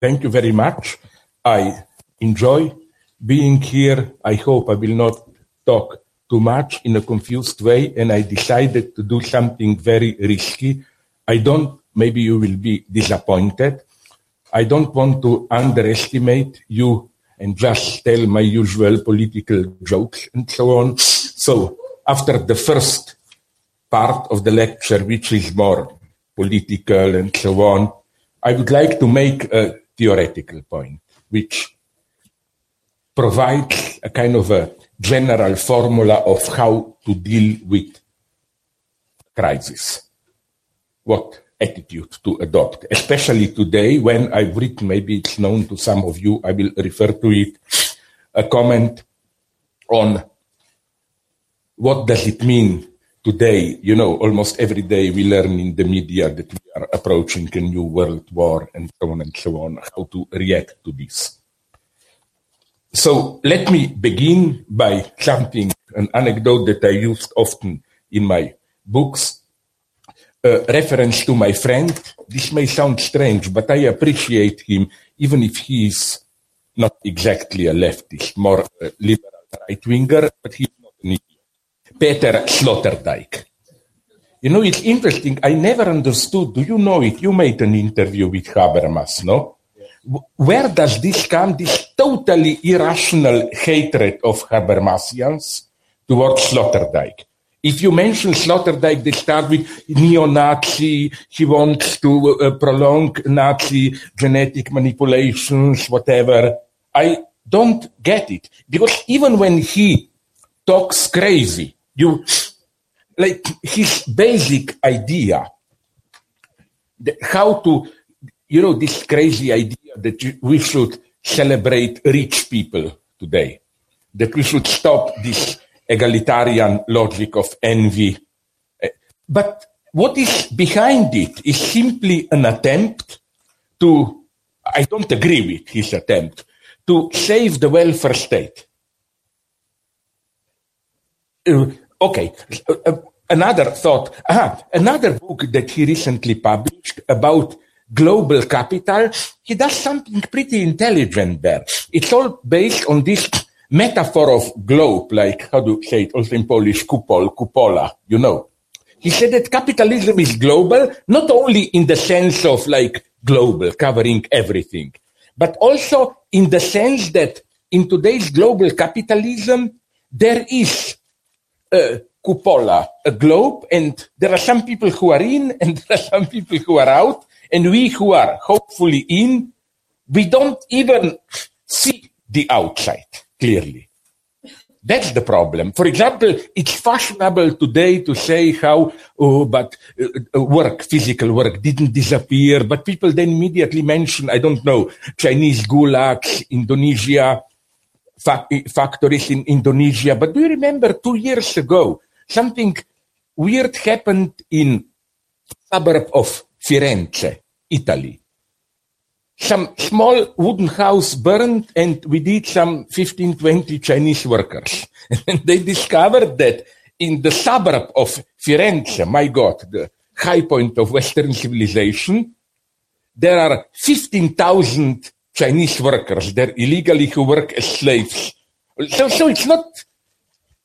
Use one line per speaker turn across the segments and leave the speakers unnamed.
Thank you very much. I enjoy being here. I hope I will not talk too much in a confused way, and I decided to do something very risky. I don't, maybe you will be disappointed. I don't want to underestimate you and just tell my usual political jokes and so on. So after the first part of the lecture, which is more political and so on, I would like to make a theoretical point, which provides a kind of a general formula of how to deal with crisis. What attitude to adopt, especially today when I've written, maybe it's known to some of you, I will refer to it, a comment on what does it mean today, you know, almost every day we learn in the media that we are approaching a new world war and so on and so on, how to react to this. So let me begin by something, an anecdote that I used often in my books, a reference to my friend. This may sound strange, but I appreciate him, even if he is not exactly a leftist, more a liberal right winger, but he's. Peter Sloterdijk. You know, it's interesting. I never understood. Do you know it? You made an interview with Habermas, no? Where does this come? This totally irrational hatred of Habermasians towards Sloterdijk. If you mention Sloterdijk, they start with neo-Nazi, he wants to uh, prolong Nazi genetic manipulations, whatever. I don't get it. Because even when he talks crazy, you like his basic idea how to you know this crazy idea that we should celebrate rich people today that we should stop this egalitarian logic of envy. Eh, but what is behind it is simply an attempt to i don't agree with his attempt to save the welfare state. Uh, Okay, uh, another thought. Another book that he recently published about global capital. He does something pretty intelligent there. It's all based on this metaphor of globe, like how do you say it also in Polish, kupol, kupola, you know. He said that capitalism is global, not only in the sense of like global, covering everything, but also in the sense that in today's global capitalism, there is a cupola, a globe, and there are some people who are in and there are some people who are out, and we who are hopefully in, we don't even see the outside clearly. That's the problem. For example, it's fashionable today to say how, oh, but uh, uh work, physical work didn't disappear, but people then immediately mention, I don't know, Chinese gulags, Indonesia, factories in Indonesia. But do you remember two years ago, something weird happened in suburb of Firenze, Italy. Some small wooden house burned and we did some 15, 20 Chinese workers. And they discovered that in the suburb of Firenze, my God, the high point of Western civilization, there are 15,000 Chinese workers. They're illegally who work as slaves. So, so it's not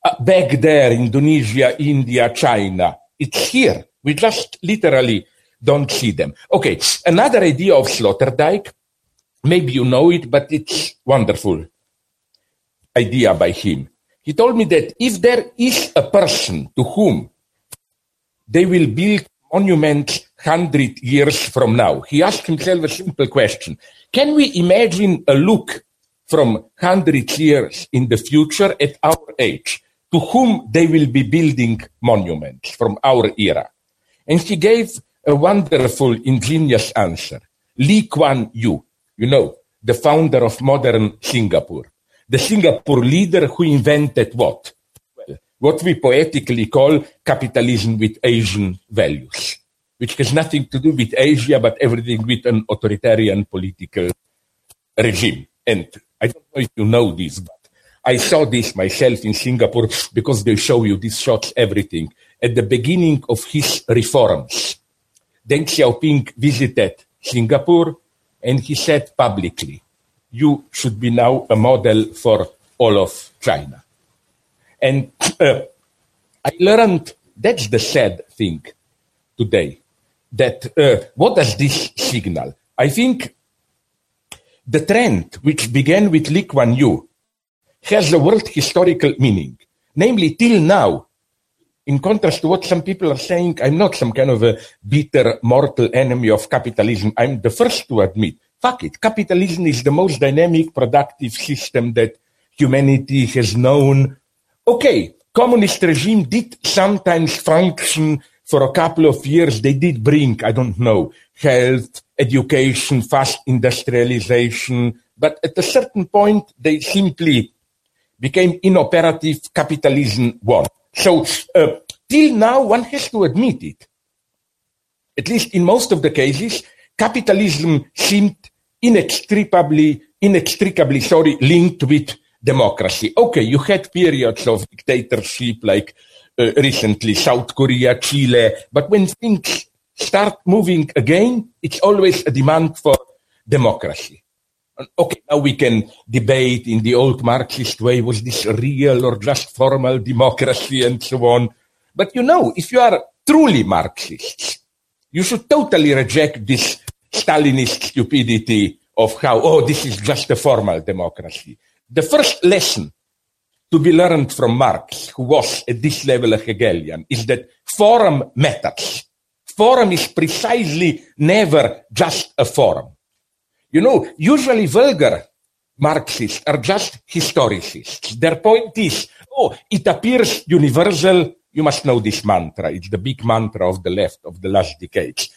uh, back there, Indonesia, India, China. It's here. We just literally don't see them. Okay, another idea of Sloterdijk. Maybe you know it, but it's wonderful idea by him. He told me that if there is a person to whom they will build monuments 100 years from now, he asked himself a simple question. Can we imagine a look from 100 years in the future at our age to whom they will be building monuments from our era? And he gave a wonderful, ingenious answer. Lee Kuan Yew, you know, the founder of modern Singapore, the Singapore leader who invented what? Well, what we poetically call capitalism with Asian values which has nothing to do with Asia, but everything with an authoritarian political regime. And I don't know if you know this, but I saw this myself in Singapore because they show you these shots, everything. At the beginning of his reforms, Deng Xiaoping visited Singapore and he said publicly, you should be now a model for all of China. And uh, I learned that's the sad thing today. That uh, what does this signal? I think the trend which began with Lee Kuan Yew has a world historical meaning. Namely, till now, in contrast to what some people are saying, I'm not some kind of a bitter, mortal enemy of capitalism. I'm the first to admit, fuck it, capitalism is the most dynamic, productive system that humanity has known. Okay, communist regime did sometimes function for a couple of years. They did bring, I don't know, health, education, fast industrialization. But at a certain point, they simply became inoperative. Capitalism won. So, uh, till now, one has to admit it. At least in most of the cases, capitalism seemed inextricably, inextricably, sorry, linked with democracy. Okay, you had periods of dictatorship like uh, recently South Korea, Chile, but when things start moving again, it's always a demand for democracy. Okay, now we can debate in the old Marxist way, was this real or just formal democracy and so on. But you know, if you are truly Marxist, you should totally reject this Stalinist stupidity of how, oh, this is just a formal democracy. The first lesson to be learned from Marx, who was at this level a Hegelian, is that forum matters. Forum is precisely never just a forum. You know, usually vulgar Marxists are just historicists. Their point is, oh, it appears universal. You must know this mantra. It's the big mantra of the left of the last decades.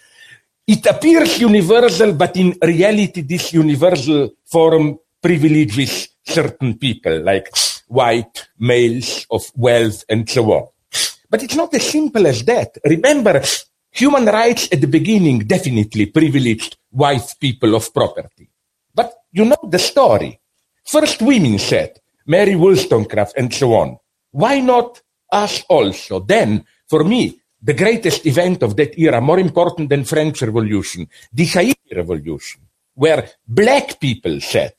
It appears universal, but in reality, this universal form privileges certain people, like white males of wealth and so on. But it's not as simple as that. Remember, human rights at the beginning definitely privileged white people of property. But you know the story. First women said, Mary Wollstonecraft and so on. Why not us also? Then, for me, the greatest event of that era, more important than French Revolution, the Haiti Revolution, where black people said,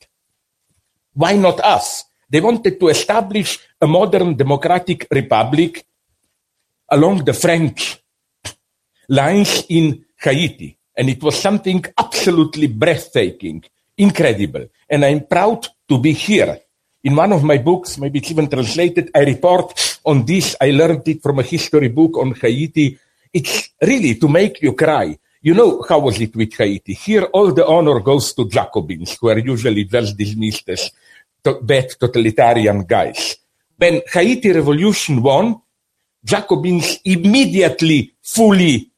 why not us? They wanted to establish a modern democratic republic along the French lines in Haiti. And it was something absolutely breathtaking, incredible. And I'm proud to be here. In one of my books, maybe it's even translated, I report on this. I learned it from a history book on Haiti. It's really to make you cry. You know, how was it with Haiti? Here, all the honor goes to Jacobins, who are usually just dismissed as to bad totalitarian guys. When Haiti revolution won, Jacobins immediately fully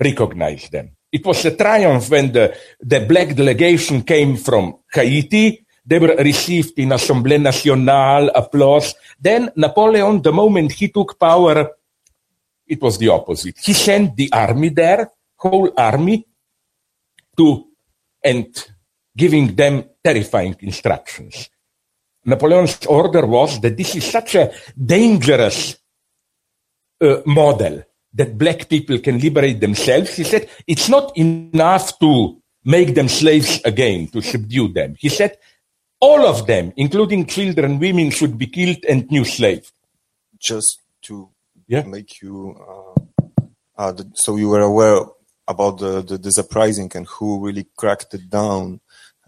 recognized them. It was a triumph when the, the black delegation came from Haiti. They were received in Assemblée Nationale, applause. Then Napoleon, the moment he took power, it was the opposite. He sent the army there, whole army, to, and giving them terrifying instructions. Napoleon's order was that this is such a dangerous uh, model that black people can liberate themselves. He said it's not enough to make them slaves again, to subdue them. He said all of them, including children, women, should be killed and new slaves.
Just to yeah? make you, uh, uh, the, so you were aware about the, the, the uprising and who really cracked it down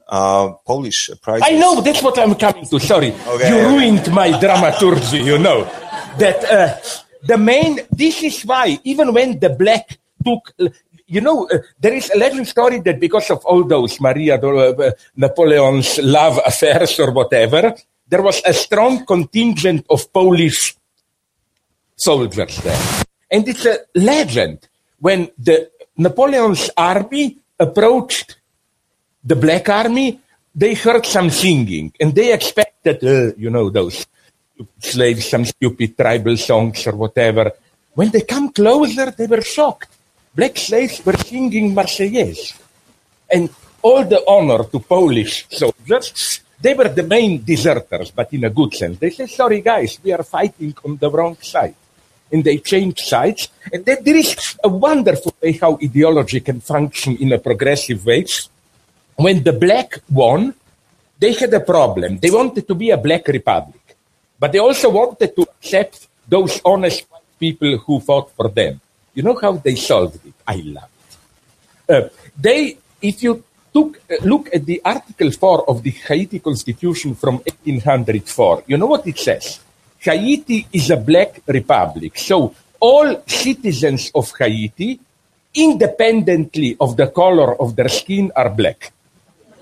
uh, Polish prize.
I know that's what I'm coming to. Sorry, okay, you okay. ruined my dramaturgy. You know that uh, the main. This is why even when the black took. You know, uh, there is a legend story that because of all those Maria uh, Napoleon's love affairs or whatever, there was a strong contingent of Polish soldiers there. And it's a legend when the Napoleon's army approached the black army, they heard some singing and they expected, uh, you know, those slaves, some stupid tribal songs or whatever. When they come closer, they were shocked. Black slaves were singing Marseillaise. And all the honor to Polish soldiers, they were the main deserters, but in a good sense. They said, sorry guys, we are fighting on the wrong side. And they changed sides. And then there is a wonderful way how ideology can function in a progressive way when the black won, they had a problem. They wanted to be a black republic, but they also wanted to accept those honest people who fought for them. You know how they solved it? I love it. Uh, they, if you took, uh, look at the Article 4 of the Haiti Constitution from 1804, you know what it says? Haiti is a black republic. So all citizens of Haiti, independently of the color of their skin, are black.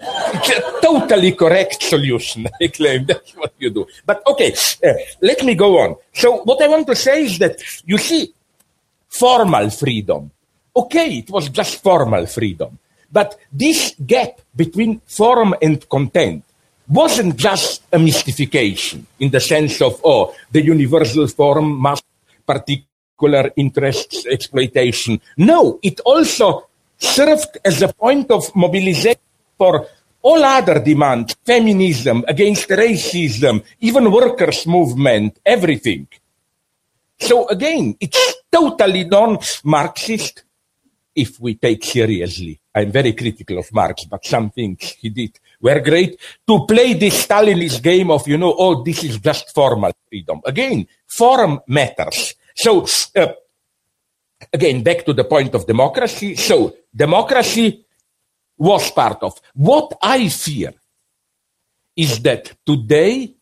It's a totally correct solution, I claim. That's what you do. But okay, uh, let me go on. So what I want to say is that, you see, formal freedom. Okay, it was just formal freedom. But this gap between form and content wasn't just a mystification in the sense of, oh, the universal form must particular interests exploitation. No, it also served as a point of mobilization for all other demands, feminism, against racism, even workers' movement, everything. So again, it's totally non-Marxist if we take seriously. I'm very critical of Marx, but some things he did were great to play this Stalinist game of, you know, oh, this is just formal freedom. Again, form matters. So, uh, again, back to the point of democracy. So, democracy was part of. What I fear is that today,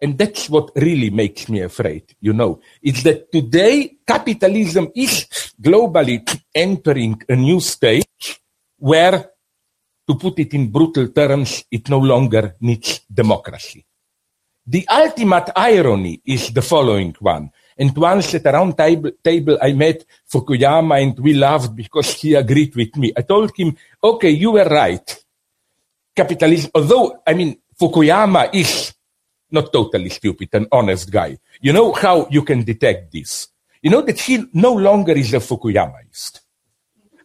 and that's what really makes me afraid, you know, is that today capitalism is globally entering a new stage where, to put it in brutal terms, it no longer needs democracy. The ultimate irony is the following one. And once at a round table, table, I met Fukuyama and we laughed because he agreed with me. I told him, okay, you were right. Capitalism, although, I mean, Fukuyama is not totally stupid, an honest guy. You know how you can detect this? You know that he no longer is a Fukuyamaist.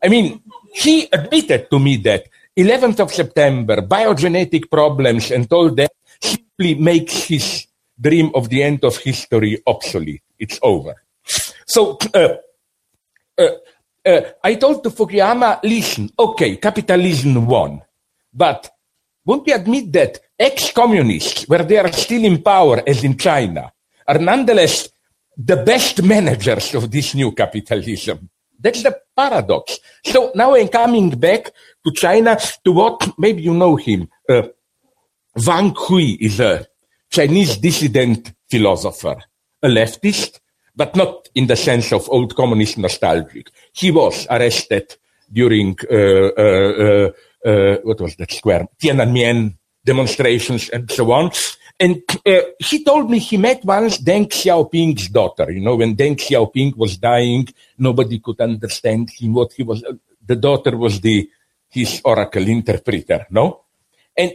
I mean, he admitted to me that 11th of September, biogenetic problems and all that simply makes his dream of the end of history obsolete. It's over. So uh, uh, uh, I told to Fukuyama, listen, okay, capitalism won, but won't you admit that ex-communists, where they are still in power, as in China, are nonetheless the best managers of this new capitalism? That's the paradox. So now I'm coming back to China to what maybe you know him. Uh, Wang Hui is a Chinese dissident philosopher a leftist, but not in the sense of old communist nostalgic. He was arrested during, uh, uh, uh, what was that square? Tiananmen demonstrations and so on. And he told me he met once Deng Xiaoping's daughter. You know, when Deng Xiaoping was dying, nobody could understand him, what he was. the daughter was the, his oracle interpreter, no? And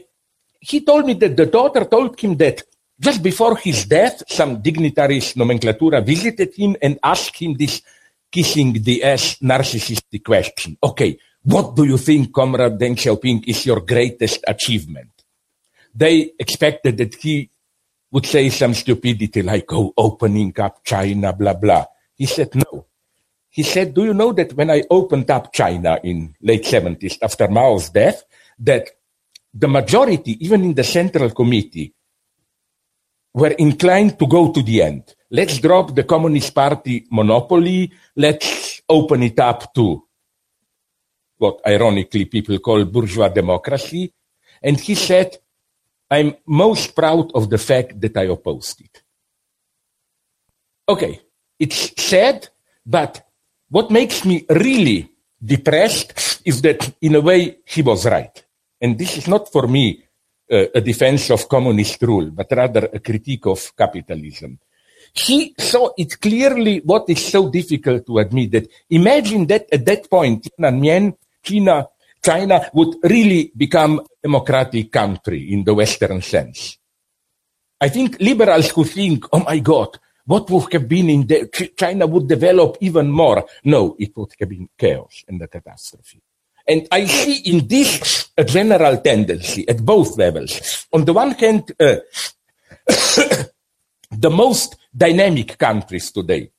he told me that the daughter told him that just before his death, some dignitaries nomenclatura visited him and asked him this kissing the ass narcissistic question. Okay, what do you think, Comrade Deng Xiaoping, is your greatest achievement? They expected that he would say some stupidity like, oh, opening up China, blah, blah. He said, no. He said, do you know that when I opened up China in late 70s after Mao's death, that the majority, even in the Central Committee, were inclined to go to the end. Let's drop the Communist Party monopoly. Let's open it up to what ironically people call bourgeois democracy. And he said, I'm most proud of the fact that I opposed it. Okay, it's sad, but what makes me really depressed is that in a way he was right. And this is not for me Uh, a defense of communist rule, but rather a critique of capitalism. He saw it clearly what is so difficult to admit that imagine that at that point, China, China would really become a democratic country in the Western sense. I think liberals who think, oh my God, what would have been in the, China would develop even more. No, it would have been chaos and a catastrophe. And I see in this a general tendency at both levels. On the one hand, uh, the most dynamic countries today,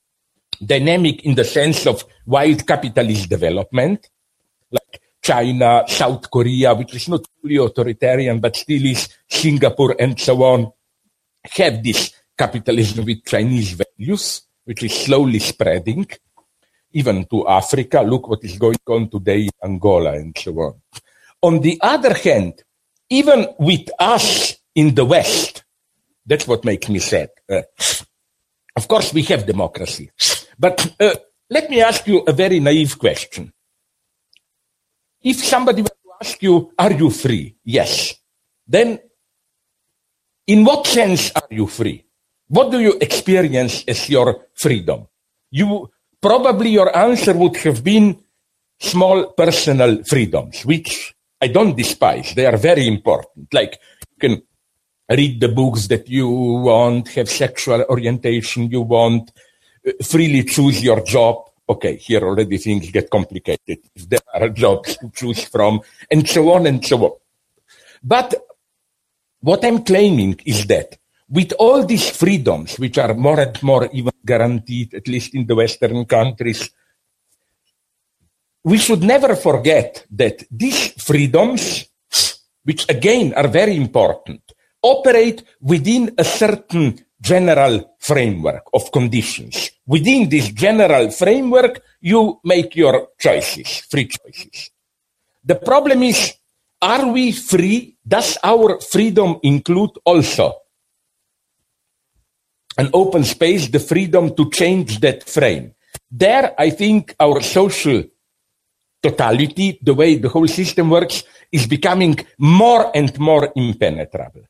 dynamic in the sense of wild capitalist development, like China, South Korea, which is not fully authoritarian, but still is Singapore and so on, have this capitalism with Chinese values, which is slowly spreading, even to Africa. Look what is going on today in Angola and so on. On the other hand, even with us in the West, that's what makes me sad. Uh, of course, we have democracy. But uh, let me ask you a very naive question. If somebody were to ask you, are you free? Yes. Then, in what sense are you free? What do you experience as your freedom? You, probably your answer would have been small personal freedoms, which I don't despise. They are very important. Like you can read the books that you want, have sexual orientation you want, uh, freely choose your job. Okay, here already things get complicated. There are jobs to choose from, and so on and so on. But what I'm claiming is that with all these freedoms, which are more and more even guaranteed, at least in the Western countries, we should never forget that these freedoms, which again are very important, operate within a certain general framework of conditions. Within this general framework, you make your choices, free choices. The problem is, are we free? Does our freedom include also an open space, the freedom to change that frame? There, I think our social totality, the way the whole system works, is becoming more and more impenetrable.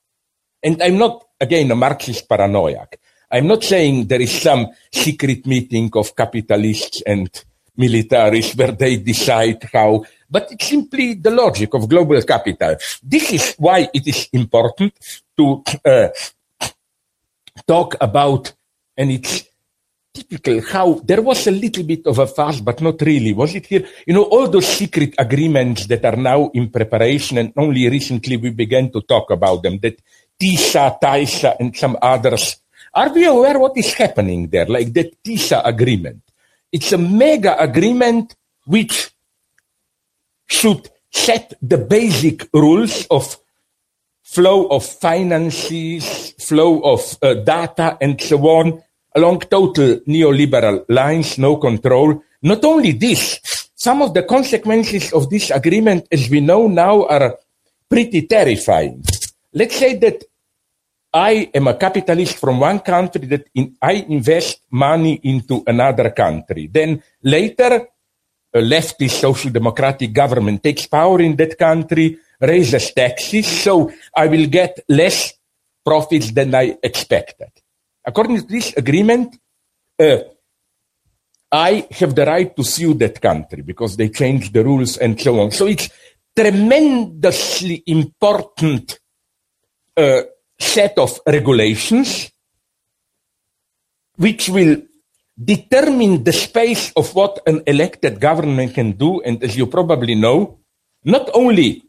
And I'm not, again, a Marxist paranoiac. I'm not saying there is some secret meeting of capitalists and militaries where they decide how, but it's simply the logic of global capital. This is why it is important to uh, talk about, and it's typical how there was a little bit of a fuss, but not really. Was it here? You know, all those secret agreements that are now in preparation, and only recently we began to talk about them, that TISA, TISA, and some others. Are we aware what is happening there? Like the TISA agreement. It's a mega agreement which should set the basic rules of flow of finances, flow of uh, data, and so on, along total neoliberal lines, no control. Not only this, some of the consequences of this agreement, as we know now, are pretty terrifying. Let's say that I am a capitalist from one country that in, I invest money into another country. Then later, a leftist social democratic government takes power in that country, raises taxes, so I will get less profits than I expected. According to this agreement, uh, I have the right to sue that country because they changed the rules and so on. So it's tremendously important uh, set of regulations which will determine the space of what an elected government can do. And as you probably know, not only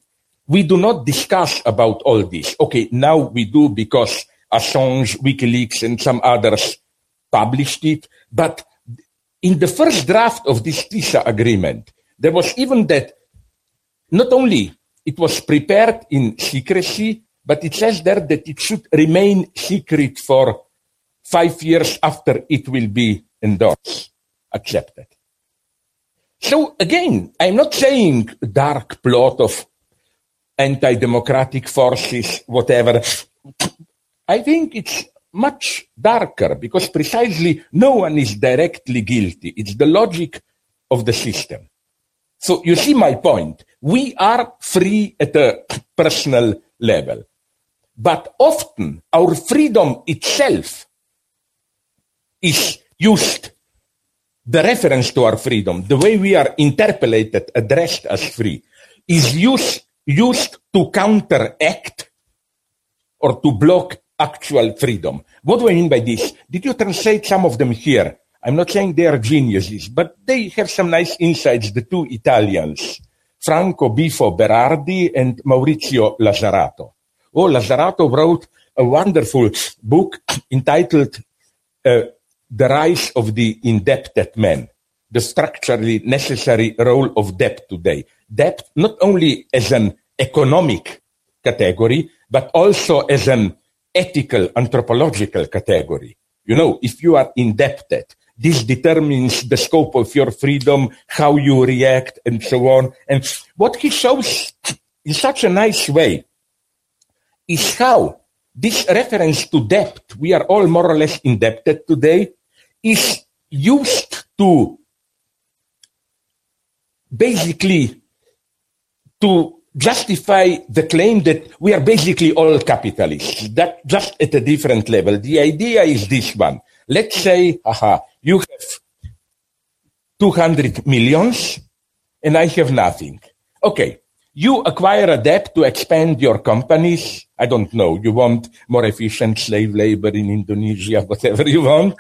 we do not discuss about all this. Okay, now we do because Assange, WikiLeaks, and some others published it. But in the first draft of this TISA agreement, there was even that not only it was prepared in secrecy, but it says there that it should remain secret for five years after it will be endorsed, accepted. So again, I'm not saying dark plot of anti-democratic forces, whatever. I think it's much darker because precisely no one is directly guilty. It's the logic of the system. So you see my point. We are free at a personal level. But often our freedom itself is used, the reference to our freedom, the way we are interpellated, addressed as free, is used, used to counteract or to block actual freedom. What do I mean by this? Did you translate some of them here? I'm not saying they are geniuses, but they have some nice insights, the two Italians, Franco Bifo Berardi and Maurizio Lazzarato. Oh, Lazzarato wrote a wonderful book entitled uh, The Rise of the Indebted Man, the structurally necessary role of debt today. debt not only as an economic category, but also as an ethical, anthropological category. You know, if you are indebted, this determines the scope of your freedom, how you react, and so on. And what he shows in such a nice way is how this reference to debt, we are all more or less indebted today, is used to basically to justify the claim that we are basically all capitalists, that just at a different level. The idea is this one. Let's say, aha, you have 200 millions and I have nothing. Okay. You acquire a debt to expand your companies. I don't know. You want more efficient slave labor in Indonesia, whatever you want.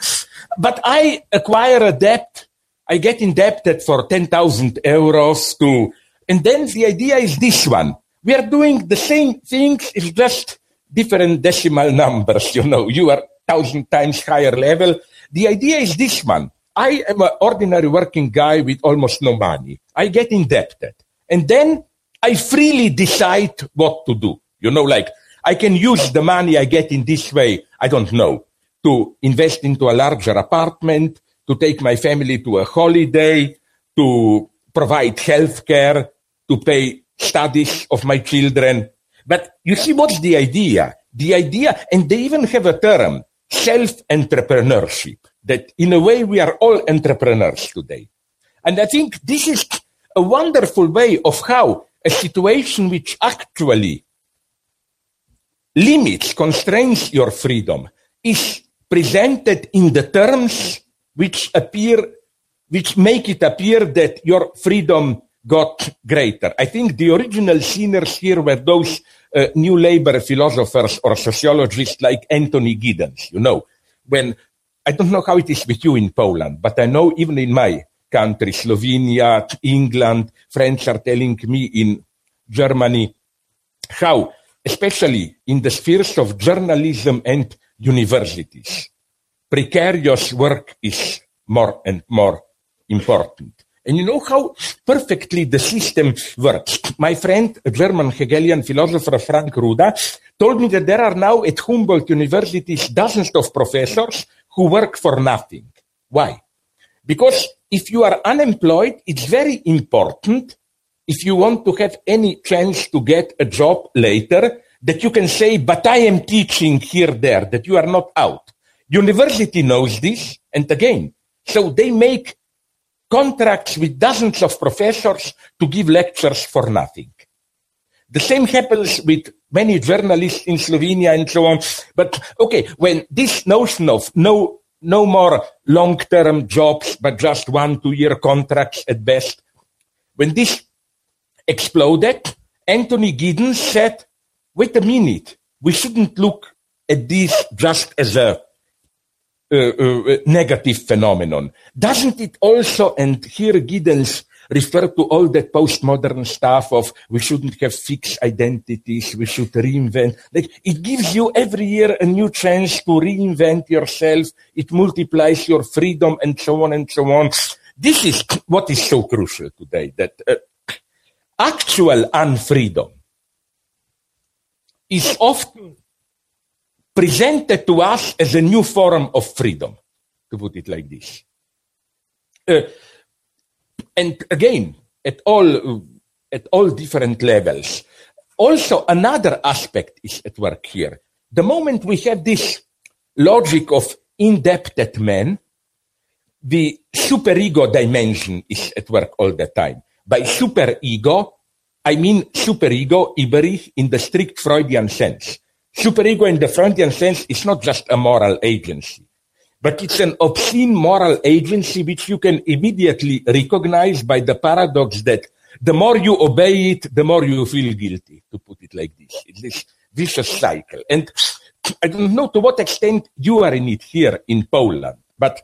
But I acquire a debt. I get indebted for 10,000 euros to and then the idea is this one. We are doing the same things, it's just different decimal numbers, you know. You are thousand times higher level. The idea is this one. I am an ordinary working guy with almost no money. I get indebted. And then I freely decide what to do. You know, like I can use the money I get in this way, I don't know, to invest into a larger apartment, to take my family to a holiday, to provide health care, to pay studies of my children. But you see, what's the idea? The idea, and they even have a term, self-entrepreneurship, that in a way we are all entrepreneurs today. And I think this is a wonderful way of how a situation which actually limits, constrains your freedom is presented in the terms which appear, which make it appear that your freedom got greater. I think the original sinners here were those uh, new labor philosophers or sociologists like Anthony Giddens, you know, when I don't know how it is with you in Poland, but I know even in my country, Slovenia, England, French are telling me in Germany how, especially in the spheres of journalism and universities, precarious work is more and more important. And you know how perfectly the system works. My friend, German Hegelian philosopher Frank Ruda, told me that there are now at Humboldt universities dozens of professors who work for nothing. Why? Because if you are unemployed, it's very important if you want to have any chance to get a job later that you can say, but I am teaching here, there, that you are not out. University knows this. And again, so they make contracts with dozens of professors to give lectures for nothing. The same happens with many journalists in Slovenia and so on. But okay, when this notion of no, no more long-term jobs, but just one, two-year contracts at best, when this exploded, Anthony Giddens said, wait a minute, we shouldn't look at this just as a Uh, uh, uh, negative phenomenon. Doesn't it also, and here Giddens refer to all that postmodern stuff of we shouldn't have fixed identities, we should reinvent. Like it gives you every year a new chance to reinvent yourself. It multiplies your freedom and so on and so on. This is what is so crucial today that uh, actual unfreedom is often presented to us as a new form of freedom, to put it like this. Uh, and again, at all, at all different levels. Also, another aspect is at work here. The moment we have this logic of indebted men, the superego dimension is at work all the time. By superego, I mean superego, Über-Ich, in the strict Freudian sense. Superego in the Freudian sense is not just a moral agency, but it's an obscene moral agency which you can immediately recognize by the paradox that the more you obey it, the more you feel guilty, to put it like this. It's this vicious cycle. And I don't know to what extent you are in it here in Poland, but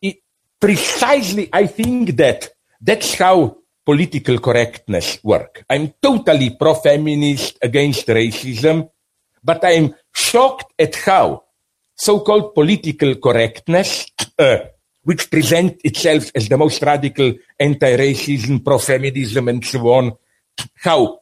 it, precisely I think that that's how political correctness work. I'm totally pro-feminist against racism but I'm shocked at how so-called political correctness uh, which presents itself as the most radical anti-racism, pro-feminism, and so on, how,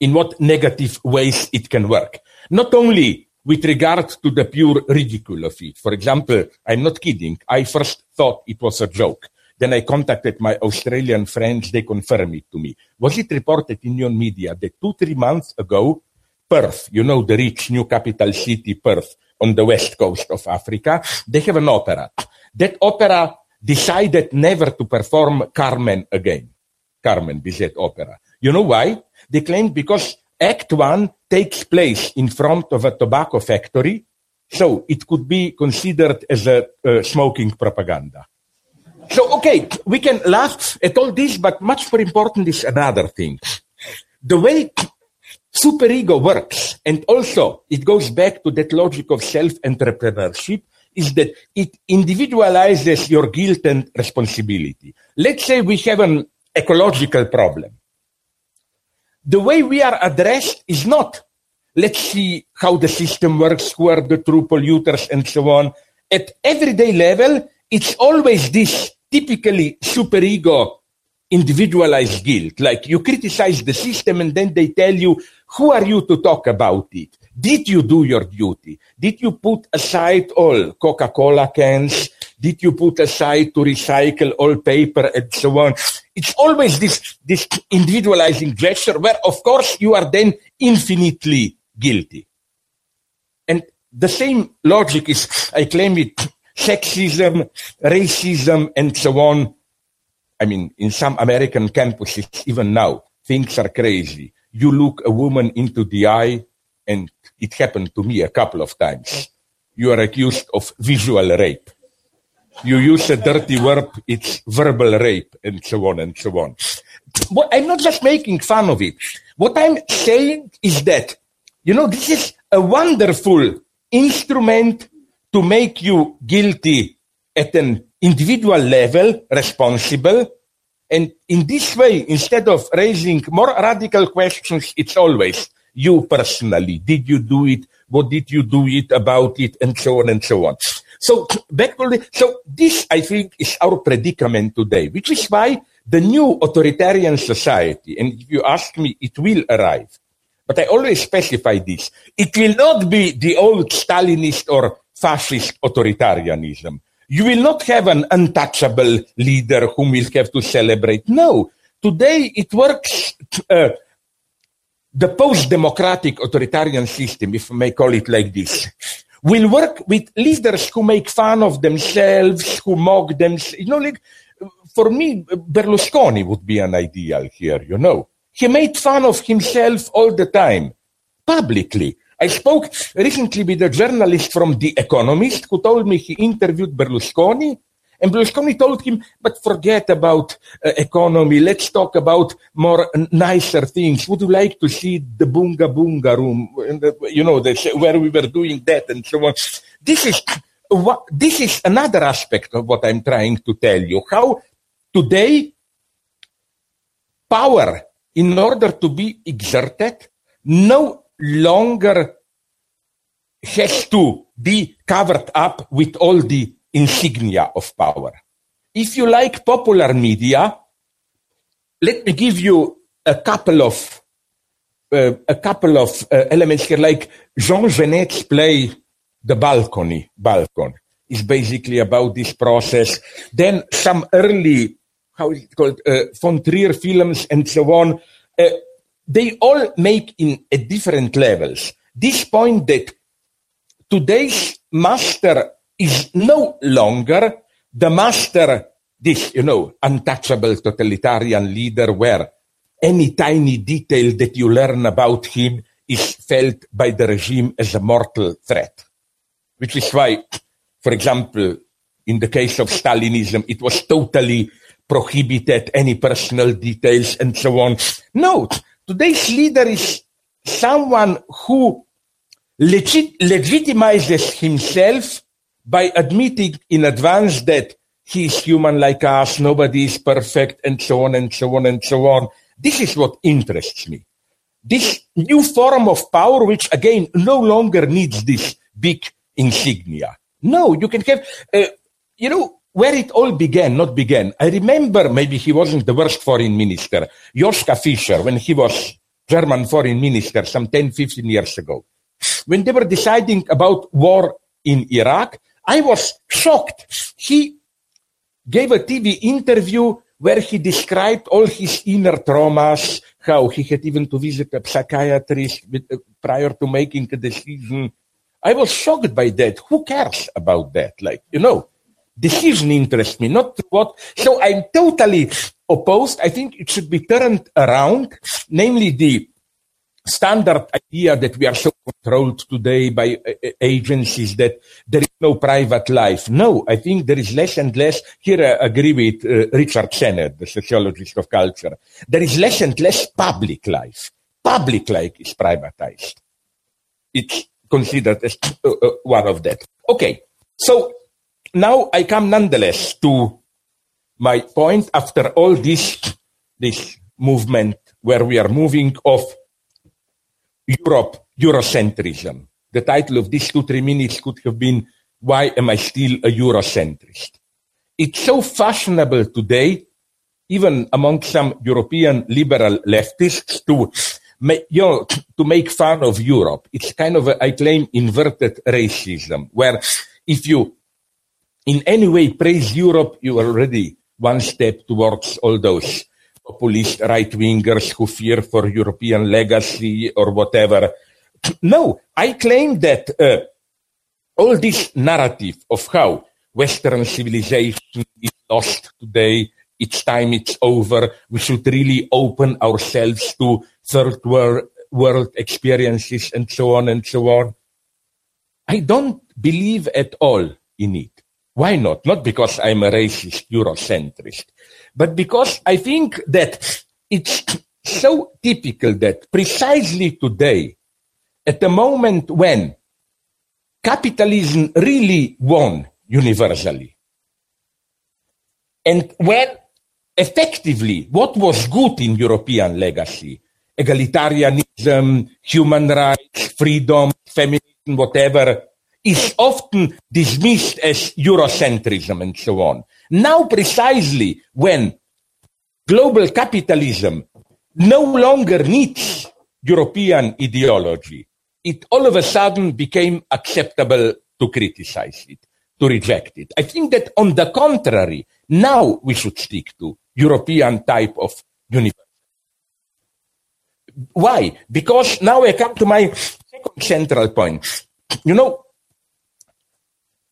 in what negative ways it can work. Not only with regard to the pure ridicule of it. For example, I'm not kidding. I first thought it was a joke. Then I contacted my Australian friends. They confirmed it to me. Was it reported in your media that two, three months ago, Perth, you know, the rich new capital city, Perth, on the west coast of Africa, they have an opera. That opera decided never to perform Carmen again. Carmen Bizet opera. You know why? They claimed because Act One takes place in front of a tobacco factory, so it could be considered as a uh, smoking propaganda. So, okay, we can laugh at all this, but much more important is another thing. The way superego works, and also it goes back to that logic of self-entrepreneurship, is that it individualizes your guilt and responsibility. Let's say we have an ecological problem the way we are addressed is not let's see how the system works, who are the true polluters, and so on. At everyday level, it's always this typically superego individualized guilt. Like you criticize the system and then they tell you, who are you to talk about it? Did you do your duty? Did you put aside all Coca-Cola cans? Did you put aside to recycle all paper and so on? It's always this, this individualizing gesture where, of course, you are then infinitely guilty. And the same logic is, I claim it, sexism, racism, and so on. I mean, in some American campuses, even now, things are crazy. You look a woman into the eye, and it happened to me a couple of times. You are accused of visual rape you use a dirty verb, it's verbal rape, and so on and so on. But I'm not just making fun of it. What I'm saying is that, you know, this is a wonderful instrument to make you guilty at an individual level, responsible. And in this way, instead of raising more radical questions, it's always you personally. Did you do it? What did you do it about it? And so on and so on. So back to the, so this I think is our predicament today, which is why the new authoritarian society, and if you ask me, it will arrive. But I always specify this. It will not be the old Stalinist or fascist authoritarianism. You will not have an untouchable leader whom we'll have to celebrate. No. Today it works, uh, the post-democratic authoritarian system, if I may call it like this, will work with leaders who make fun of themselves, who mock them. You know, like, for me, Berlusconi would be an ideal here, you know. He made fun of himself all the time, publicly. I spoke recently with a journalist from The Economist who told me he interviewed Berlusconi and Berlusconi told him, but forget about uh, economy. Let's talk about more nicer things. Would you like to see the Bunga Bunga room? You know, the, where we were doing that and so on. This is what, this is another aspect of what I'm trying to tell you. How today power, in order to be exerted, no longer has to be covered up with all the insignia of power. If you like popular media, let me give you a couple of uh, a couple of uh, elements here, like Jean Genet's play "The Balcony." Balcony is basically about this process. Then some early, how is it called, uh, von Trier films and so on. They all make in at different levels this point that today's master is no longer the master, this, you know, untouchable totalitarian leader where any tiny detail that you learn about him is felt by the regime as a mortal threat. Which is why, for example, in the case of Stalinism, it was totally prohibited, any personal details and so on. No, today's leader is someone who legit- legitimizes himself by admitting in advance that he is human like us, nobody is perfect, and so on and so on and so on. This is what interests me. This new form of power, which again no longer needs this big insignia. No, you can have, uh, you know, where it all began, not began. I remember maybe he wasn't the worst foreign minister, Joschka Fischer, when he was German foreign minister some 10, 15 years ago. When they were deciding about war in Iraq, I was shocked. He gave a TV interview where he described all his inner traumas, how he had even to visit a psychiatrist with, uh, prior to making a decision. I was shocked by that. Who cares about that? Like, you know, decision interests me, not what. So I'm totally opposed. I think it should be turned around, namely the standard idea that we are so controlled today by uh, uh, agencies that there is no private life. No, I think there is less and less. Here I agree with uh, Richard Sennett, the sociologist of culture. There is less and less public life. Public life is privatized. It's considered as uh, uh, one of that. Okay, so now I come nonetheless to my point after all this, this movement where we are moving off Europe, Eurocentrism. The title of these two, three minutes could have been, Why Am I Still a Eurocentrist? It's so fashionable today, even among some European liberal leftists, to make, you know, to make fun of Europe. It's kind of, a, I claim, inverted racism, where if you in any way praise Europe, you are already one step towards all those populist right wingers who fear for European legacy or whatever. No, I claim that uh, all this narrative of how Western civilization is lost today, it's time it's over, we should really open ourselves to third world, world experiences and so on and so on. I don't believe at all in it. Why not? Not because I'm a racist Eurocentrist, but because I think that it's so typical that precisely today, at the moment when capitalism really won universally, and when effectively what was good in European legacy, egalitarianism, human rights, freedom, feminism, whatever, is often dismissed as Eurocentrism and so on. Now, precisely when global capitalism no longer needs European ideology, it all of a sudden became acceptable to criticize it, to reject it. I think that on the contrary, now we should stick to European type of universe. Why? Because now I come to my second central point. You know,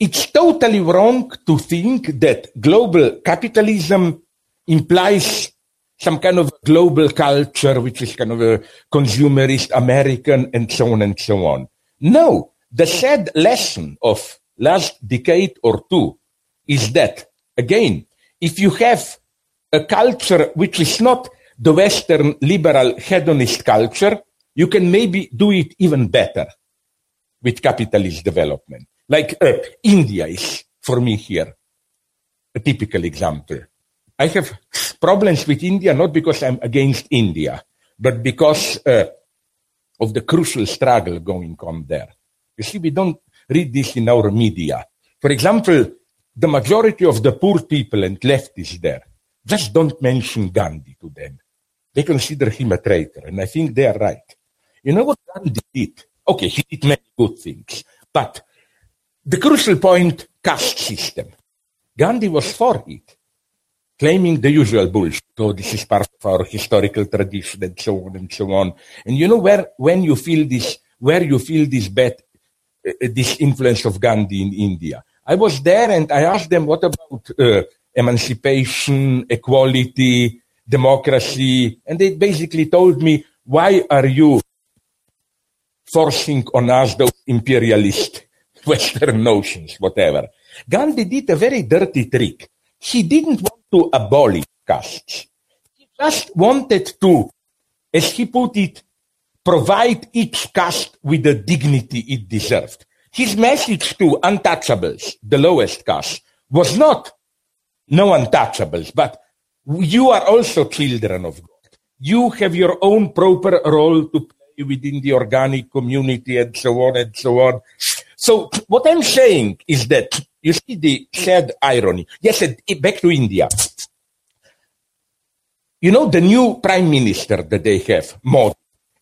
it's totally wrong to think that global capitalism implies some kind of global culture, which is kind of a consumerist American and so on and so on. No, the sad lesson of last decade or two is that, again, if you have a culture which is not the Western liberal hedonist culture, you can maybe do it even better with capitalist development. Like uh, India is, for me here, a typical example. I have problems with India not because I'm against India, but because uh, of the crucial struggle going on there. You see, we don't read this in our media. For example, the majority of the poor people and leftists there just don't mention Gandhi to them. They consider him a traitor, and I think they are right. You know what Gandhi did? Okay, he did many good things, but the crucial point, caste system. Gandhi was for it, claiming the usual bullshit. Oh, this is part of our historical tradition and so on and so on. And you know where, when you feel this, where you feel this bad, uh, this influence of Gandhi in India. I was there and I asked them, what about uh, emancipation, equality, democracy? And they basically told me, why are you forcing on us those imperialist Western notions, whatever. Gandhi did a very dirty trick. He didn't want to abolish castes. He just wanted to, as he put it, provide each caste with the dignity it deserved. His message to untouchables, the lowest caste, was not no untouchables, but you are also children of God. You have your own proper role to play within the organic community and so on and so on. So what I'm saying is that you see the sad irony. Yes, back to India. You know, the new prime minister that they have, Modi,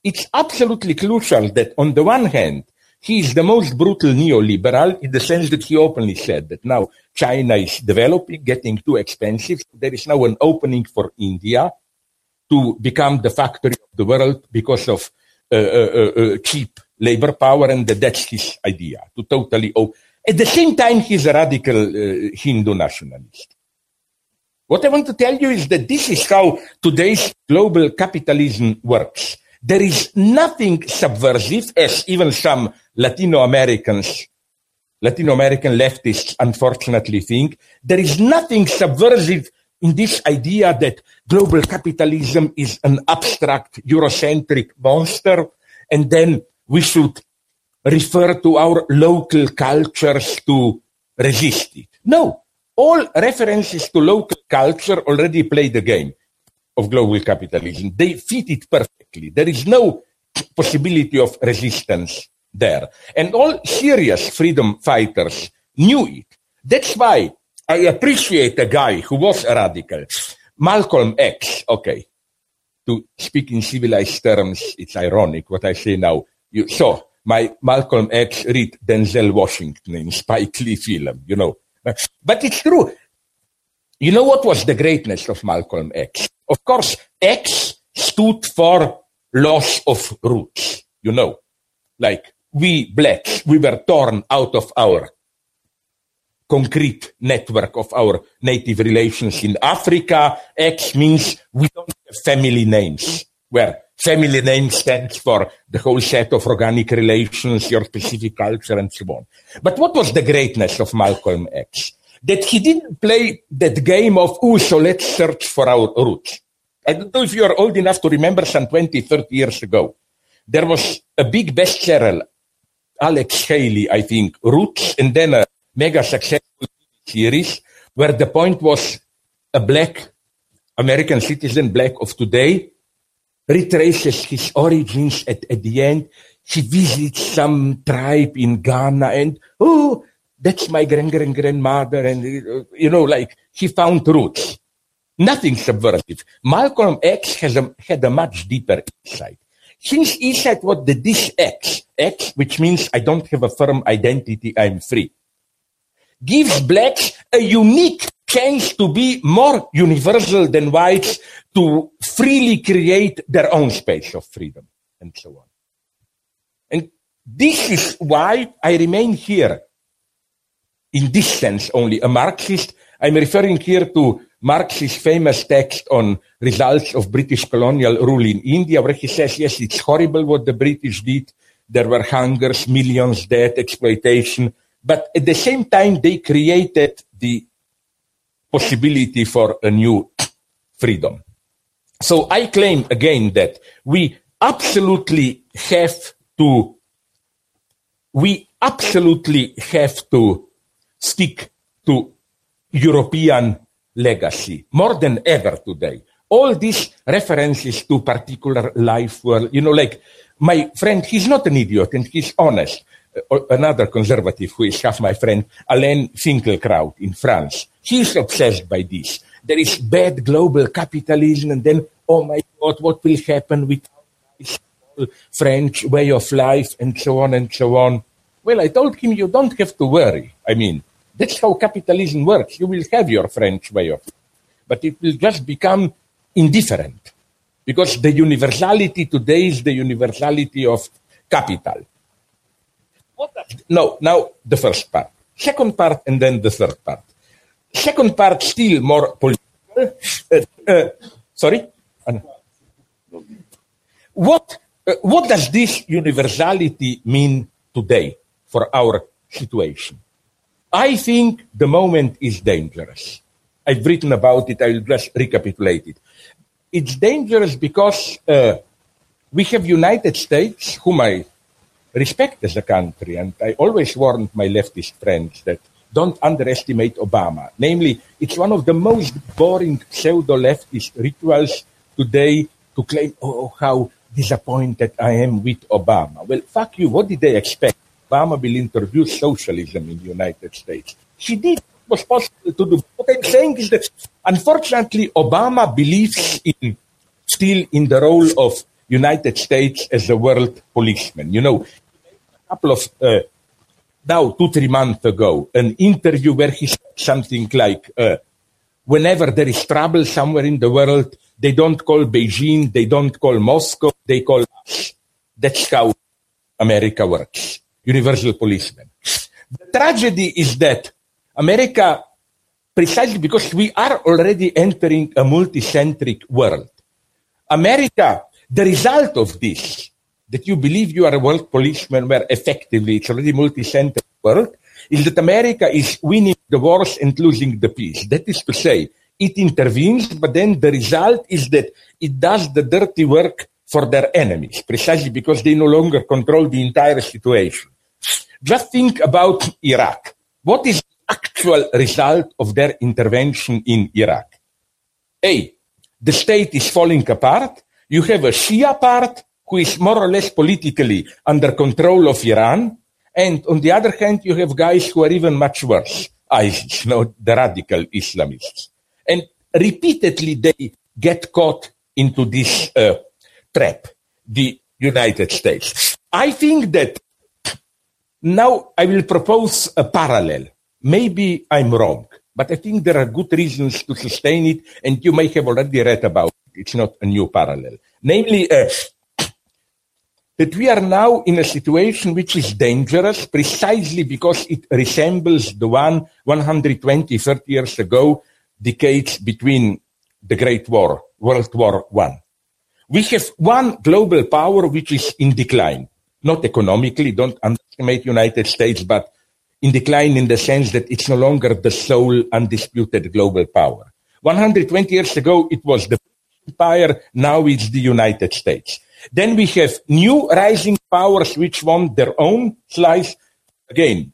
it's absolutely crucial that on the one hand, he is the most brutal neoliberal in the sense that he openly said that now China is developing, getting too expensive. There is now an opening for India to become the factory of the world because of uh, uh, uh, uh cheap labor power, and that's his idea to totally. At the same time, he's a radical uh, Hindu nationalist. What I want to tell you is that this is how today's global capitalism works. There is nothing subversive, as even some Latino Americans, Latino American leftists unfortunately think. There is nothing subversive in this idea that global capitalism is an abstract Eurocentric monster, and then we should refer to our local cultures to resist it. No, all references to local culture already play the game of global capitalism. They fit it perfectly. There is no possibility of resistance there. And all serious freedom fighters knew it. That's why I appreciate a guy who was a radical. Malcolm X, okay. To speak in civilized terms, it's ironic what I say now. You saw my Malcolm X read Denzel Washington in Spike Lee film, you know. But it's true. You know what was the greatness of Malcolm X? Of course, X stood for loss of roots, you know. Like we blacks, we were torn out of our concrete network of our native relations in Africa. X means we don't have family names, where family name stands for the whole set of organic relations, your specific culture, and so on. But what was the greatness of Malcolm X? that he didn't play that game of, oh, so let's search for our roots. I don't know if you are old enough to remember some 20, 30 years ago. There was a big bestseller, Alex Haley, I think, Roots, and then a mega successful series where the point was a black American citizen, black of today, retraces his origins at, at the end. He visits some tribe in Ghana and, oh, that's my grand grand grandmother, and uh, you know, like he found roots. Nothing subversive. Malcolm X has a, had a much deeper insight. Since he said what the this X, X, which means I don't have a firm identity, I'm free, gives blacks a unique chance to be more universal than whites to freely create their own space of freedom and so on. And this is why I remain here in this sense only a Marxist. I'm referring here to Marx's famous text on results of British colonial rule in India, where he says, yes, it's horrible what the British did. There were hungers, millions dead, exploitation. But at the same time, they created the possibility for a new freedom. So I claim again that we absolutely have to, we absolutely have to stick to European legacy more than ever today. All these references to particular life world, you know, like my friend, he's not an idiot and he's honest. Uh, another conservative who is half my friend, Alain Finkielkraut in France. He's obsessed by this. There is bad global capitalism and then, oh my God, what will happen with French way of life and so on and so on. Well, I told him you don't have to worry. I mean, that's how capitalism works. You will have your French way of, but it will just become indifferent because the universality today is the universality of capital. No, now the first part. Second part and then the third part. Second part still more political. Uh, uh, sorry? What, uh, what does this universality mean today for our situation? I think the moment is dangerous. I've written about it. I'll just recapitulate it. It's dangerous because uh, we have United States, whom I respect as a country, and I always warned my leftist friends that don't underestimate Obama. Namely, it's one of the most boring pseudo-leftist rituals today to claim, oh, how disappointed I am with Obama. Well, fuck you. What did they expect? Obama will introduce socialism in the United States. She did was possible to do. What I'm saying is that unfortunately Obama believes in still in the role of United States as a world policeman. You know, a couple of uh, now two three months ago, an interview where he said something like, uh, "Whenever there is trouble somewhere in the world, they don't call Beijing, they don't call Moscow, they call us." That's how America works. Universal policeman. The tragedy is that America, precisely because we are already entering a multicentric world, America, the result of this, that you believe you are a world policeman where effectively it's already multicentric world, is that America is winning the wars and losing the peace. That is to say, it intervenes, but then the result is that it does the dirty work for their enemies, precisely because they no longer control the entire situation. Just think about Iraq. What is the actual result of their intervention in Iraq? A, the state is falling apart. You have a Shia part who is more or less politically under control of Iran. And on the other hand, you have guys who are even much worse. ISIS, you know, the radical Islamists. And repeatedly they get caught into this uh, trap, the United States. I think that now I will propose a parallel. Maybe I'm wrong, but I think there are good reasons to sustain it, and you may have already read about. It's not a new parallel. Namely, uh, that we are now in a situation which is dangerous precisely because it resembles the one 120, 30 years ago, decades between the Great War, World War One. We have one global power which is in decline, not economically, don't underestimate United States, but in decline in the sense that it's no longer the sole undisputed global power. 120 years ago, it was the Empire, now it's the United States. Then we have new rising powers which want their own slice. Again,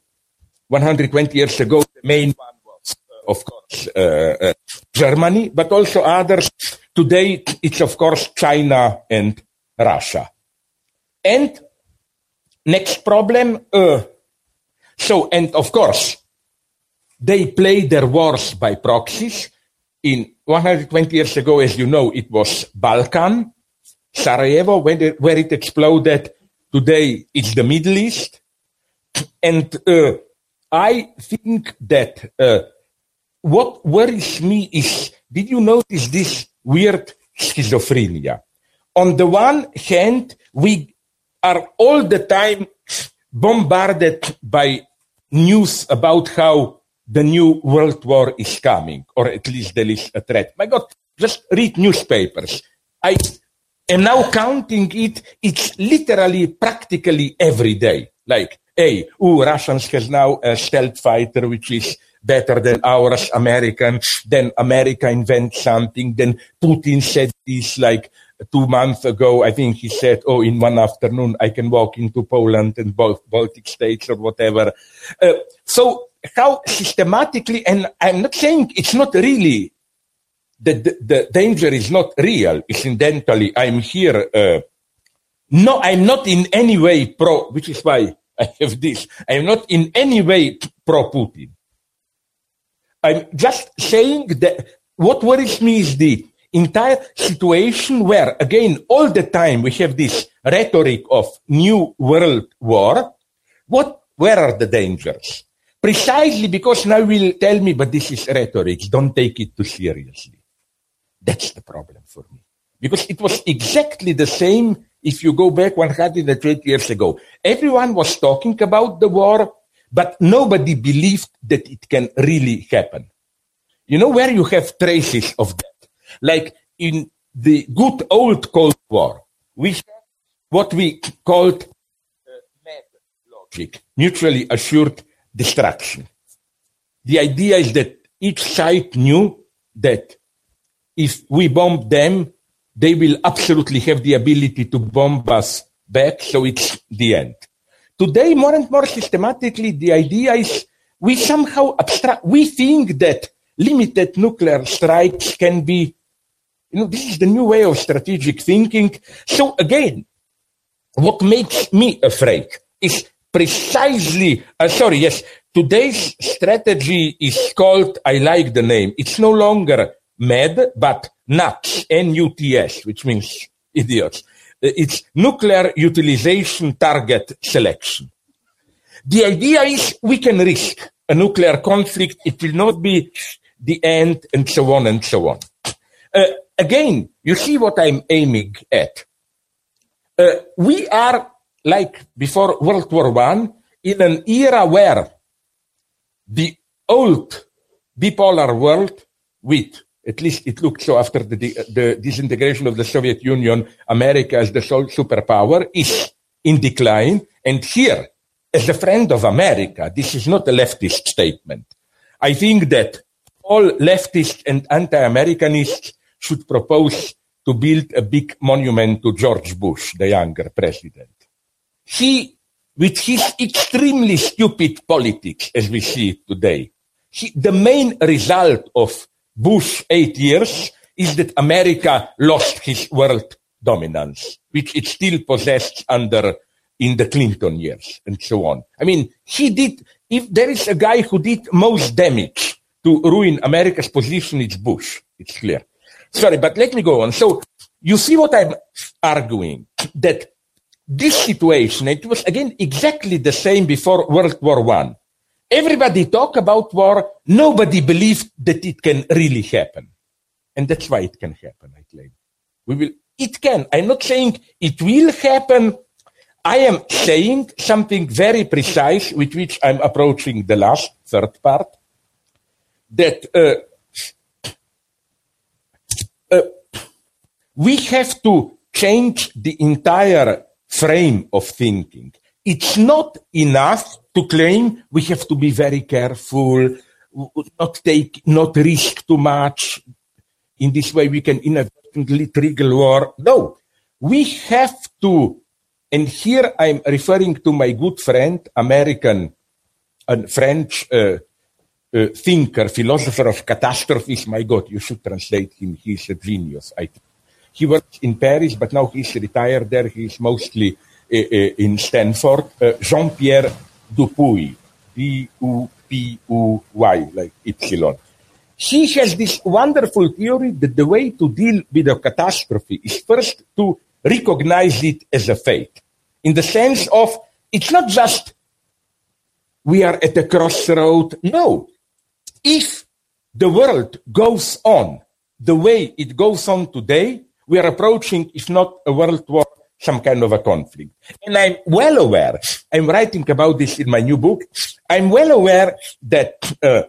120 years ago, the main one was, uh, of course, uh, uh, Germany, but also others Today, it's of course China and Russia. And next problem, uh, so, and of course, they play their wars by proxies. In 120 years ago, as you know, it was Balkan, Sarajevo, it, where it exploded. Today, it's the Middle East. And uh, I think that uh, what worries me is, did you notice this weird schizophrenia. On the one hand, we are all the time bombarded by news about how the new world war is coming, or at least there is a threat. My God, just read newspapers. I am now counting it. It's literally, practically every day. Like, hey, ooh, Russians has now a stealth fighter, which is better than ours, American. Then America invents something. Then Putin said this like two months ago. I think he said, oh, in one afternoon, I can walk into Poland and both Baltic states or whatever. Uh, so how systematically, and I'm not saying it's not really, the, the, the danger is not real. Incidentally, I'm here, uh, no, I'm not in any way pro, which is why I have this. I'm not in any way pro Putin. I'm just saying that what worries me is the entire situation where, again, all the time we have this rhetoric of new world war. What, where are the dangers? Precisely because now will tell me, but this is rhetoric. Don't take it too seriously. That's the problem for me. Because it was exactly the same if you go back 120 years ago. Everyone was talking about the war but nobody believed that it can really happen. You know where you have traces of that? Like in the good old Cold War, we had what we called uh, MAD logic, mutually assured destruction. The idea is that each side knew that if we bomb them, they will absolutely have the ability to bomb us back, so it's the end. Today, more and more systematically, the idea is we somehow abstract, we think that limited nuclear strikes can be, you know, this is the new way of strategic thinking. So again, what makes me afraid is precisely, uh, sorry, yes, today's strategy is called, I like the name, it's no longer MAD, but NUTS, N-U-T-S, which means idiots. Uh, it's nuclear utilization target selection. The idea is we can risk a nuclear conflict. It will not be the end and so on and so on. Uh, again, you see what I'm aiming at. Uh, we are like before World War One in an era where the old bipolar world with at least it looked so after the, the disintegration of the Soviet Union, America as the sole superpower is in decline. And here, as a friend of America, this is not a leftist statement. I think that all leftists and anti-Americanists should propose to build a big monument to George Bush, the younger president. He, with his extremely stupid politics as we see it today, he, the main result of Bush eight years is that America lost his world dominance, which it still possessed under in the Clinton years and so on. I mean, he did, if there is a guy who did most damage to ruin America's position, it's Bush. It's clear. Sorry, but let me go on. So you see what I'm arguing that this situation, it was again exactly the same before World War One. Everybody talk about war. Nobody believed that it can really happen. And that's why it can happen, I claim. We will, it can. I'm not saying it will happen. I am saying something very precise with which I'm approaching the last third part that uh, uh, we have to change the entire frame of thinking. It's not enough to claim we have to be very careful, not take, not risk too much. In this way, we can inadvertently trigger war. No, we have to, and here I'm referring to my good friend, American and French uh, uh, thinker, philosopher of catastrophes. My God, you should translate him. He's a genius. I, he works in Paris, but now he's retired there. He's mostly uh, uh, in Stanford. Uh, Jean-Pierre Dupuy, D-U-P-U-Y, like Ypsilon. He has this wonderful theory that the way to deal with a catastrophe is first to recognize it as a fate. In the sense of, it's not just we are at a crossroad. No, if the world goes on the way it goes on today, we are approaching, if not a world war, some kind of a conflict. And I'm well aware, I'm writing about this in my new book, I'm well aware that, uh,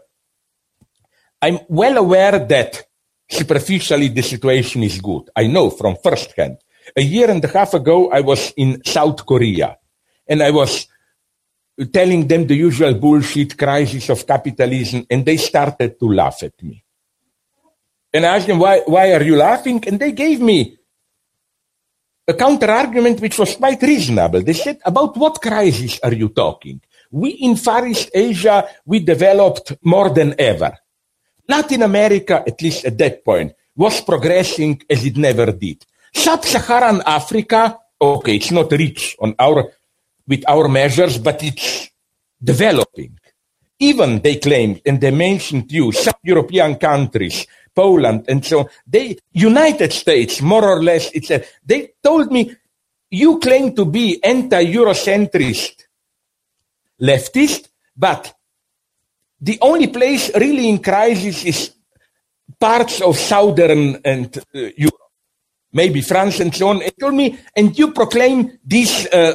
I'm well aware that superficially the situation is good. I know from first hand. A year and a half ago, I was in South Korea and I was telling them the usual bullshit crisis of capitalism, and they started to laugh at me. And I asked them, why, why are you laughing? And they gave me a counter argument which was quite reasonable. They said, about what crisis are you talking? We in Far East Asia, we developed more than ever. Latin America, at least at that point, was progressing as it never did. Sub-Saharan Africa, okay, it's not rich on our with our measures, but it's developing. Even they claimed, and they mentioned you, some European countries, Poland, and so on, they, United States, more or less, it's a, they told me, you claim to be anti-Eurocentrist leftist, but the only place really in crisis is parts of southern and uh, Europe, maybe France and so on. They told me, and you proclaim this uh,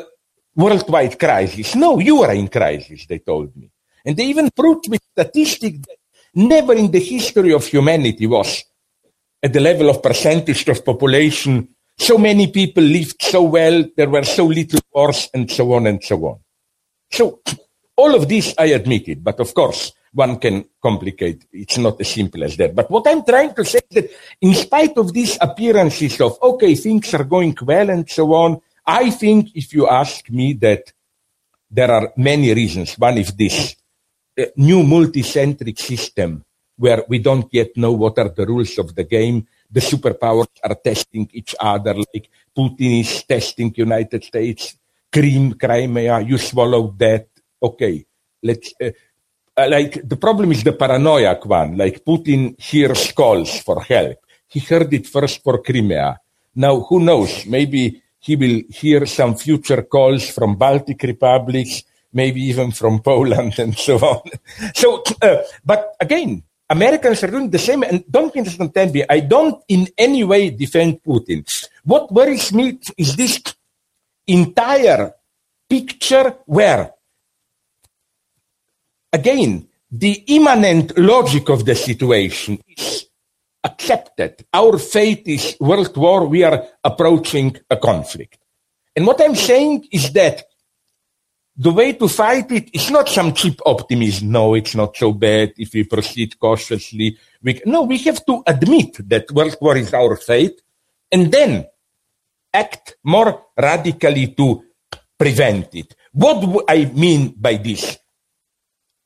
worldwide crisis. No, you are in crisis, they told me. And they even proved with statistics that never in the history of humanity was at the level of percentage of population so many people lived so well, there were so little wars, and so on and so on. So, all of this I admitted, but of course, one can complicate. It's not as simple as that. But what I'm trying to say is that in spite of these appearances of, okay, things are going well and so on, I think if you ask me that there are many reasons. One is this new multicentric system where we don't yet know what are the rules of the game. The superpowers are testing each other, like Putin is testing United States, Crimea, Crimea, you swallowed that. Okay, let's. Uh, uh, like the problem is the paranoiac one. Like Putin hears calls for help. He heard it first for Crimea. Now, who knows? Maybe he will hear some future calls from Baltic republics, maybe even from Poland and so on. So, uh, but again, Americans are doing the same, and don't misunderstand me. I don't in any way defend Putin. What worries me is this entire picture where, again, the immanent logic of the situation is accepted. Our fate is world war. We are approaching a conflict. And what I'm saying is that the way to fight it is not some cheap optimism. No, it's not so bad if we proceed cautiously. We, no, we have to admit that world war is our fate and then act more radically to prevent it. What do I mean by this?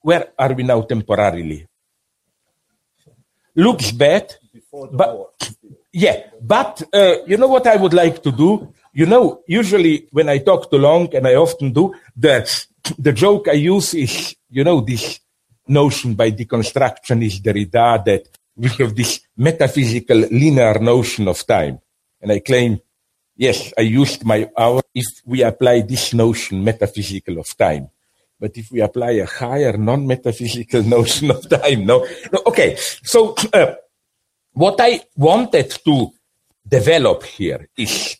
Where are we now temporarily? Looks bad, but yeah, but uh, you know what I would like to do? You know, usually when I talk too long, and I often do, the, the joke I use is, you know, this notion by deconstructionist Derrida that we have this metaphysical linear notion of time. And I claim, yes, I used my hour if we apply this notion metaphysical of time. But if we apply a higher non-metaphysical notion of time, no, no okay. So uh, what I wanted to develop here is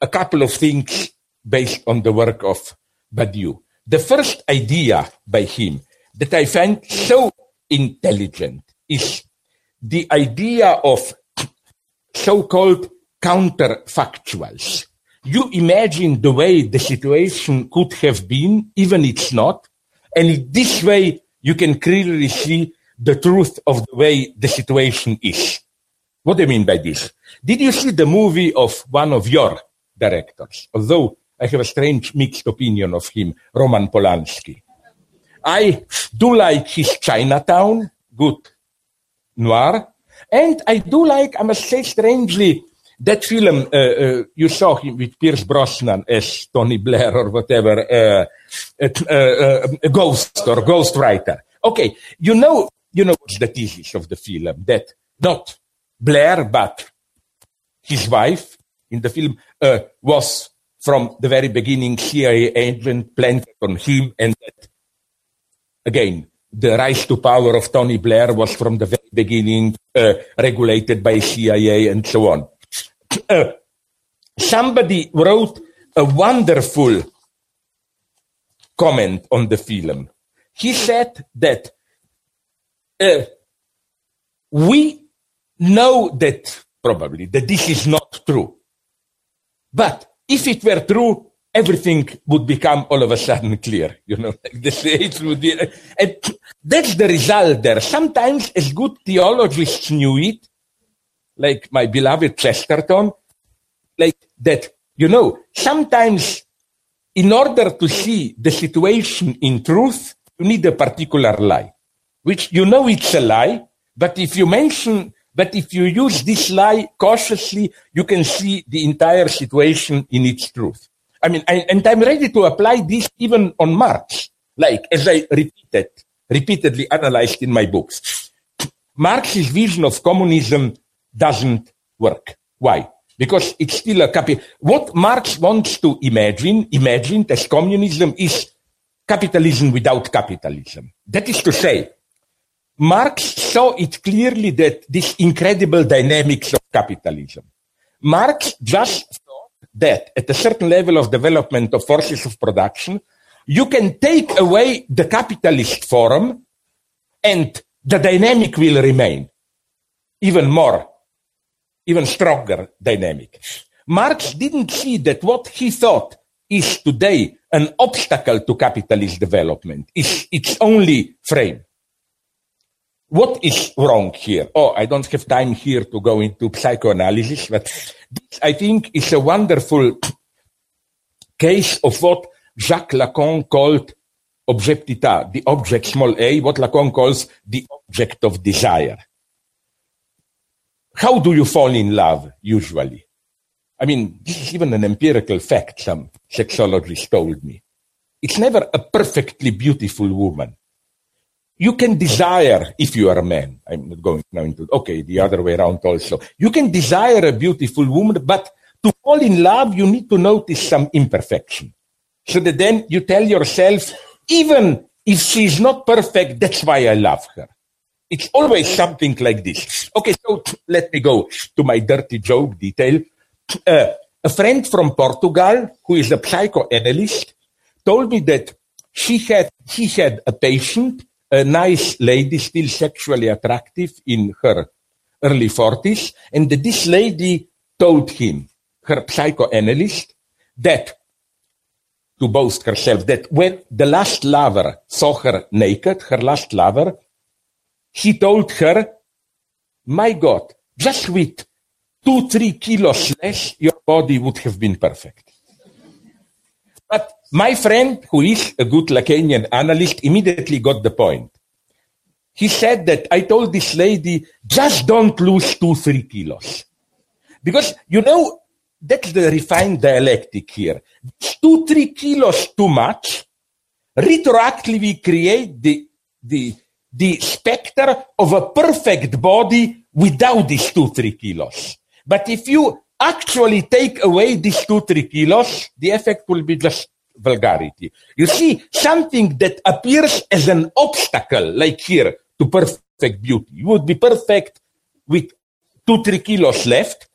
a couple of things based on the work of Badiou. The first idea by him that I find so intelligent is the idea of so-called counterfactuals. You imagine the way the situation could have been, even it's not, and in this way you can clearly see the truth of the way the situation is. What do I mean by this? Did you see the movie of one of your directors? Although I have a strange mixed opinion of him, Roman Polanski. I do like his Chinatown, good noir, and I do like, I must say strangely, that film uh, uh, you saw him with Pierce Brosnan as Tony Blair or whatever, uh, uh, uh Ghost or Ghost Writer. Okay, you know, you know the thesis of the film that not Blair but his wife in the film uh, was from the very beginning CIA agent planted on him and that again the rise to power of Tony Blair was from the very beginning uh, regulated by CIA and so on. Uh, somebody wrote a wonderful comment on the film. He said that uh, we know that probably that this is not true. But if it were true, everything would become all of a sudden clear. You know, the states would be, and that's the result there. Sometimes as good theologists knew it, like my beloved Chesterton, like that, you know, sometimes in order to see the situation in truth, you need a particular lie, which you know it's a lie, but if you mention but if you use this lie cautiously, you can see the entire situation in its truth. I mean, I, and I'm ready to apply this even on Marx, like as I repeated, repeatedly analyzed in my books. Marx's vision of communism doesn't work. Why? Because it's still a copy. What Marx wants to imagine, imagine as communism is capitalism without capitalism. That is to say, Marx saw it clearly that this incredible dynamics of capitalism. Marx just thought that at a certain level of development of forces of production, you can take away the capitalist form and the dynamic will remain even more, even stronger dynamic. Marx didn't see that what he thought is today an obstacle to capitalist development is its only frame. What is wrong here? Oh, I don't have time here to go into psychoanalysis, but this, I think, is a wonderful case of what Jacques Lacan called objet petit a, the object small a, what Lacan calls the object of desire. How do you fall in love usually? I mean, this is even an empirical fact, some sexologists told me. It's never a perfectly beautiful woman. You can desire, if you are a man, I'm not going now into, okay, the other way around also. You can desire a beautiful woman, but to fall in love, you need to notice some imperfection. So that then you tell yourself, even if she's not perfect, that's why I love her. It's always something like this. Okay, so let me go to my dirty joke detail. Uh, a friend from Portugal, who is a psychoanalyst, told me that she had, she had a patient a nice lady, still sexually attractive in her early 40s, and this lady told him, her psychoanalyst, that to boast herself, that when the last lover saw her naked, her last lover, he told her, my God, just with two, three kilos less, your body would have been perfect. But my friend, who is a good Lacanian analyst, immediately got the point. He said that I told this lady, just don't lose two, three kilos. Because, you know, that's the refined dialectic here. Two, three kilos too much, retroactively create the, the, the specter of a perfect body without these two, three kilos. But if you actually take away these two, three kilos, the effect will be just vulgarity. You see, something that appears as an obstacle, like here, to perfect beauty, you would be perfect with two, three kilos left,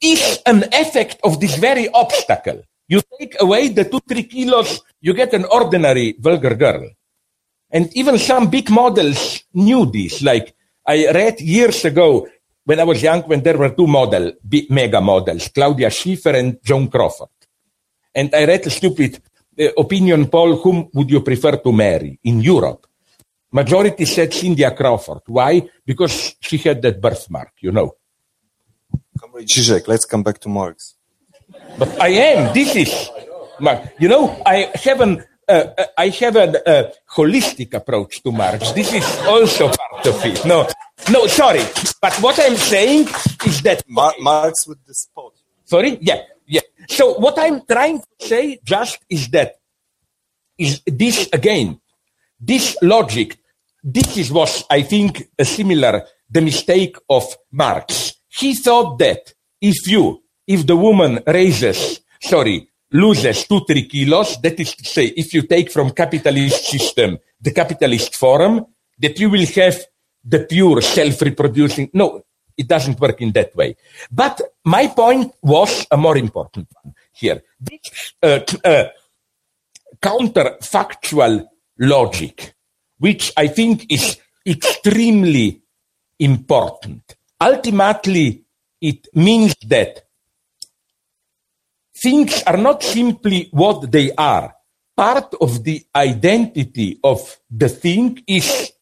is an effect of this very obstacle. You take away the two, three kilos, you get an ordinary vulgar girl. And even some big models knew this. Like I read years ago when I was young, when there were two model, big mega models, Claudia Schiffer and Joan Crawford. And I read a stupid uh, opinion poll, whom would you prefer to marry in Europe? Majority said Cynthia Crawford. Why? Because she had that birthmark, you know.
Comrade Zizek, let's come back to Marx.
But I am. This is, Marx. You know, I have an, uh, uh I have a uh, holistic approach to Marx. This is also part of it. No, no, sorry. But what I'm saying is that
Mar- Marx with the spot.
Sorry. Yeah. Yeah. So what I'm trying to say just is that is this again, this logic, this is what I think a similar the mistake of Marx. He thought that if you, if the woman raises, sorry, loses two, three kilos, that is to say, if you take from capitalist system the capitalist form, that you will have the pure self-reproducing. No, it doesn't work in that way. But my point was a more important one here. This uh, uh, counterfactual logic, which I think is extremely important. Ultimately, it means that things are not simply what they are. Part of the identity of the thing is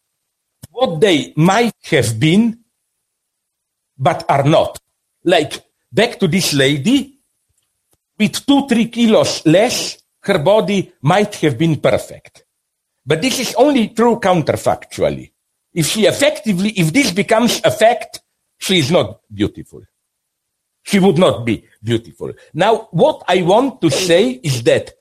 what they might have been but are not. Like, back to this lady, with two, three kilos less, her body might have been perfect. But this is only true counterfactually. If she effectively, if this becomes a fact, she is not beautiful. She would not be beautiful. Now, what I want to say is that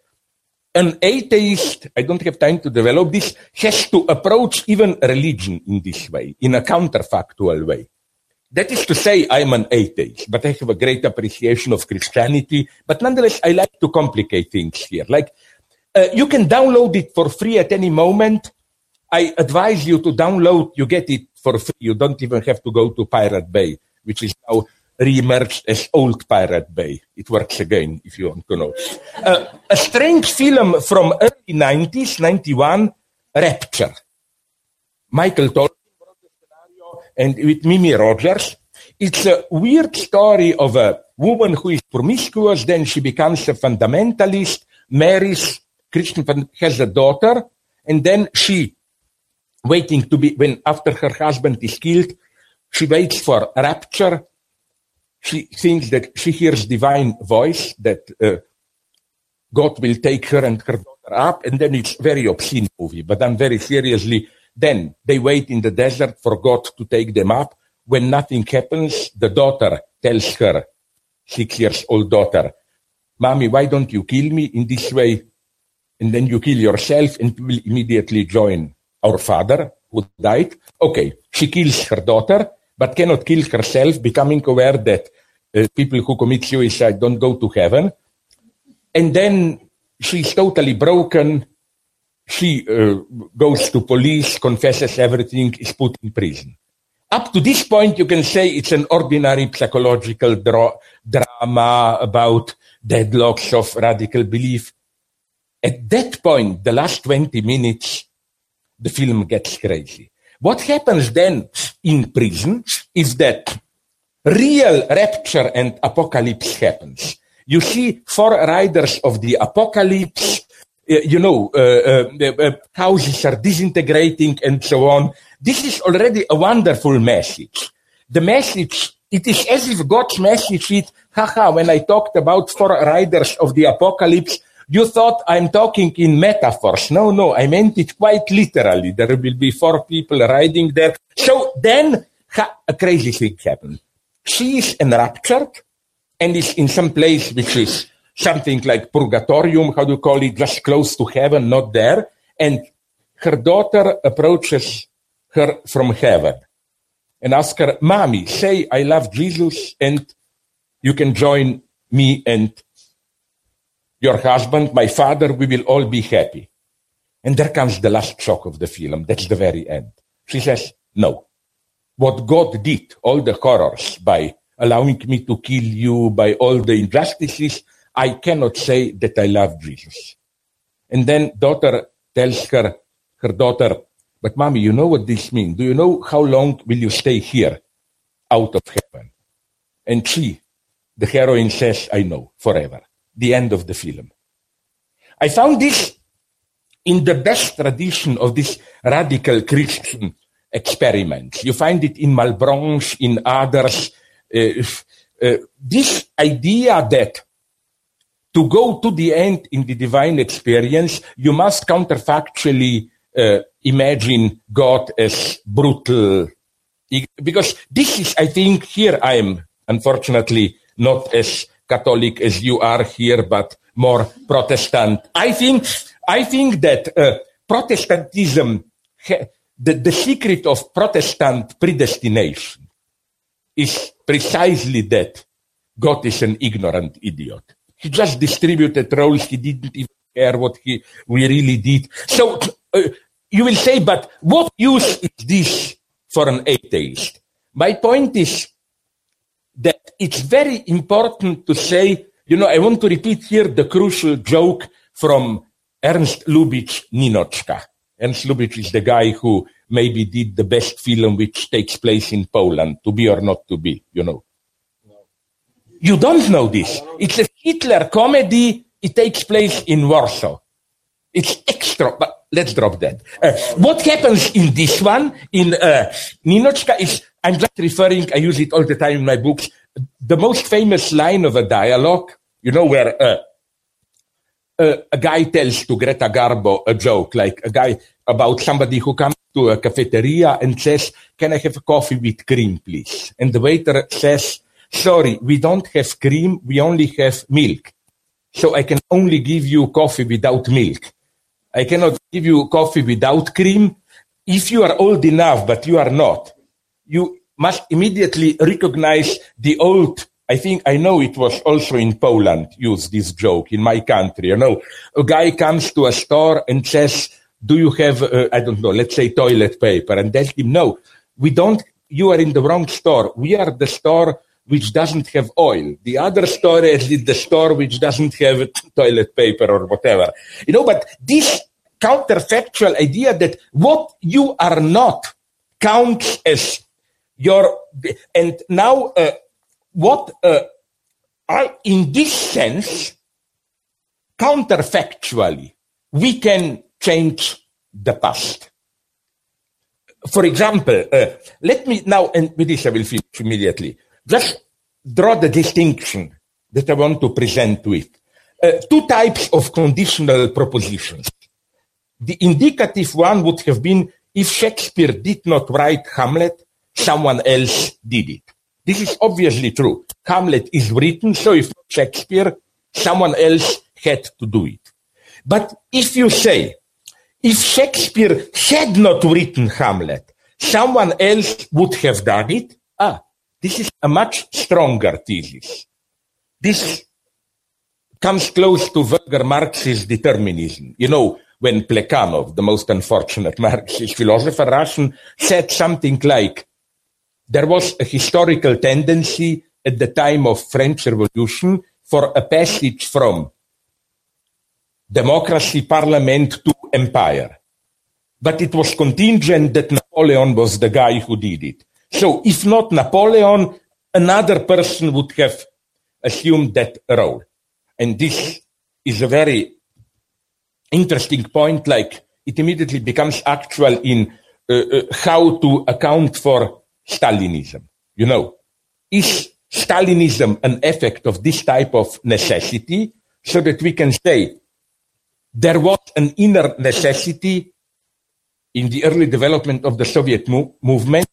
an atheist, I don't have time to develop this, has to approach even religion in this way, in a counterfactual way. That is to say, I'm an atheist, but I have a great appreciation of Christianity. But nonetheless, I like to complicate things here. Like, uh, you can download it for free at any moment. I advise you to download, you get it for free. You don't even have to go to Pirate Bay, which is now re-emerged as Old Pirate Bay. It works again, if you want to know. Uh, a strange film from early 90s, 91, Rapture. Michael Toll and with Mimi Rogers. It's a weird story of a woman who is promiscuous, then she becomes a fundamentalist, marries Christian, has a daughter, and then she, waiting to be, when after her husband is killed, she waits for rapture. She thinks that she hears divine voice that uh, God will take her and her daughter up, and then it's very obscene movie, but done very seriously. Then they wait in the desert for God to take them up. When nothing happens, the daughter tells her, six years old daughter, Mommy, why don't you kill me in this way? And then you kill yourself and will immediately join our father who died. Okay, she kills her daughter, but cannot kill herself, becoming aware that uh, people who commit suicide don't go to heaven. And then she's totally broken. She uh, goes to police, confesses everything, is put in prison. Up to this point, you can say it's an ordinary psychological dra- drama about deadlocks of radical belief. At that point, the last 20 minutes, the film gets crazy. What happens then in prison is that real rapture and apocalypse happens. You see four riders of the apocalypse, you know, uh, uh, houses are disintegrating and so on. This is already a wonderful message. The message, it is as if God's message is, haha, when I talked about four riders of the apocalypse, you thought I'm talking in metaphors. No, no, I meant it quite literally. There will be four people riding there. So then a crazy thing happened. She is enraptured and is in some place which is something like purgatorium, how do you call it, just close to heaven, not there. And her daughter approaches her from heaven and asks her, Mommy, say I love Jesus and you can join me and your husband, my father, we will all be happy. And there comes the last shock of the film. That's the very end. She says, no. What God did, all the horrors, by allowing me to kill you, by all the injustices, I cannot say that I love Jesus. And then daughter tells her, her daughter, but mommy, you know what this means. Do you know how long will you stay here out of heaven? And she, the heroine says, I know, forever the end of the film. I found this in the best tradition of this radical Christian experiment. You find it in Malebranche, in others. Uh, uh, this idea that to go to the end in the divine experience, you must counterfactually uh, imagine God as brutal. Because this is, I think, here I am, unfortunately, not as Catholic as you are here, but more Protestant. I think, I think that uh, Protestantism, the, the secret of Protestant predestination is precisely that God is an ignorant idiot. He just distributed roles. He didn't even care what he, we really did. So uh, you will say, but what use is this for an atheist? My point is, that it's very important to say, you know, I want to repeat here the crucial joke from Ernst Lubitsch Ninotchka. Ernst Lubitsch is the guy who maybe did the best film which takes place in Poland, to be or not to be, you know. You don't know this. It's a Hitler comedy. It takes place in Warsaw. It's extra, but let's drop that. Uh, what happens in this one, in uh, Ninotchka, is I'm just referring, I use it all the time in my books. The most famous line of a dialogue, you know, where uh, uh, a guy tells to Greta Garbo a joke, like a guy about somebody who comes to a cafeteria and says, Can I have a coffee with cream, please? And the waiter says, Sorry, we don't have cream, we only have milk. So I can only give you coffee without milk. I cannot give you coffee without cream. If you are old enough, but you are not, you must immediately recognize the old I think I know it was also in Poland used this joke in my country. You know, a guy comes to a store and says, "Do you have uh, I don't know, let's say toilet paper?" And tells him, "No, we don't. You are in the wrong store. We are the store which doesn't have oil. The other store is the store which doesn't have toilet paper or whatever. You know, but this counterfactual idea that what you are not counts as your, and now uh, what, uh, I, in this sense, counterfactually, we can change the past. For example, uh, let me now, and with this I will finish immediately. Just draw the distinction that I want to present with. Uh, two types of conditional propositions. The indicative one would have been if Shakespeare did not write Hamlet, someone else did it. This is obviously true. Hamlet is written, so if Shakespeare, someone else had to do it. But if you say, if Shakespeare had not written Hamlet, someone else would have done it, this is a much stronger thesis. This comes close to vulgar Marxist determinism. You know, when Plekhanov, the most unfortunate Marxist philosopher Russian, said something like, there was a historical tendency at the time of French Revolution for a passage from democracy, parliament to empire. But it was contingent that Napoleon was the guy who did it. So if not Napoleon, another person would have assumed that role. And this is a very interesting point, like it immediately becomes actual in uh, uh, how to account for Stalinism. You know, is Stalinism an effect of this type of necessity so that we can say there was an inner necessity in the early development of the Soviet mo- movement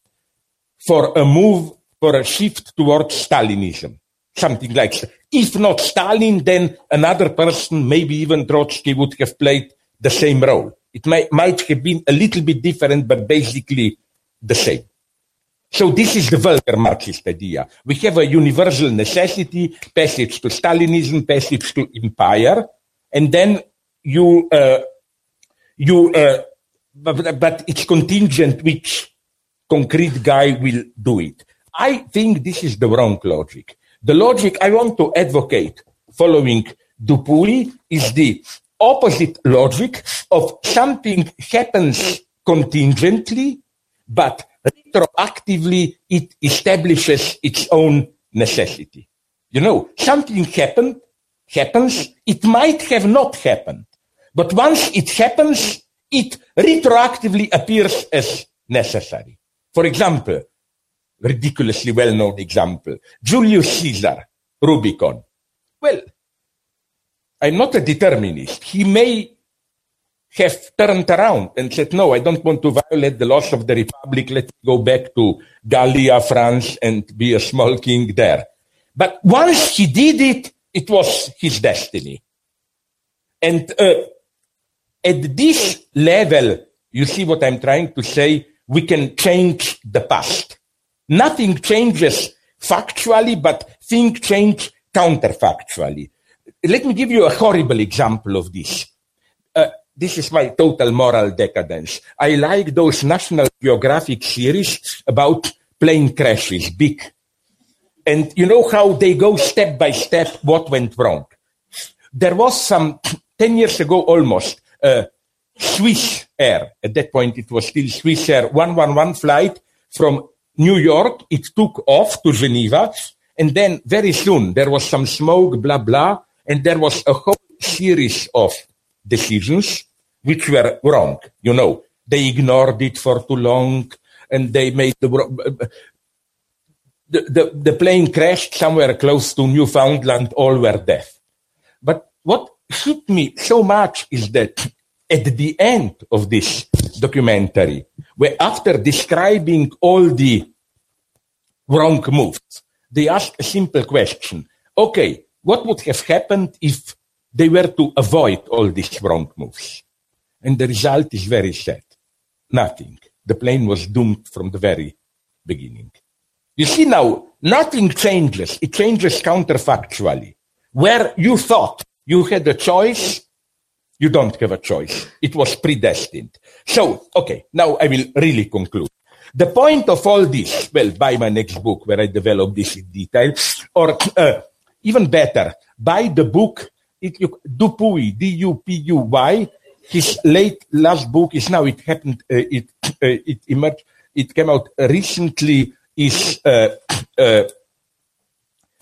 for a move, for a shift towards Stalinism. Something like, if not Stalin, then another person, maybe even Trotsky would have played the same role. It may, might have been a little bit different, but basically the same. So this is the vulgar Marxist idea. We have a universal necessity, passage to Stalinism, passage to empire, and then you, uh, you, uh, but, but it's contingent which concrete guy will do it. I think this is the wrong logic. The logic I want to advocate following Dupuy is the opposite logic of something happens contingently, but retroactively it establishes its own necessity. You know, something happened, happens, it might have not happened, but once it happens, it retroactively appears as necessary. For example, ridiculously well-known example, Julius Caesar, Rubicon. Well, I'm not a determinist. He may have turned around and said, no, I don't want to violate the laws of the Republic. Let's go back to Gallia, France, and be a small king there. But once he did it, it was his destiny. And uh, at this level, you see what I'm trying to say? We can change the past. Nothing changes factually, but things change counterfactually. Let me give you a horrible example of this. Uh, this is my total moral decadence. I like those National Geographic series about plane crashes, big. And you know how they go step by step what went wrong. There was some 10 years ago almost, uh, Swiss Air. At that point, it was still Swiss Air 111 flight from New York. It took off to Geneva. And then very soon there was some smoke, blah, blah. And there was a whole series of decisions which were wrong. You know, they ignored it for too long and they made the, the, the, the plane crashed somewhere close to Newfoundland. All were dead. But what hit me so much is that at the end of this documentary, where after describing all the wrong moves, they ask a simple question. Okay, what would have happened if they were to avoid all these wrong moves? And the result is very sad. Nothing. The plane was doomed from the very beginning. You see now, nothing changes. It changes counterfactually. Where you thought you had a choice, you don't have a choice. It was predestined. So, okay, now I will really conclude. The point of all this, well, buy my next book where I develop this in detail, or uh, even better, buy the book it, you, Dupuy, D-U-P-U-Y. His late last book is now, it happened, uh, it, uh, it emerged, it came out recently, is, uh, uh,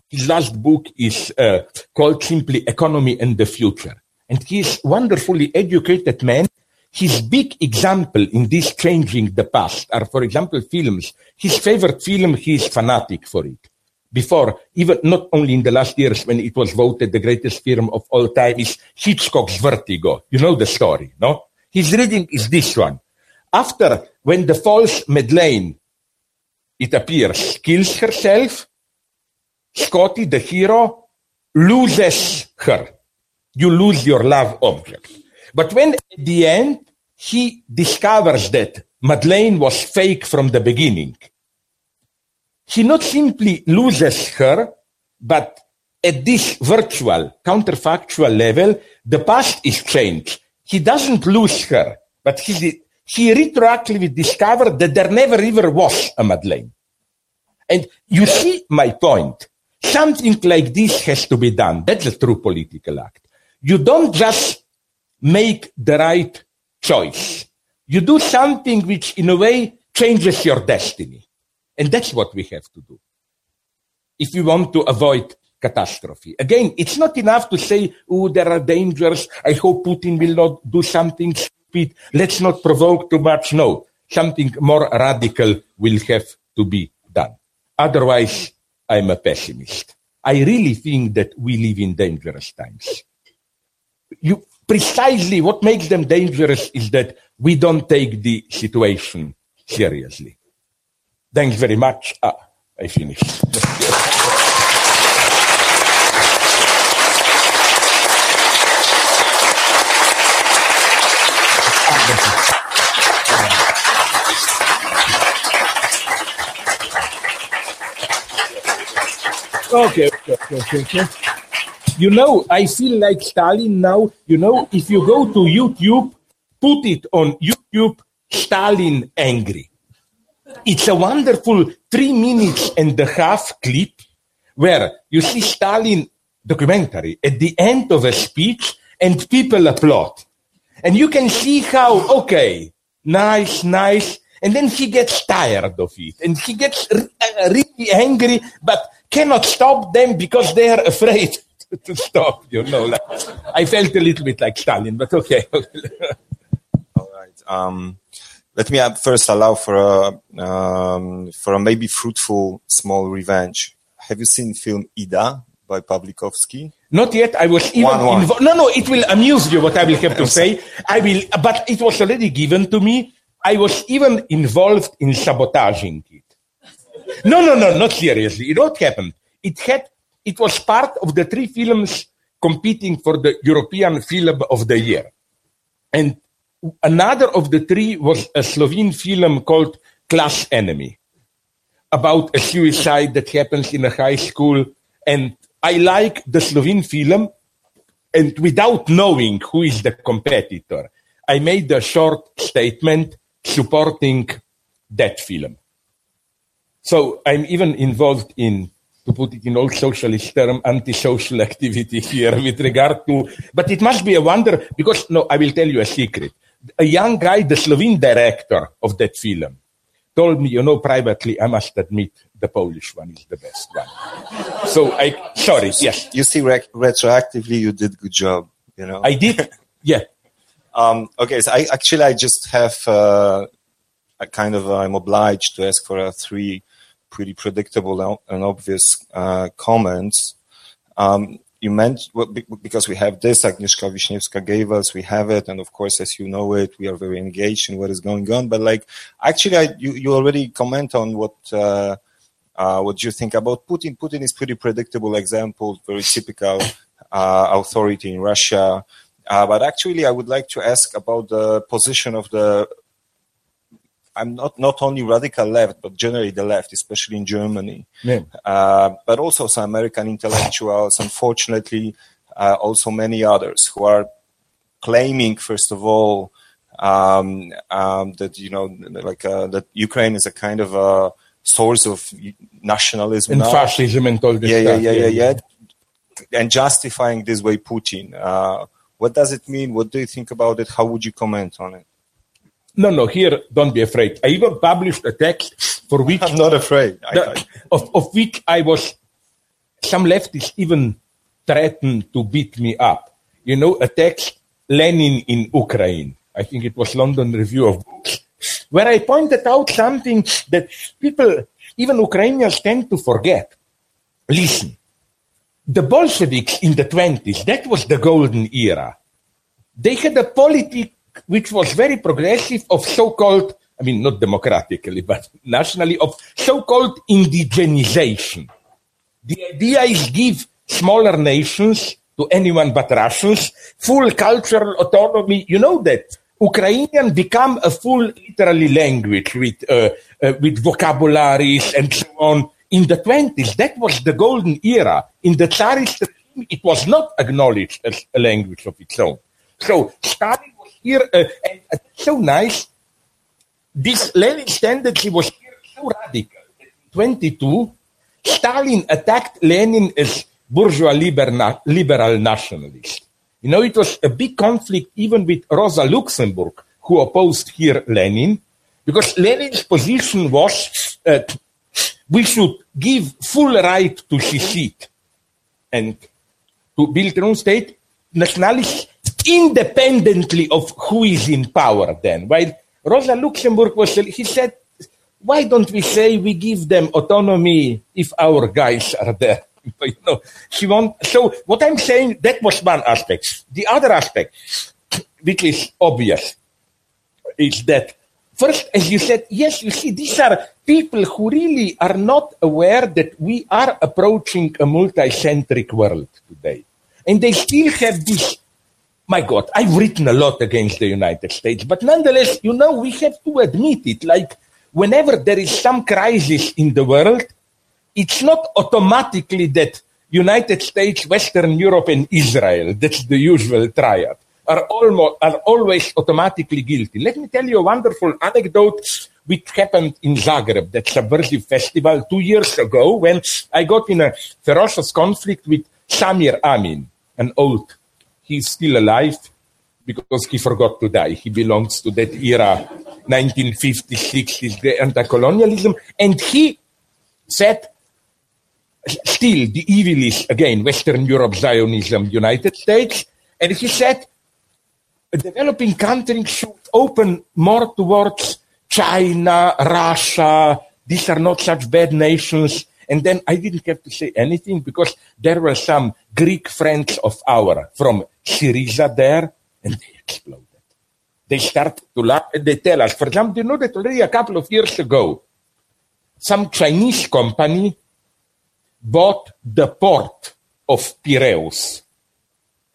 his last book is uh, called simply Economy and the Future. And he's wonderfully educated man. His big example in this changing the past are, for example, films. His favorite film, he is fanatic for it. Before, even not only in the last years when it was voted the greatest film of all time is Hitchcock's Vertigo. You know the story, no? His reading is this one. After, when the false Madeleine it appears, kills herself. Scotty, the hero, loses her. You lose your love object. But when at the end he discovers that Madeleine was fake from the beginning, he not simply loses her, but at this virtual, counterfactual level, the past is changed. He doesn't lose her, but he, he retroactively discovered that there never ever was a Madeleine. And you see my point. Something like this has to be done. That's a true political act. You don't just make the right choice. You do something which in a way changes your destiny. And that's what we have to do. If we want to avoid catastrophe. Again, it's not enough to say, oh, there are dangers. I hope Putin will not do something stupid. Let's not provoke too much. No, something more radical will have to be done. Otherwise, I'm a pessimist. I really think that we live in dangerous times. You, precisely what makes them dangerous is that we don't take the situation seriously. Thanks very much. Ah, I finished. Okay, okay, okay, okay. You know, I feel like Stalin now. You know, if you go to YouTube, put it on YouTube, Stalin angry. It's a wonderful three minutes and a half clip where you see Stalin documentary at the end of a speech and people applaud. And you can see how, okay, nice, nice. And then he gets tired of it and he gets uh, really angry, but cannot stop them because they are afraid to stop. You know, like, I felt a little bit like Stalin, but okay.
All right. Um, let me first allow for a um, for a maybe fruitful small revenge. Have you seen film Ida by Pawlikowski?
Not yet. I was even no, no. It will amuse you what I will have to say. I will, but it was already given to me. I was even involved in sabotaging it. No, no, no, not seriously. It what happened? It had, it was part of the three films competing for the European Film of the Year. And another of the three was a Slovene film called Class Enemy about a suicide that happens in a high school. And I like the Slovene film. And without knowing who is the competitor, I made a short statement supporting that film. So I'm even involved in, to put it in old socialist term, antisocial activity here with regard to, but it must be a wonder because, no, I will tell you a secret. A young guy, the Slovene director of that film, told me, you know, privately, I must admit the Polish one is the best one. so I, sorry, yes.
You see, re- retroactively, you did good job, you know.
I did, yeah.
Um, okay, so I actually I just have uh, a kind of I'm obliged to ask for a three pretty predictable and obvious uh, comments. Um, you meant well, because we have this, Agnieszka Wiśniewska gave us, we have it, and of course, as you know it, we are very engaged in what is going on. But like, actually, I, you you already comment on what uh, uh, what you think about Putin. Putin is pretty predictable example, very typical uh, authority in Russia. Uh, but actually, I would like to ask about the position of the I'm not not only radical left, but generally the left, especially in Germany, yeah. uh, but also some American intellectuals. Unfortunately, uh, also many others who are claiming, first of all, um, um, that you know, like uh, that Ukraine is a kind of a source of nationalism
and now. fascism and all this
yeah, stuff. Yeah, yeah, yeah, yeah, and justifying this way Putin. Uh, what does it mean? What do you think about it? How would you comment on it?
No, no, here, don't be afraid. I even published a text for which.
I'm not afraid.
The. Of, of which I was, some leftists even threatened to beat me up. You know, a text, Lenin in Ukraine. I think it was London Review of Books, where I pointed out something that people, even Ukrainians, tend to forget. Listen, the Bolsheviks in the 20s, that was the golden era. They had a politic which was very progressive of so-called I mean, not democratically, but nationally, of so-called indigenization. The idea is give smaller nations to anyone but Russians full cultural autonomy. You know that Ukrainian become a full literally language with uh, uh, with vocabularies and so on in the 20s. That was the golden era. In the Tsarist regime, it was not acknowledged as a language of its own. So Stalin here, uh, and so nice. This Lenin Lenin's tendency was so radical. 22, Stalin attacked Lenin as bourgeois liberal, liberal nationalist. You know, it was a big conflict even with Rosa Luxemburg, who opposed here Lenin, because Lenin's position was that we should give full right to secede and to build their own state, nationalists, independently of who is in power then. While Rosa Luxemburg was, he said, why don't we say we give them autonomy if our guys are there? you know, she want, so what I'm saying, that was one aspect. The other aspect, which is obvious, is that first, as you said, yes, you see, these are people who really are not aware that we are approaching a multi-centric world today. And they still have this, my God, I've written a lot against the United States, but nonetheless, you know, we have to admit it. Like, whenever there is some crisis in the world, it's not automatically that United States, Western Europe, and Israel, that's the usual triad, are, almost, are always automatically guilty. Let me tell you a wonderful anecdote which happened in Zagreb, that subversive festival two years ago when I got in a ferocious conflict with Samir Amin, an old, he's still alive because he forgot to die. He belongs to that era, 1956, the anti-colonialism, and he said still the evil is again Western Europe, Zionism, United States. And he said developing countries should open more towards China, Russia. These are not such bad nations. And then I didn't have to say anything because there were some Greek friends of ours from Syriza there, and they exploded. They start to laugh and they tell us, for example, you know that already a couple of years ago, some Chinese company bought the port of Piraeus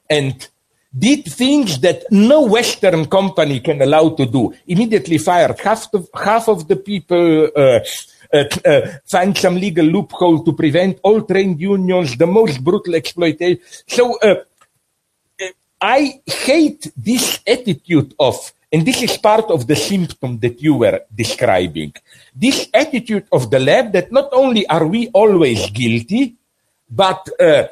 and did things that no Western company can allow to do. Immediately fired half of, half of the people, uh, find some legal loophole to prevent all trade unions, the most brutal exploitation. So uh, uh, I hate this attitude of and this is part of the symptom that you were describing. This attitude of the left that not only are we always guilty, but uh,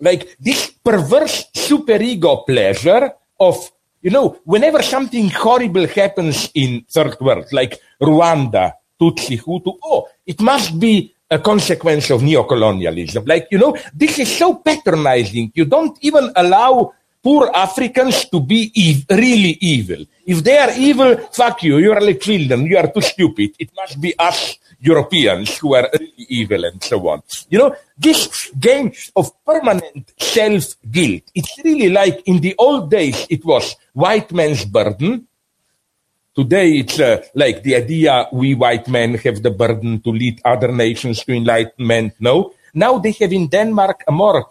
like this perverse superego pleasure of, you know, whenever something horrible happens in third world, like Rwanda, Tutsi, Hutu, oh, it must be a consequence of neocolonialism. Like, you know, this is so patronizing. You don't even allow poor Africans to be ev- really evil. If they are evil, fuck you, you are like children, you are too stupid. It must be us Europeans who are really evil and so on. You know, this game of permanent self-guilt, it's really like in the old days it was white man's burden. Today it's uh, like the idea we white men have the burden to lead other nations to enlightenment. No. Now they have in Denmark a more,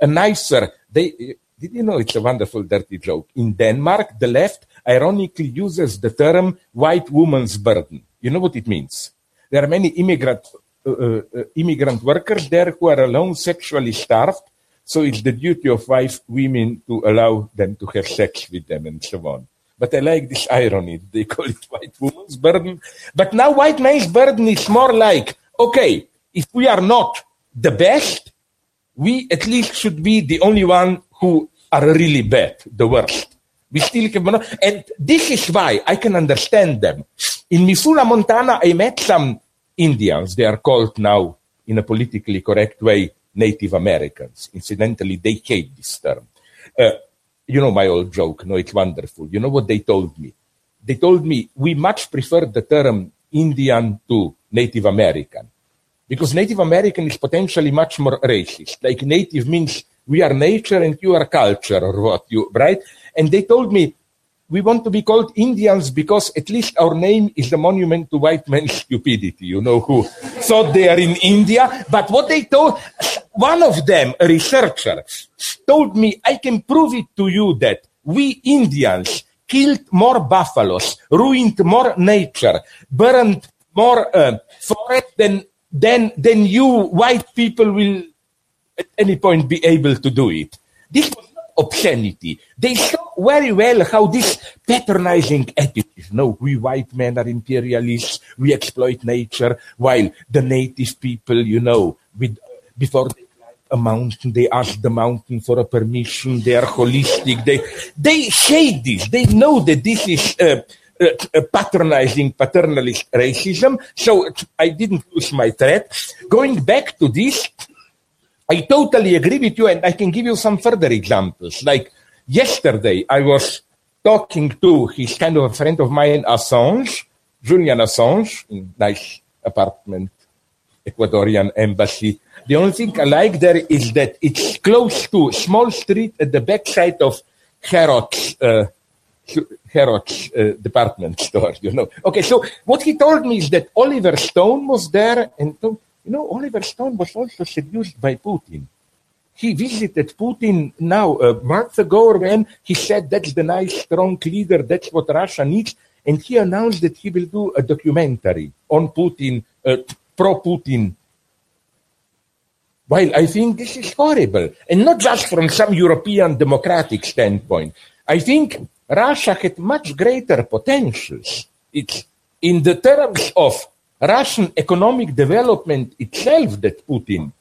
a nicer, they, did you know it's a wonderful dirty joke? In Denmark, the left ironically uses the term white woman's burden. You know what it means? There are many immigrant, uh, uh, uh, immigrant workers there who are alone, sexually starved. So it's the duty of white women to allow them to have sex with them and so on. But I like this irony. They call it white woman's burden. But now white man's burden is more like, okay, if we are not the best, we at least should be the only one who are really bad, the worst. We still have, and this is why I can understand them. In Missoula, Montana, I met some Indians. They are called now, in a politically correct way, Native Americans. Incidentally, they hate this term. Uh, you know my old joke, no, it's wonderful. You know what they told me? They told me we much prefer the term Indian to Native American because Native American is potentially much more racist. Like native means we are nature and you are culture or what you, right? And they told me we want to be called Indians because at least our name is a monument to white man's stupidity, you know, who thought they are in India. But what they told, one of them, a researcher, told me, I can prove it to you that we Indians killed more buffaloes, ruined more nature, burned more uh, forest than, than, than you white people will at any point be able to do it. This was not obscenity. They very well how this patronizing attitude, no, we white men are imperialists, we exploit nature, while the native people, you know, with, before they climb a mountain, they ask the mountain for a permission, they are holistic, they, they say this, they know that this is, uh, uh, patronizing paternalist racism. So I didn't lose my thread. Going back to this, I totally agree with you, and I can give you some further examples. Like yesterday, I was talking to his kind of a friend of mine, Assange, Julian Assange, in nice apartment, Ecuadorian embassy. The only thing I like there is that it's close to small street at the backside of Harrods, uh, uh, department store, you know. Okay, so what he told me is that Oliver Stone was there and you know, Oliver Stone was also seduced by Putin. He visited Putin now a month ago when he said that's the nice, strong leader, that's what Russia needs. And he announced that he will do a documentary on Putin, uh, pro Putin. While I think this is horrible, and not just from some European democratic standpoint, I think Russia had much greater potentials. It's in the terms of Russian economic development itself that Putin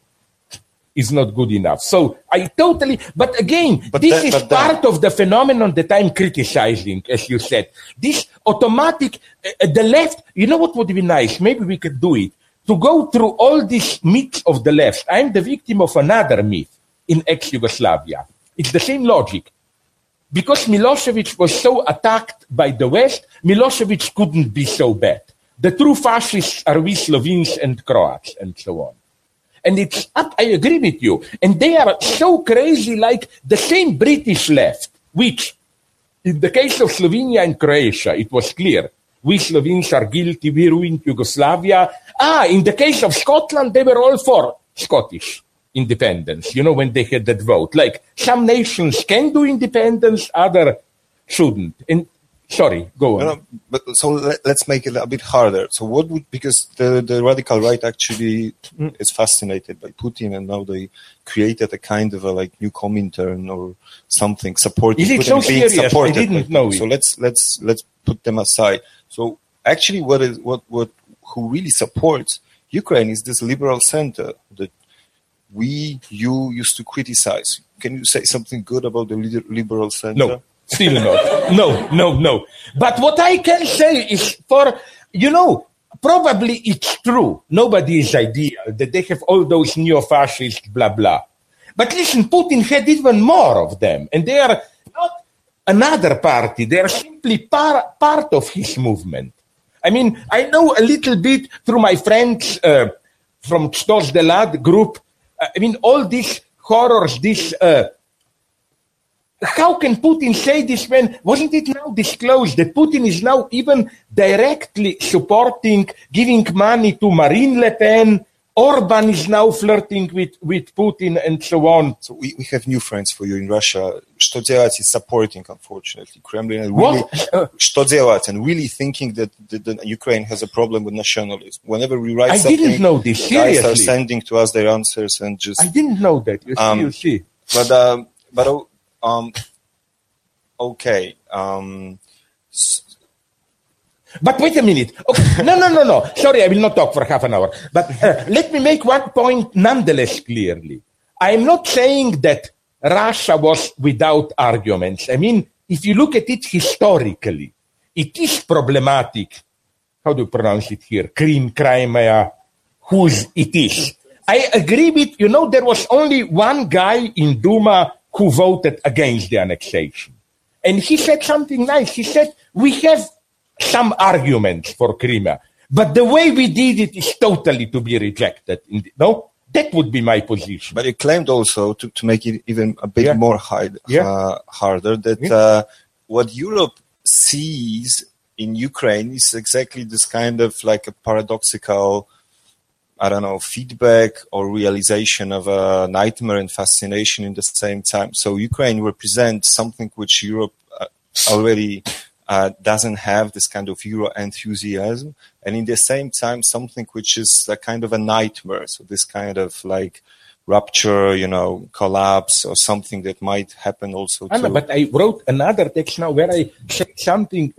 is not good enough. So I totally, but again, but this that, is part that, of the phenomenon that I'm criticizing, as you said. This automatic, uh, the left, you know what would be nice? Maybe we could do it. To go through all these myths of the left. I'm the victim of another myth in ex-Yugoslavia. It's the same logic. Because Milosevic was so attacked by the West, Milosevic couldn't be so bad. The true fascists are we Slovenes and Croats and so on. And it's up, I agree with you. And they are so crazy like the same British left, which in the case of Slovenia and Croatia, it was clear. We Slovenes are guilty, we ruined Yugoslavia. Ah, in the case of Scotland, they were all for Scottish independence, you know, when they had that vote. Like some nations can do independence, other shouldn't. And Sorry, go on. No, no,
but so let, us make it a bit harder. So what would because the, the radical right actually mm. is fascinated by Putin, and now they created a kind of a like new Comintern or something supporting.
Is it Putin so being serious? Supported I didn't know. It.
So let's let's let's put them aside. So actually, what is what what who really supports Ukraine is this liberal center that we you used to criticize. Can you say something good about the liberal center?
No. Still not. No, no, no. But what I can say is for, you know, probably it's true. Nobody is ideal that they have all those neo fascists, blah blah. But listen, Putin had even more of them, and they are not another party. They are simply par- part of his movement. I mean, I know a little bit through my friends uh, from Chto Delat group. I mean, all these horrors, these uh, how can Putin say this when wasn't it now disclosed that Putin is now even directly supporting giving money to Marine Le Pen? Orban is now flirting with, with Putin and so on.
So we, we have new friends for you in Russia. Что делать is supporting, unfortunately. Kremlin and really, uh, что делать and really thinking that, that, that, Ukraine has a problem with nationalism. Whenever we write
I
something,
didn't know this. Seriously.
guys are sending to us their answers and just.
I didn't know that. You um, see, you see.
But, um, but um, okay. Um,
but wait a minute. Okay. No, no, no, no. Sorry, I will not talk for half an hour. But uh, let me make one point nonetheless clearly. I am not saying that Russia was without arguments. I mean, if you look at it historically, it is problematic. How do you pronounce it here? Krim, Crimea, whose it is. I agree with, you know, there was only one guy in Duma who voted against the annexation. And he said something nice. He said, we have some arguments for Crimea, but the way we did it is totally to be rejected. no? That would be my position.
But he claimed also, to, to make it even a bit yeah. more hard, yeah. uh, harder, that yeah. uh, what Europe sees in Ukraine is exactly this kind of like a paradoxical, I don't know, feedback or realization of a nightmare and fascination in the same time. So Ukraine represents something which Europe uh, already uh, doesn't have this kind of Euro enthusiasm, and in the same time something which is a kind of a nightmare. So this kind of like rupture, you know, collapse or something that might happen also.
Anna, but I wrote another text now where I said something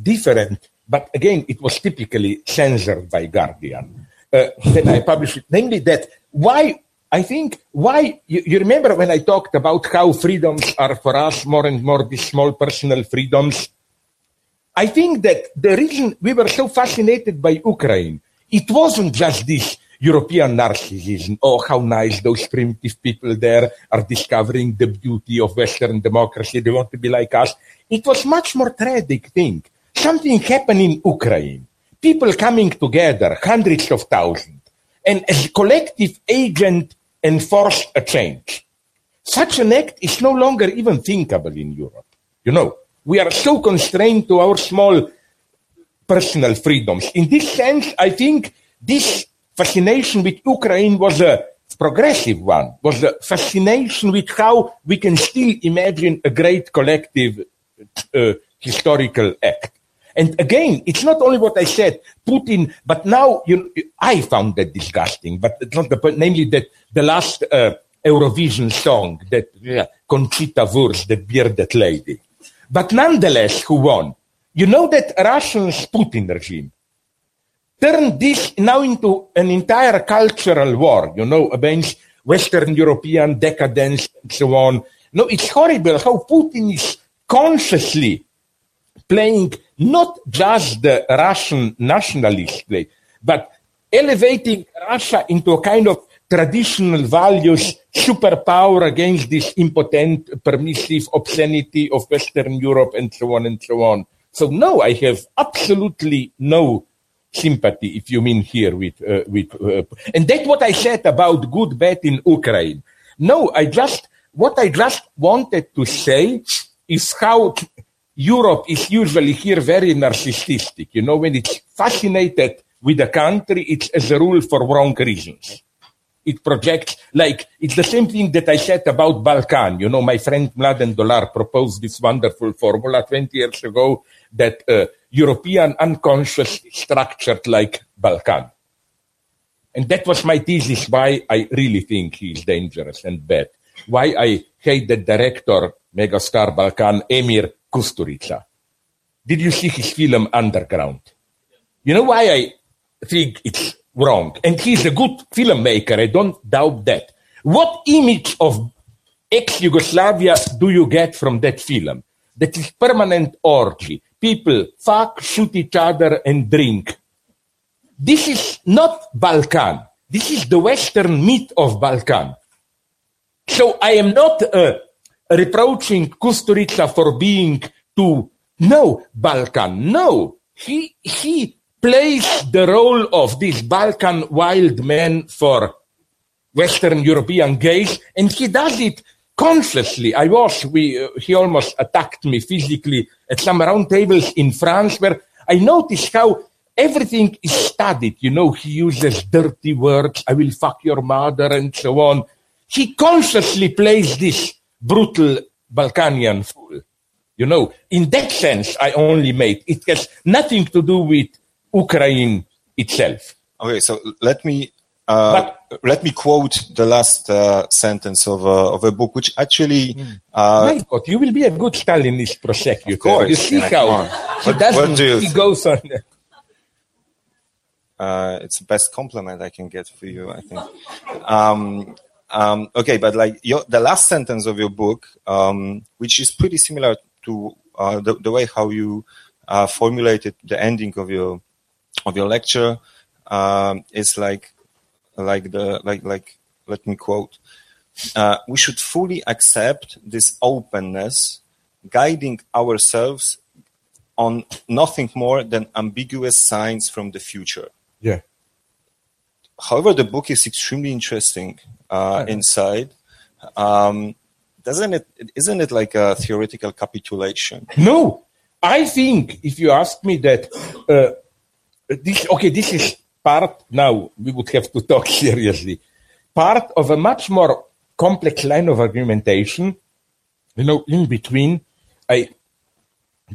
different, but again, it was typically censored by Guardian. Uh, that I published namely that why I think why you, you, remember when I talked about how freedoms are for us more and more these small personal freedoms. I think that the reason we were so fascinated by Ukraine, it wasn't just this European narcissism. Oh, how nice those primitive people there are discovering the beauty of Western democracy. They want to be like us. It was much more tragic thing. Something happened in Ukraine. People coming together, hundreds of thousands, and as a collective agent enforce a change. Such an act is no longer even thinkable in Europe. You know, we are so constrained to our small personal freedoms. In this sense, I think this fascination with Ukraine was a progressive one, was a fascination with how we can still imagine a great collective uh, historical act. And again, it's not only what I said, Putin, but now you, I found that disgusting, but it's not the point, namely that the last uh, Eurovision song, that uh, Conchita Wurst, the bearded lady. But nonetheless, who won? You know that Russia's Putin regime turned this now into an entire cultural war, you know, against Western European decadence and so on. No, it's horrible how Putin is consciously playing not just the Russian nationalist play, but elevating Russia into a kind of traditional values superpower against this impotent, permissive obscenity of Western Europe and so on and so on. So no, I have absolutely no sympathy, if you mean here with, uh, with, uh, and that's what I said about good bet in Ukraine. No, I just, what I just wanted to say is how Europe is usually here very narcissistic. You know, when it's fascinated with a country, it's as a rule for wrong reasons. It projects, like, it's the same thing that I said about Balkan. You know, my friend Mladen Dolar proposed this wonderful formula 20 years ago that uh, European unconscious structured like Balkan. And that was my thesis why I really think he's dangerous and bad. Why I hate the director, megastar Balkan, Emir Kusturica. Did you see his film Underground? You know why I think it's wrong? And he's a good filmmaker, I don't doubt that. What image of ex-Yugoslavia do you get from that film? That is permanent orgy. People fuck, shoot each other and drink. This is not Balkan. This is the Western myth of Balkan. So I am not uh, reproaching Kusturica for being too no Balkan. No, he he plays the role of this Balkan wild man for Western European gays, and he does it consciously. I was we uh, he almost attacked me physically at some round tables in France where I noticed how everything is studied. You know, he uses dirty words. I will fuck your mother and so on. He consciously plays this brutal Balkanian fool. You know, in that sense, I only made it has nothing to do with Ukraine itself.
Okay, so let me uh, but, let me quote the last uh, sentence of, uh, of a book, which actually. Mm.
My God, you will be a good Stalinist prosecutor. Of course, you see how he doesn't. Do he goes on.
Uh, it's the best compliment I can get for you, I think. Um, um, okay, but like your, the last sentence of your book, um, which is pretty similar to uh, the, the, way how you uh, formulated the ending of your of your lecture, um, is like like the like like let me quote. Uh, we should fully accept this openness, guiding ourselves on nothing more than ambiguous signs from the future.
Yeah.
However, the book is extremely interesting uh, inside. Um, doesn't it? Isn't it like a theoretical capitulation?
No, I think, if you ask me that, uh, this, okay, this is part now, we would have to talk seriously, part of a much more complex line of argumentation. You know, in between, I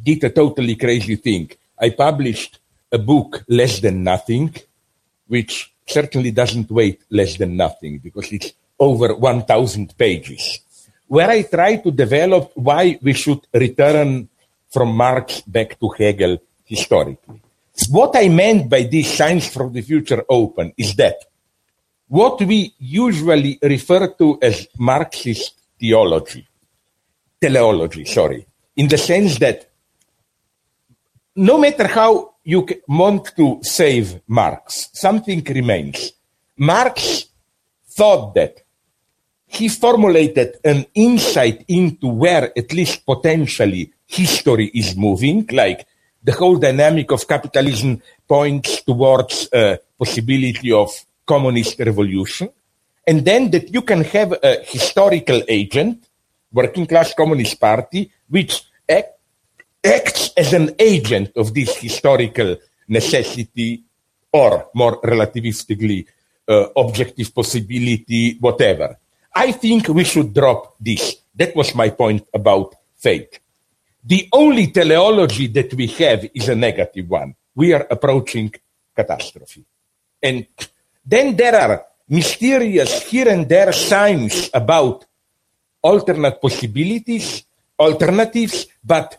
did a totally crazy thing. I published a book, Less Than Nothing, which certainly doesn't weigh less than nothing because it's over 1,000 pages, where I try to develop why we should return from Marx back to Hegel historically. What I meant by this Science from the Future Open is that what we usually refer to as Marxist theology, teleology, sorry, in the sense that no matter how you want to save Marx, something remains. Marx thought that he formulated an insight into where, at least potentially, history is moving, like the whole dynamic of capitalism points towards a possibility of communist revolution, and then that you can have a historical agent, working class communist party, which acts as an agent of this historical necessity, or more relativistically, uh, objective possibility, whatever. I think we should drop this. That was my point about fate. The only teleology that we have is a negative one. We are approaching catastrophe. And then there are mysterious here and there signs about alternate possibilities, alternatives, but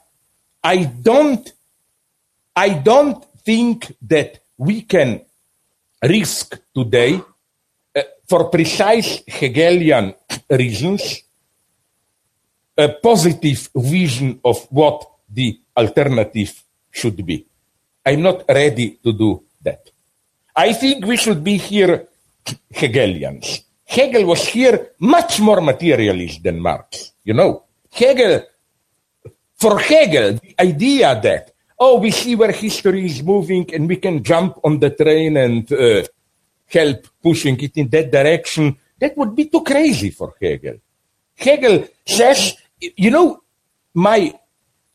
I don't, I don't think that we can risk today, uh, for precise Hegelian reasons, a positive vision of what the alternative should be. I'm not ready to do that. I think we should be here Hegelians. Hegel was here much more materialist than Marx. You know, Hegel, for Hegel, the idea that, oh, we see where history is moving and we can jump on the train and uh, help pushing it in that direction, that would be too crazy for Hegel. Hegel says you know, my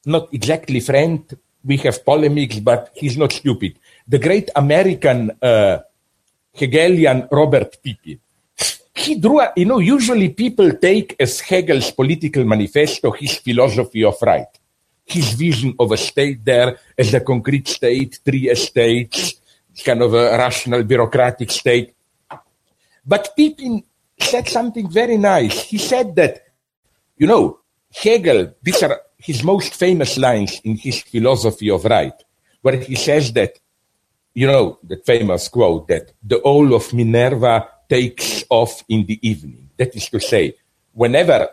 not exactly friend, we have polemics, but he's not stupid. The great American uh, Hegelian Robert Pippin. He drew, a, you know, usually people take as Hegel's political manifesto his philosophy of right, his vision of a state there as a concrete state, three estates, kind of a rational bureaucratic state. But Pippin said something very nice. He said that, you know, Hegel, these are his most famous lines in his philosophy of right, where he says that, you know, that famous quote that the owl of Minerva takes off in the evening. That is to say, whenever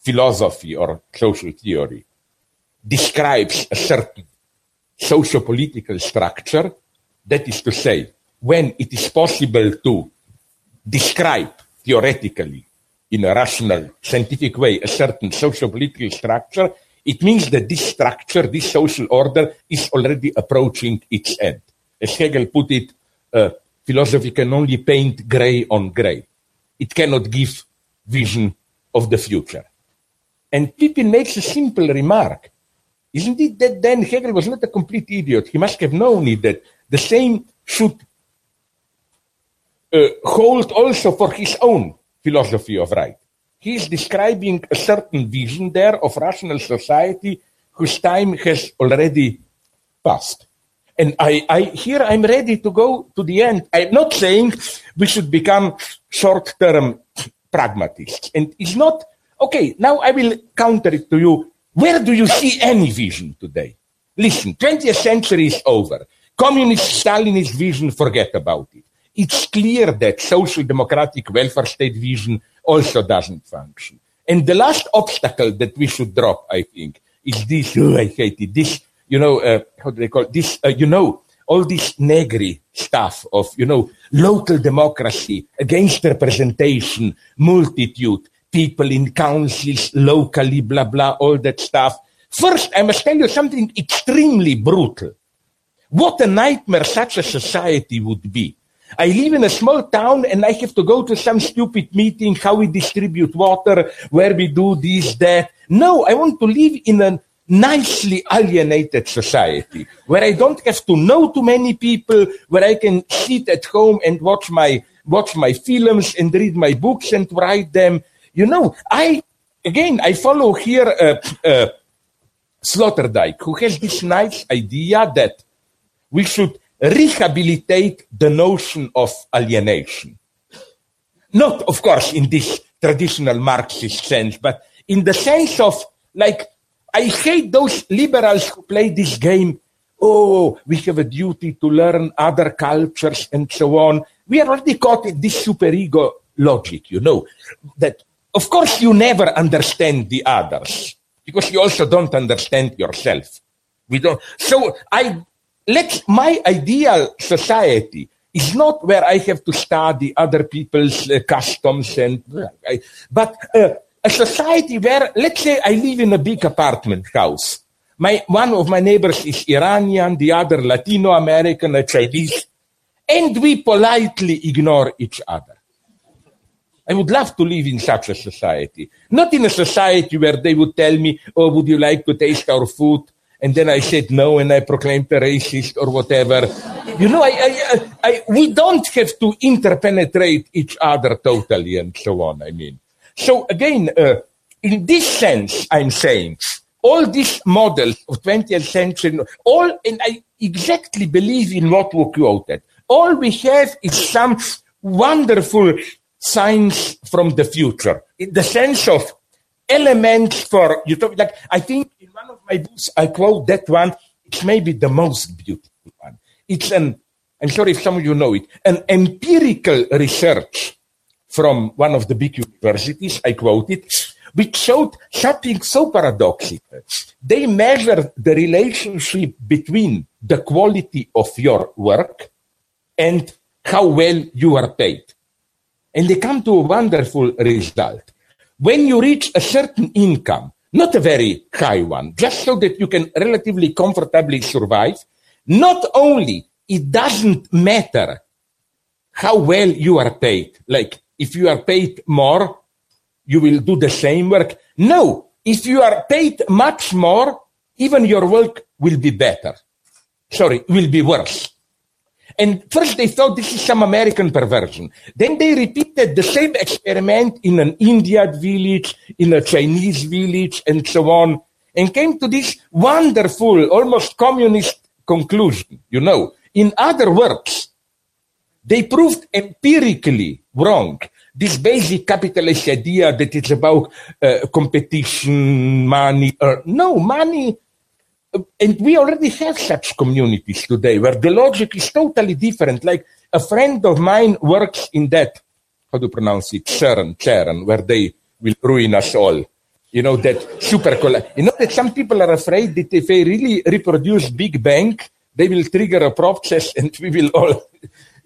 philosophy or social theory describes a certain socio-political structure, that is to say, when it is possible to describe theoretically in a rational, scientific way, a certain social political structure, it means that this structure, this social order, is already approaching its end. As Hegel put it, uh, philosophy can only paint gray on gray. It cannot give vision of the future. And Pippin makes a simple remark. Isn't it that then Hegel was not a complete idiot? He must have known it that the same should uh, hold also for his own philosophy of right. He is describing a certain vision there of rational society whose time has already passed. And I, I, here I'm ready to go to the end. I'm not saying we should become short-term pragmatists. And it's not, okay, now I will counter it to you. Where do you see any vision today? Listen, 20th century is over. Communist Stalinist vision, forget about it it's clear that social democratic welfare state vision also doesn't function. And the last obstacle that we should drop, I think, is this, oh, I hate it, this, you know, uh, how do they call it? This, uh, you know, all this Negri stuff of, you know, local democracy against representation, multitude, people in councils locally, blah, blah, all that stuff. First, I must tell you something extremely brutal. What a nightmare such a society would be I live in a small town and I have to go to some stupid meeting, how we distribute water, where we do this, that. No, I want to live in a nicely alienated society where I don't have to know too many people, where I can sit at home and watch my watch my films and read my books and write them. You know, I again I follow here uh, uh, Sloterdijk, who has this nice idea that we should rehabilitate the notion of alienation. Not, of course, in this traditional Marxist sense, but in the sense of like, I hate those liberals who play this game. Oh, we have a duty to learn other cultures and so on. We are already caught in this superego logic, you know, that of course you never understand the others because you also don't understand yourself. We don't. So I let my ideal society is not where I have to study other people's uh, customs and, uh, but uh, a society where, let's say, I live in a big apartment house. My one of my neighbors is Iranian, the other Latino American, a Chinese, and we politely ignore each other. I would love to live in such a society, not in a society where they would tell me, "Oh, would you like to taste our food?" and then I said no and I proclaimed a racist or whatever. You know, I, I, I, we don't have to interpenetrate each other totally and so on. I mean, so again, uh, in this sense, I'm saying all these models of 20th century, all, and I exactly believe in what we quoted. All we have is some wonderful signs from the future in the sense of elements for utopia. Like I think in one of my books, I quote that one. It's maybe the most beautiful one. It's an, I'm sorry if some of you know it, an empirical research from one of the big universities. I quote it, which showed something so paradoxical. They measured the relationship between the quality of your work and how well you are paid. And they come to a wonderful result when you reach a certain income, not a very high one, just so that you can relatively comfortably survive, not only it doesn't matter how well you are paid, like if you are paid more, you will do the same work. No, if you are paid much more, even your work will be better. Sorry, will be worse. And first they thought this is some American perversion. Then they repeated the same experiment in an Indian village, in a Chinese village, and so on, and came to this wonderful, almost communist conclusion. You know, in other words, they proved empirically wrong this basic capitalist idea that it's about uh, competition, money. Uh, no, money and we already have such communities today where the logic is totally different. Like a friend of mine works in that, how do you pronounce it? Sharon, Sharon, where they will ruin us all. You know, that super, you know that some people are afraid that if they really reproduce Big Bang, they will trigger a process and we will all.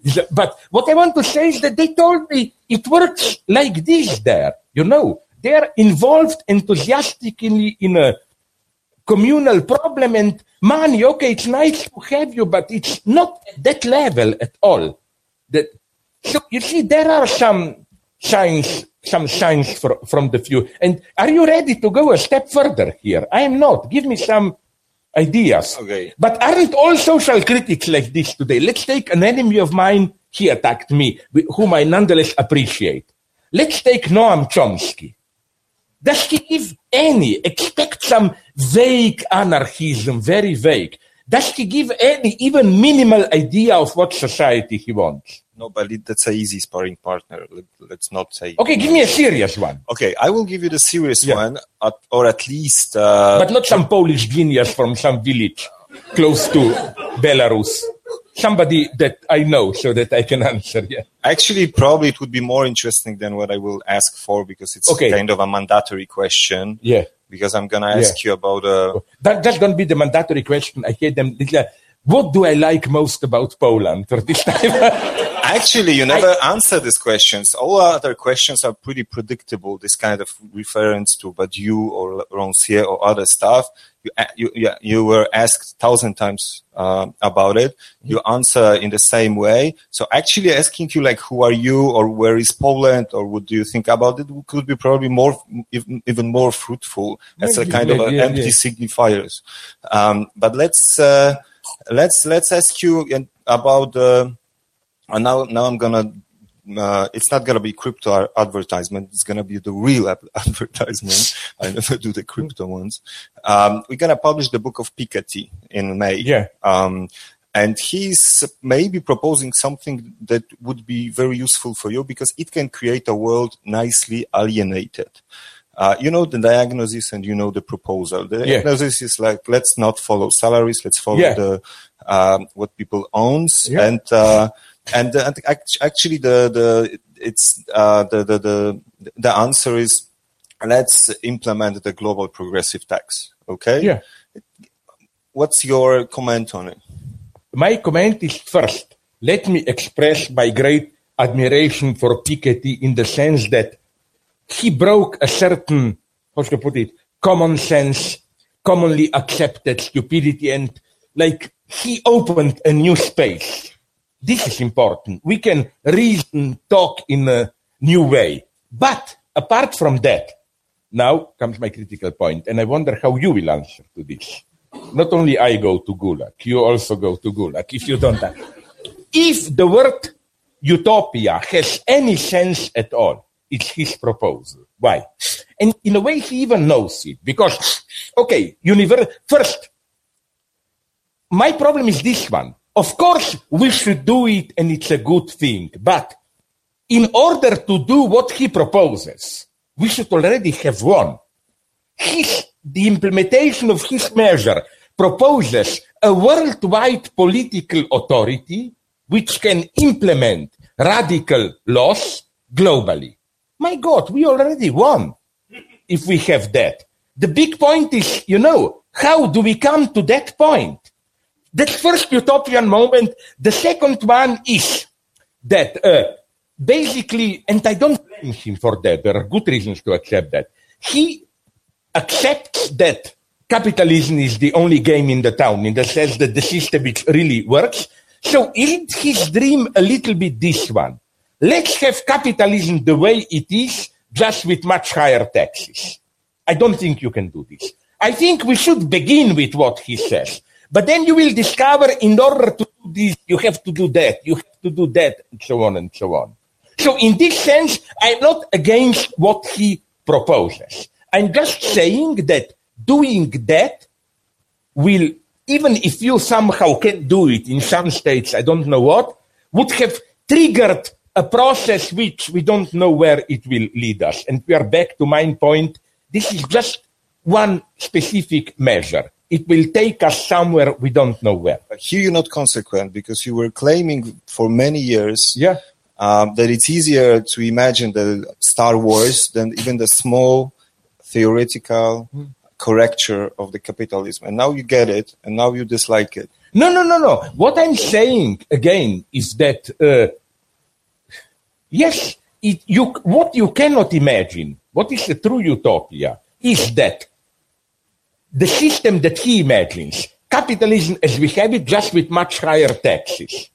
but what I want to say is that they told me it works like this there. You know, they are involved enthusiastically in a communal problem and money. Okay, it's nice to have you, but it's not at that level at all. That so you see, there are some signs, some signs for, from the few. And are you ready to go a step further here? I am not. Give me some ideas.
Okay.
But aren't all social critics like this today? Let's take an enemy of mine. He attacked me, whom I nonetheless appreciate. Let's take Noam Chomsky. Does he give any, expect some vague anarchism, very vague? Does he give any, even minimal idea of what society he wants?
No, but that's an easy sparring partner. Let, us not say.
Okay, give me a serious one.
Okay, I will give you the serious yeah. one, or at least. Uh,
but not some Polish genius from some village close to Belarus somebody that I know so that I can answer. Yeah.
Actually, probably it would be more interesting than what I will ask for because it's okay. kind of a mandatory question.
Yeah.
Because I'm gonna ask yeah. you about uh
that, that's gonna be the mandatory question. I hear them. What do I like most about Poland for this time?
Actually, you never I, answer these questions. All other questions are pretty predictable. This kind of reference to Badiou or Rancière or other stuff. You, you, you were asked thousand times uh, about it. You answer in the same way. So actually asking you like, who are you or where is Poland or what do you think about it could be probably more, even, even more fruitful as a kind yeah, of yeah, empty yeah. signifiers. Um, but let's, uh, let's, let's ask you about, uh, and now, now I'm gonna. Uh, it's not gonna be crypto advertisement. It's gonna be the real advertisement. I never do the crypto ones. Um, we're gonna publish the book of Piketty in May.
Yeah.
Um, and he's maybe proposing something that would be very useful for you because it can create a world nicely alienated. Uh, you know the diagnosis and you know the proposal. The diagnosis is like let's not follow salaries, let's follow yeah. the um, what people owns, yeah. and uh, and, uh, actually the the it's uh, the, the the the answer is let's implement the global progressive tax. Okay.
Yeah.
What's your comment on it?
My comment is first. Let me express my great admiration for Piketty in the sense that he broke a certain, how should I put it, common sense, commonly accepted stupidity, and like he opened a new space this is important. We can reason, talk in a new way. But apart from that, now comes my critical point, and I wonder how you will answer to this. Not only I go to Gulag, you also go to Gulag if you don't. If the word utopia has any sense at all, it's his proposal. Why? And in a way, he even knows it because, okay, universe, first, my problem is this one. Of course, we should do it and it's a good thing. But in order to do what he proposes, we should already have won. His, the implementation of his measure proposes a worldwide political authority which can implement radical laws globally. My God, we already won if we have that. The big point is, you know, how do we come to that point? That first utopian moment. The second one is that uh, basically, and I don't blame him for that. There are good reasons to accept that. He accepts that capitalism is the only game in the town in the sense that the system really works. So isn't his dream a little bit this one? Let's have capitalism the way it is, just with much higher taxes. I don't think you can do this. I think we should begin with what he says. But then you will discover in order to do this, you have to do that, you have to do that, and so on and so on. So in this sense, I'm not against what he proposes. I'm just saying that doing that will, even if you somehow can do it in some states, I don't know what, would have triggered a process which we don't know where it will lead us. And we are back to my point. This is just one specific measure it will take us somewhere we don't know where.
Here you're not consequent because you were claiming for many years
yeah.
um, that it's easier to imagine the Star Wars than even the small theoretical mm. correcture of the capitalism. And now you get it, and now you dislike it.
No, no, no, no. What I'm saying again is that uh, yes, it, you, what you cannot imagine, what is the true utopia, is that the system that he imagines, capitalism as we have it, just with much higher taxes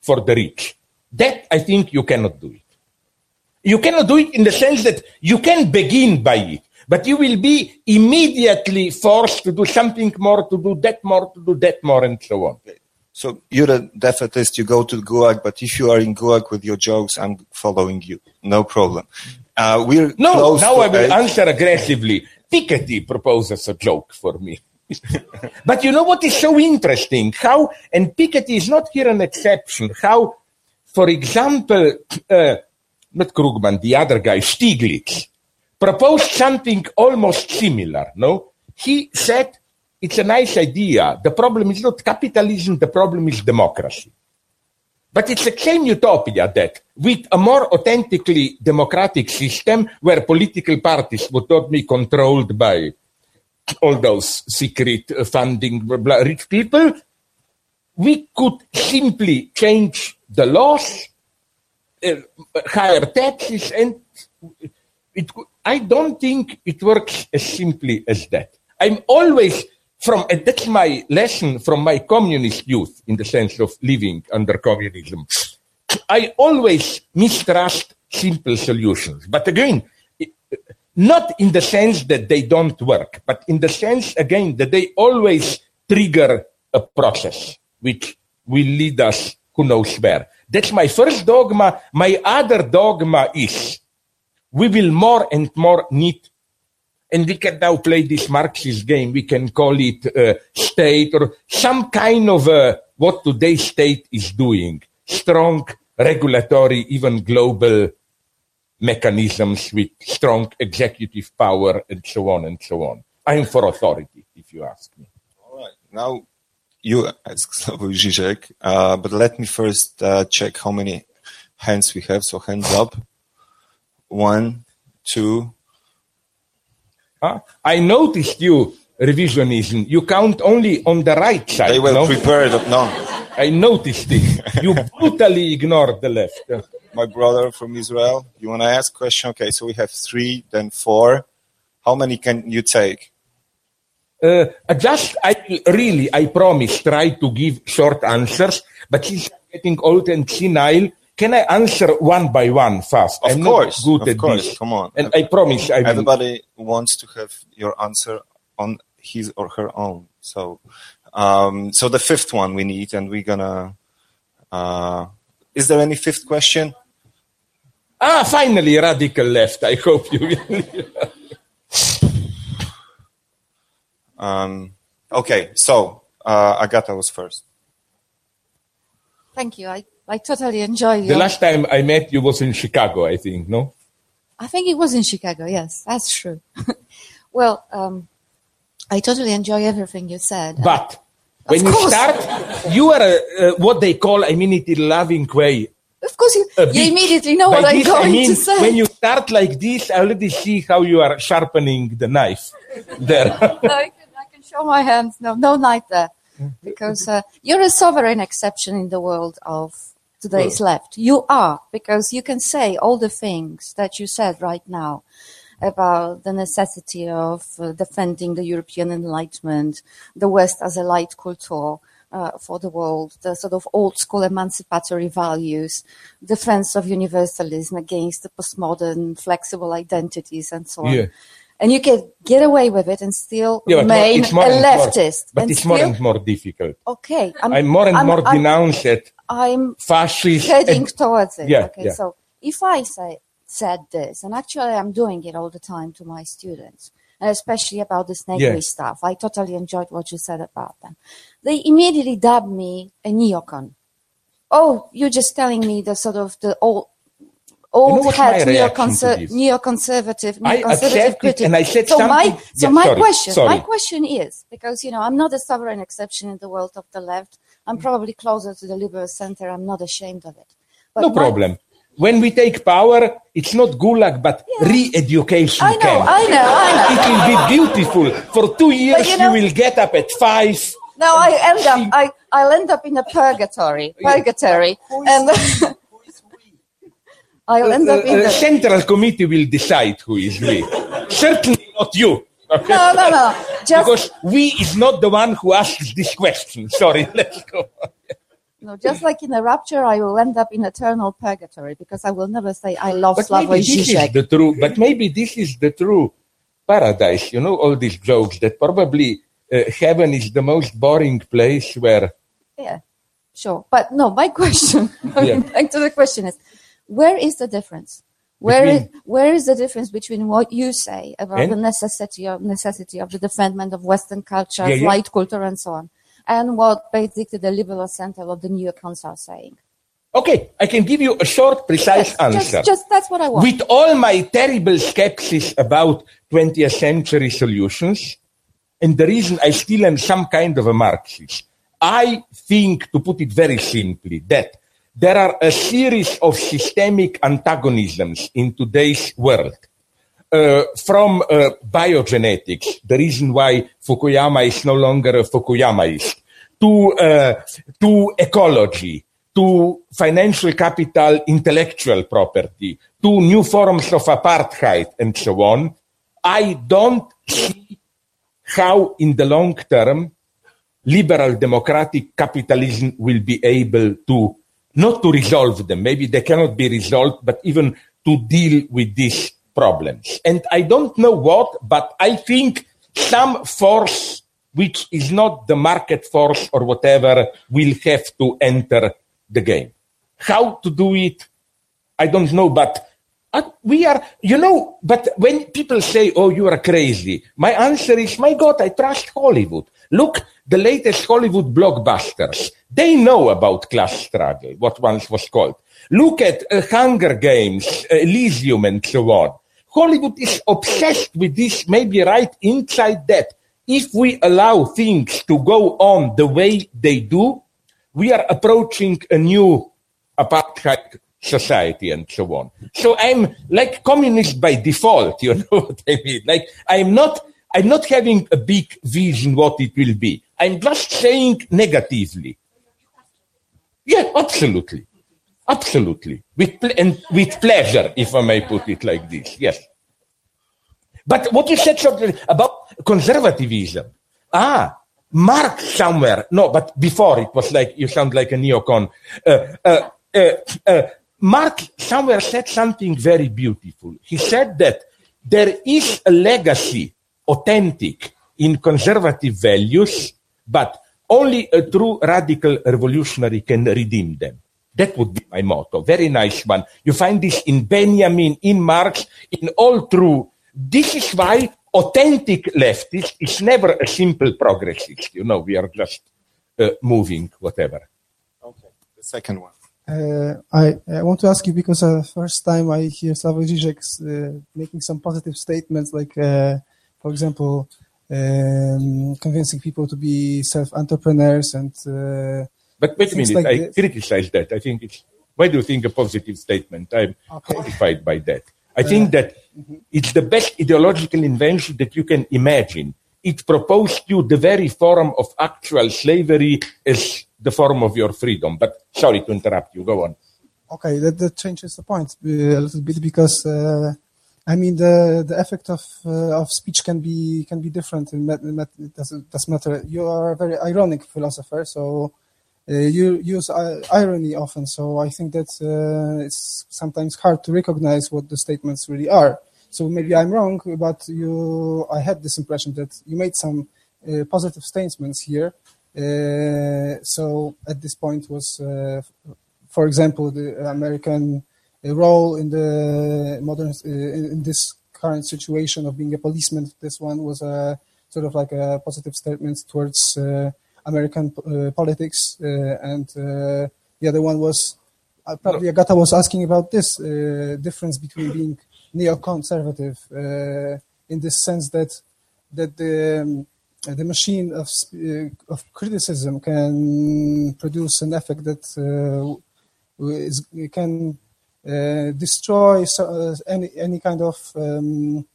for the rich. That I think you cannot do it. You cannot do it in the sense that you can begin by it, but you will be immediately forced to do something more, to do that more, to do that more, and so on.
So you're a defeatist, you go to Gulag, but if you are in Gulag with your jokes, I'm following you. No problem. Uh, we're
no, now I will answer aggressively. Piketty proposes a joke for me. but you know what is so interesting? How, and Piketty is not here an exception, how, for example, uh, not Krugman, the other guy, Stiglitz, proposed something almost similar, no? He said, it's a nice idea. The problem is not capitalism, the problem is democracy. But it's the same utopia that with a more authentically democratic system where political parties would not be controlled by all those secret funding blah, blah, rich people, we could simply change the laws, uh, higher taxes, and it, I don't think it works as simply as that. I'm always from, and that's my lesson from my communist youth in the sense of living under communism. I always mistrust simple solutions. But again, eh, not in the sense that they don't work, but in the sense, again, that they always trigger a process which will lead us who knows where. That's my first dogma. My other dogma is we will more and more need, and we can now play this Marxist game. We can call it uh, state or some kind of uh, what today's state is doing. Strong regulatory, even global mechanisms with strong executive power and so on and so on. I'm for authority, if you ask me.
All right. Now, you ask Slavoj Žižek, uh, but let me first uh, check how many hands we have. So hands up. One, two.
Huh? I noticed you revisionism. You count only on the right side.
They were
no?
prepared. No.
I noticed it. You brutally ignored the left.
My brother from Israel. You want to ask question? Okay, so we have three, then four. How many can you take?
Uh, just, I really, I promise, try to give short answers. But since I'm getting old and senile, can I answer one by one fast?
Of
I'm
course,
not good
of
at
course.
this.
Come on.
And I promise I will.
Everybody wants to have your answer on his or her own. So, um, so the fifth one we need, and we're gonna. Uh, is there any fifth question?
Ah, finally, radical left. I hope you.
Um, okay, so uh, Agata was first.
Thank you. I, I totally enjoy
the last time I met you was in Chicago, I think, no?
I think it was in Chicago. Yes, that's true. well, um, I totally enjoy everything you said.
But when you
course.
start, you are a, uh, what they call, I mean it in loving way.
of course, you, you immediately know
By
what I'm going
I mean,
to say.
When you start like this, I already see how you are sharpening the knife there.
I, can, I can show my hands. No, no night there. Because uh, you're a sovereign exception in the world of today's left. You are, because you can say all the things that you said right now about the necessity of uh, defending the European Enlightenment, the West as a light culture. Uh, for the world, the sort of old school emancipatory values, defense of universalism against the postmodern flexible identities and so on.
Yeah.
And you can get away with it and still
Yeah,
remain
more
a
and more-
leftist.
but
and
it's more and more difficult.
okay. I'm,
I'm more and
I'm-
more
I'm,
denounced
I'm
fascist.
heading
and-
towards it.
Yeah,
okay.
yeah.
So if I say said this, and actually I'm doing it all the time to my students, and especially about this Negri
Yeah.
stuff. I totally enjoyed what you said about them. They immediately dubbed me a neocon. Oh, you're just telling me the sort of the old old hat
my reaction
neoconser- neoconservative neoconservative critic.
and I said
so my so
Yeah,
my
sorry,
question
sorry.
my question is because you know I'm not a sovereign exception in the world of the left. I'm probably closer to the liberal center. I'm not ashamed of it. But
no
my-
problem. When we take power, it's not gulag, but
Yeah.
re-education
I know,
camp.
I know, I know.
It will be beautiful. For two years,
you know-
you will get up at five.
No, I end up I I'll end up in a purgatory, purgatory, and I'll end up in
Uh,
the
Central Committee will decide who is we. Certainly not you. Okay?
no, no, no. Just
Because we is not the one who asks this question. Sorry, let's go.
no, just like in a rapture, I will end up in eternal purgatory because I will never say I love
But
Slavoj
maybe this is the true. But maybe this is the true paradise. You know all these jokes that probably uh, heaven is the most boring place where.
Yeah, sure. But no, my question,
Yeah.
back to the question is, where is the difference? Where is, where is the difference between what you say about
And?
the necessity of necessity of the defendment of Western culture,
Yeah, yeah.
light culture, and so on, and what basically the liberal center or the neocons are saying?
Okay, I can give you a short, precise
Yes,
answer.
just, just that's what I want.
With all my terrible skepsis about 20th century solutions, and the reason I still am some kind of a Marxist, I think, to put it very simply, that there are a series of systemic antagonisms in today's world. Uh, from uh, biogenetics, the reason why Fukuyama is no longer a Fukuyamaist, to, uh, to ecology, to financial capital, intellectual property, to new forms of apartheid, and so on, I don't see how, in the long term, liberal democratic capitalism will be able to not to resolve them. Maybe they cannot be resolved, but even to deal with these problems. And I don't know what, but I think some force which is not the market force or whatever will have to enter the game. How to do it? I don't know, but we are, you know, but when people say, oh, you are crazy, my answer is, my God, I trust Hollywood. Look, the latest Hollywood blockbusters, they know about class struggle, what once was called. Look at uh, Hunger Games, uh, Elysium, and so on. Hollywood is obsessed with this, maybe right inside that. If we allow things to go on the way they do, we are approaching a new apartheid society and so on. So I'm like communist by default, you know what I mean? Like I'm not, I'm not having a big vision what it will be. I'm just saying negatively. Yeah, absolutely. Absolutely. With, ple- and with pleasure, if I may put it like this. Yes. But what you said about conservatism. Ah, Mark somewhere. No, but before it was like, you sound like a neocon. Uh, uh, uh, uh Mark somewhere said something very beautiful. He said that there is a legacy, authentic, in conservative values, but only a true radical revolutionary can redeem them. That would be my motto. Very nice one. You find this in Benjamin, in Marx, in all true. This is why authentic leftist is never a simple progressist. You know, we are just uh, moving, whatever.
Okay, the second one.
Uh, I, I want to ask you because uh, first time I hear Slavoj Žižek uh, making some positive statements, like, uh, for example, um, convincing people to be self-entrepreneurs and. Uh,
but wait a minute, like I this. criticize that. I think it's. Why do you think a positive statement? I'm okay. qualified by that. I think that mm-hmm. it's the best ideological invention that you can imagine. It proposed you the very form of actual slavery as the form of your freedom. But sorry to interrupt you. Go on.
Okay, that, that changes the point uh, a little bit because uh, I mean the the effect of uh, of speech can be can be different. In met, met, it doesn't, doesn't matter. You are a very ironic philosopher, so uh, you use irony often. So I think that uh, it's sometimes hard to recognize what the statements really are. So maybe I'm wrong, but you I had this impression that you made some uh, positive statements here uh, so at this point was, uh, for example, the American role in the modern in this current situation of being a policeman. This one was a sort of like a positive statement towards American politics, and the other one was uh, probably Agata was asking about this uh, difference between being neoconservative uh, in this sense that that the um, the machine of, uh, of criticism can produce an effect that uh, is, can uh, destroy so, any any kind of um,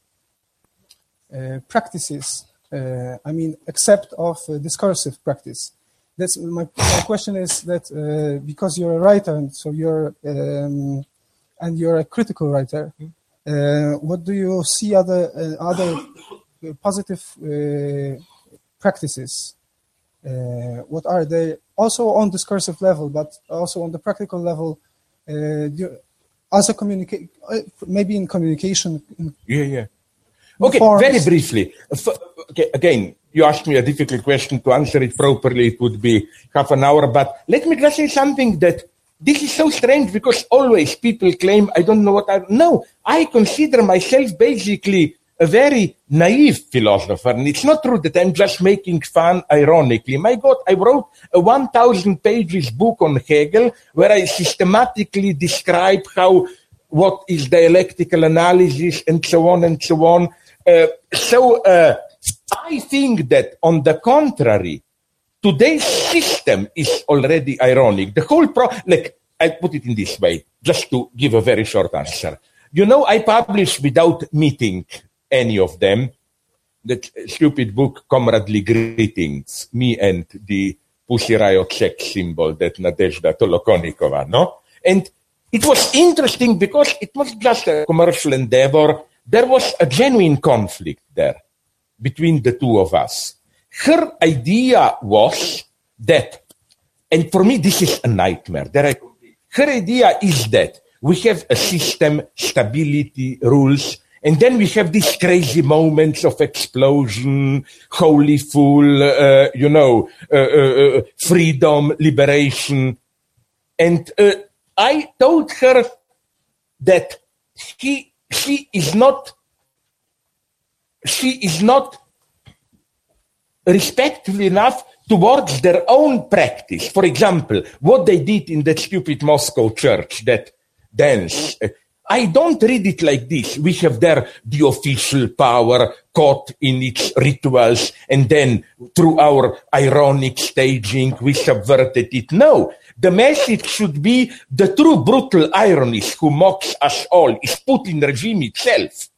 practices. I mean, except of discursive practice. That's my, my question is that because you're a writer and so you're um, and you're a critical writer, uh, what do you see other uh, other positive uh, practices. Uh, what are they? Also on discursive level, but also on the practical level. Uh, as a communicate, uh, maybe in communication.
Yeah, yeah. Okay, forms. very briefly. Okay, again, you asked me a difficult question. To answer it properly, it would be half an hour. But let me just say something that this is so strange because always people claim I don't know what I no. I consider myself basically a very naive philosopher. And it's not true that I'm just making fun ironically. My God, I wrote a 1000 pages book on Hegel where I systematically describe how, what is dialectical analysis and so on and so on. Uh, so, uh, I think that on the contrary, today's system is already ironic. The whole pro, like, I'll put it in this way, just to give a very short answer. You know, I publish without meeting any of them. That stupid book, Comradely Greetings, me and the Pussy Riot sex symbol that Nadezhda Tolokonnikova, no? And it was interesting because it was just a commercial endeavor. There was a genuine conflict there between the two of us. Her idea was that, and for me this is a nightmare. Her idea is that we have a system, stability, rules, and then we have these crazy moments of explosion, holy fool, uh, you know, uh, uh, uh freedom, liberation. And uh, I told her that he, she is not, she is not respectful enough towards their own practice. For example, what they did in that stupid Moscow church, that dance. I don't read it like this. We have there the official power caught in its rituals, and then through our ironic staging, we subverted it. No, the message should be the true brutal ironist who mocks us all is Putin regime itself.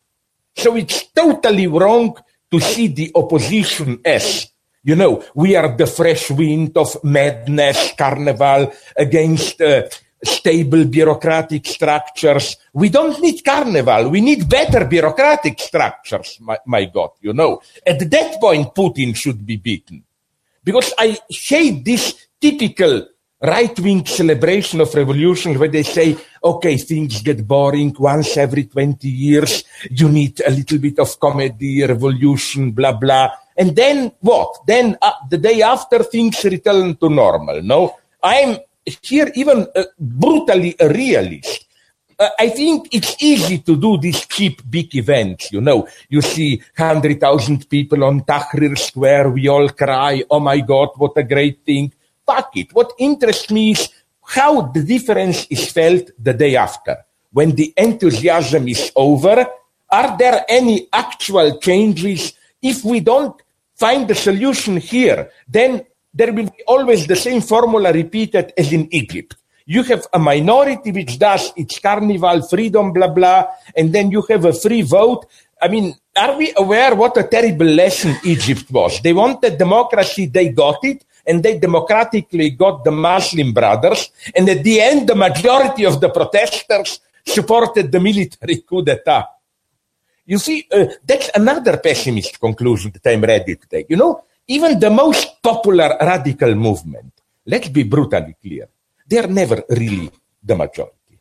So it's totally wrong to see the opposition as, you know, we are the fresh wind of madness, carnival against uh, stable bureaucratic structures. We don't need carnival. We need better bureaucratic structures, my, my God, you know. At that point, Putin should be beaten. Because I hate this typical right-wing celebration of revolution where they say, okay, things get boring once every 20 years. You need a little bit of comedy, revolution, blah, blah. And then what? Then uh, the day after things return to normal. No, I'm here even uh, brutally a realist. Uh, I think it's easy to do these cheap big events, you know. You see 100,000 people on Tahrir Square, we all cry, oh my God, what a great thing. Fuck it. What interests me is how the difference is felt the day after. When the enthusiasm is over, are there any actual changes? If we don't find the solution here, then there will be always the same formula repeated as in Egypt. You have a minority which does its carnival, freedom, blah, blah, and then you have a free vote. I mean, are we aware what a terrible lesson Egypt was? They wanted democracy, they got it, and they democratically got the Muslim brothers, and at the end, the majority of the protesters supported the military coup d'etat. You see, uh, that's another pessimist conclusion that I'm ready to take. You know, even the most popular radical movement, let's be brutally clear, they're never really the majority.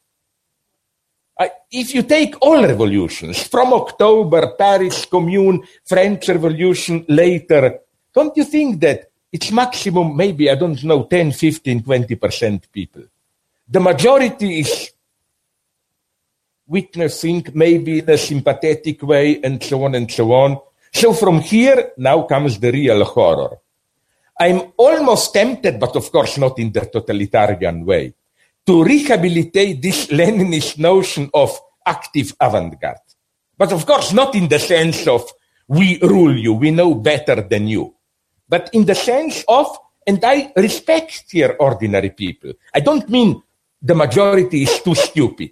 I, if you take all revolutions from October, Paris Commune, French Revolution, later, don't you think that it's maximum maybe, I don't know, 10, 15, 20% people? The majority is witnessing maybe in a sympathetic way and so on and so on. So from here, now comes the real horror. I'm almost tempted, but of course not in the totalitarian way, to rehabilitate this Leninist notion of active avant-garde. But of course not in the sense of we rule you, we know better than you, but in the sense of, and I respect here ordinary people. I don't mean the majority is too stupid,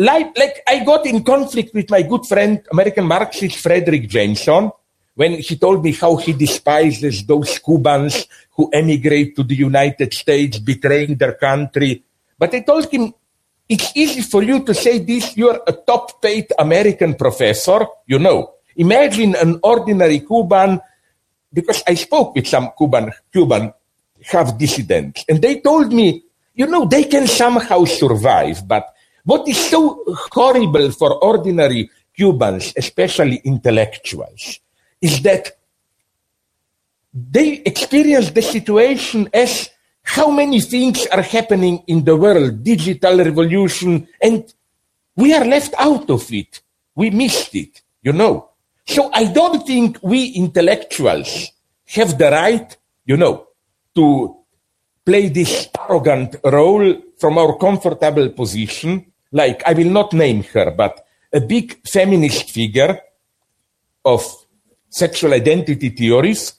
like, like I got in conflict with my good friend, American Marxist Fredric Jameson, when he told me how he despises those Cubans who emigrate to the United States, betraying their country. But I told him, it's easy for you to say this. You're a top paid American professor, you know. Imagine an ordinary Cuban, because I spoke with some Cuban, Cuban half dissidents, and they told me, you know, they can somehow survive, but what is so horrible for ordinary Cubans, especially intellectuals, is that they experience the situation as how many things are happening in the world, digital revolution, and we are left out of it. We missed it, you know. So I don't think we intellectuals have the right, you know, to play this arrogant role from our comfortable position like, I will not name her, but a big feminist figure of sexual identity theories,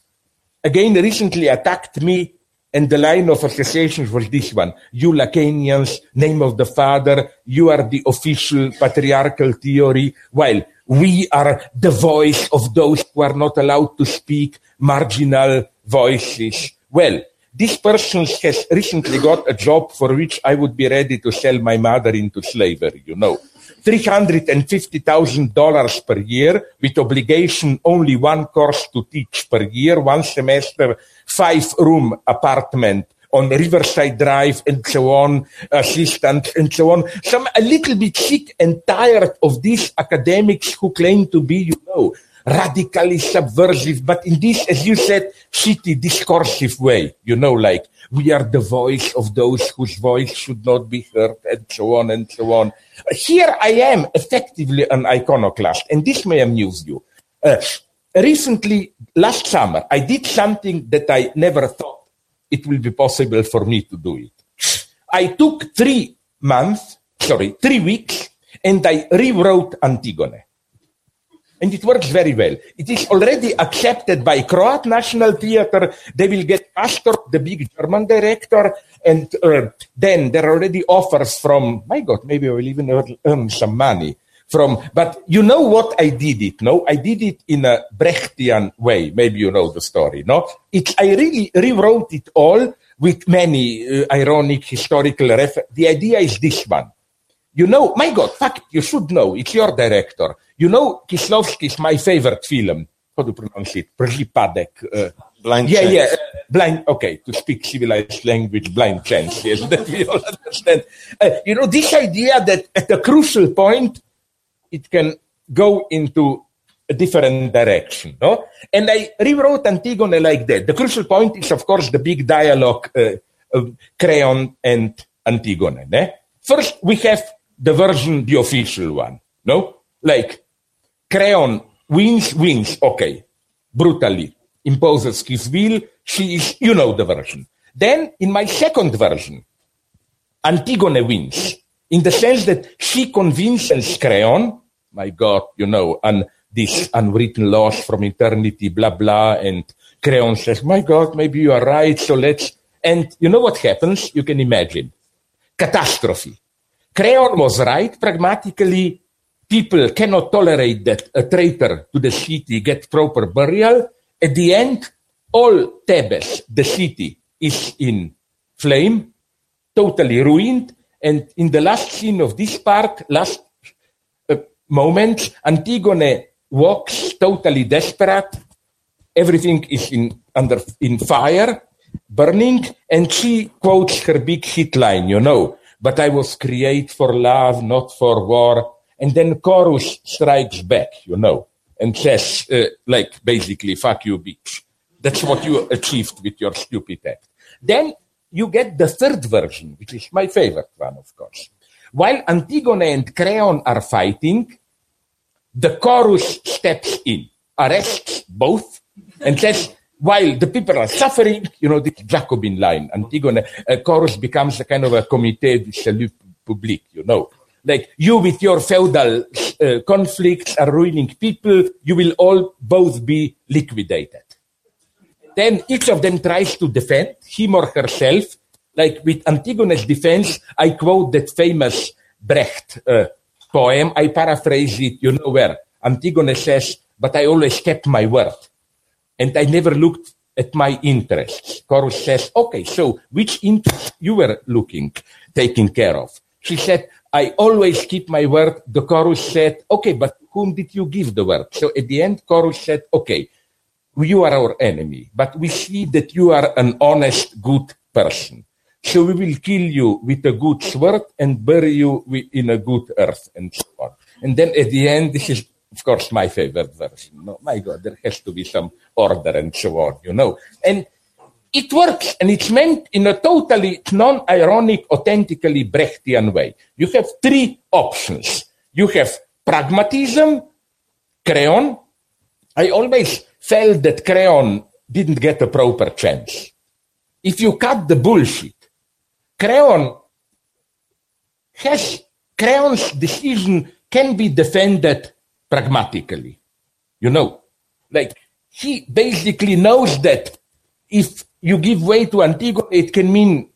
again recently attacked me and the line of association was this one. You Lacanians, name of the father, you are the official patriarchal theory, while we are the voice of those who are not allowed to speak, marginal voices. well, this person has recently got a job for which I would be ready to sell my mother into slavery, you know. $350,000 per year with obligation only one course to teach per year, one semester, five room apartment on Riverside Drive and so on, assistant and so on. So I'm a little bit sick and tired of these academics who claim to be, you know, radically subversive, but in this, as you said, shitty discursive way, you know, like we are the voice of those whose voice should not be heard and so on and so on. Here I am effectively an iconoclast and this may amuse you. Uh, recently, last summer, I did something that I never thought it will be possible for me to do it. I took three months, sorry, three weeks, and I rewrote Antigone and it works very well. It is already accepted by Croat National Theatre. They will get Astor, the big German director, and uh, then there are already offers from, my God, maybe I will even earn some money from, but you know what I did it, no? I did it in a Brechtian way. Maybe you know the story, no? It, I really rewrote it all with many uh, ironic historical references. The idea is this one. You know, my God, fact, you should know, it's your director. You know, Kieslowski's my favorite film. How do you pronounce it? Przypadek. Uh,
blind
yeah,
chance.
yeah, uh, blind. Okay, to speak civilized language, blind chance. Yes, that we all understand. Uh, you know, this idea that at a crucial point, it can go into a different direction, no? And I rewrote Antigone like that. The crucial point is, of course, the big dialogue uh, of Creon and Antigone. Ne? First, we have the version, the official one, no? Like, Creon wins, wins, okay, brutally, imposes his will. She is, you know the version. Then, in my second version, Antigone wins, in the sense that she convinces Creon, my God, you know, and this unwritten laws from eternity, blah, blah, and Creon says, my God, maybe you are right, so let's, and you know what happens? You can imagine. Catastrophe. Creon was right pragmatically, people cannot tolerate that a traitor to the city get proper burial. At the end, all Thebes, the city, is in flame, totally ruined. And in the last scene of this part, last uh, moment, Antigone walks totally desperate. Everything is in, under, in fire, burning, and she quotes her big hit line, you know, but I was created for love, not for war. And then chorus strikes back, you know, and says, uh, like, basically, fuck you, bitch. That's what you achieved with your stupid act. Then you get the third version, which is my favorite one, of course. While Antigone and Creon are fighting, the chorus steps in, arrests both, and says, while the people are suffering, you know, this Jacobin line, Antigone, uh, chorus becomes a kind of a comité de salut public, you know. Like you with your feudal uh, conflicts are ruining people, you will all both be liquidated. Then each of them tries to defend him or herself. Like with Antigone's defense, I quote that famous Brecht uh, poem. I paraphrase it, you know where. Antigone says, but I always kept my word. And I never looked at my interests. Chorus says, okay, so which interest you were looking, taking care of? She said, I always keep my word. The chorus said, okay, but whom did you give the word? So at the end, chorus said, okay, you are our enemy, but we see that you are an honest, good person. So we will kill you with a good sword and bury you in a good earth and so on. And then at the end, this is, of course, my favorite version. No, my God, there has to be some order and so on, you know. And it works and it's meant in a totally non-ironic, authentically Brechtian way. You have three options. You have pragmatism, Creon. I always felt that Creon didn't get a proper chance. If you cut the bullshit, Creon has, Creon's decision can be defended pragmatically. You know, like he basically knows that if you give way to Antigone, it can mean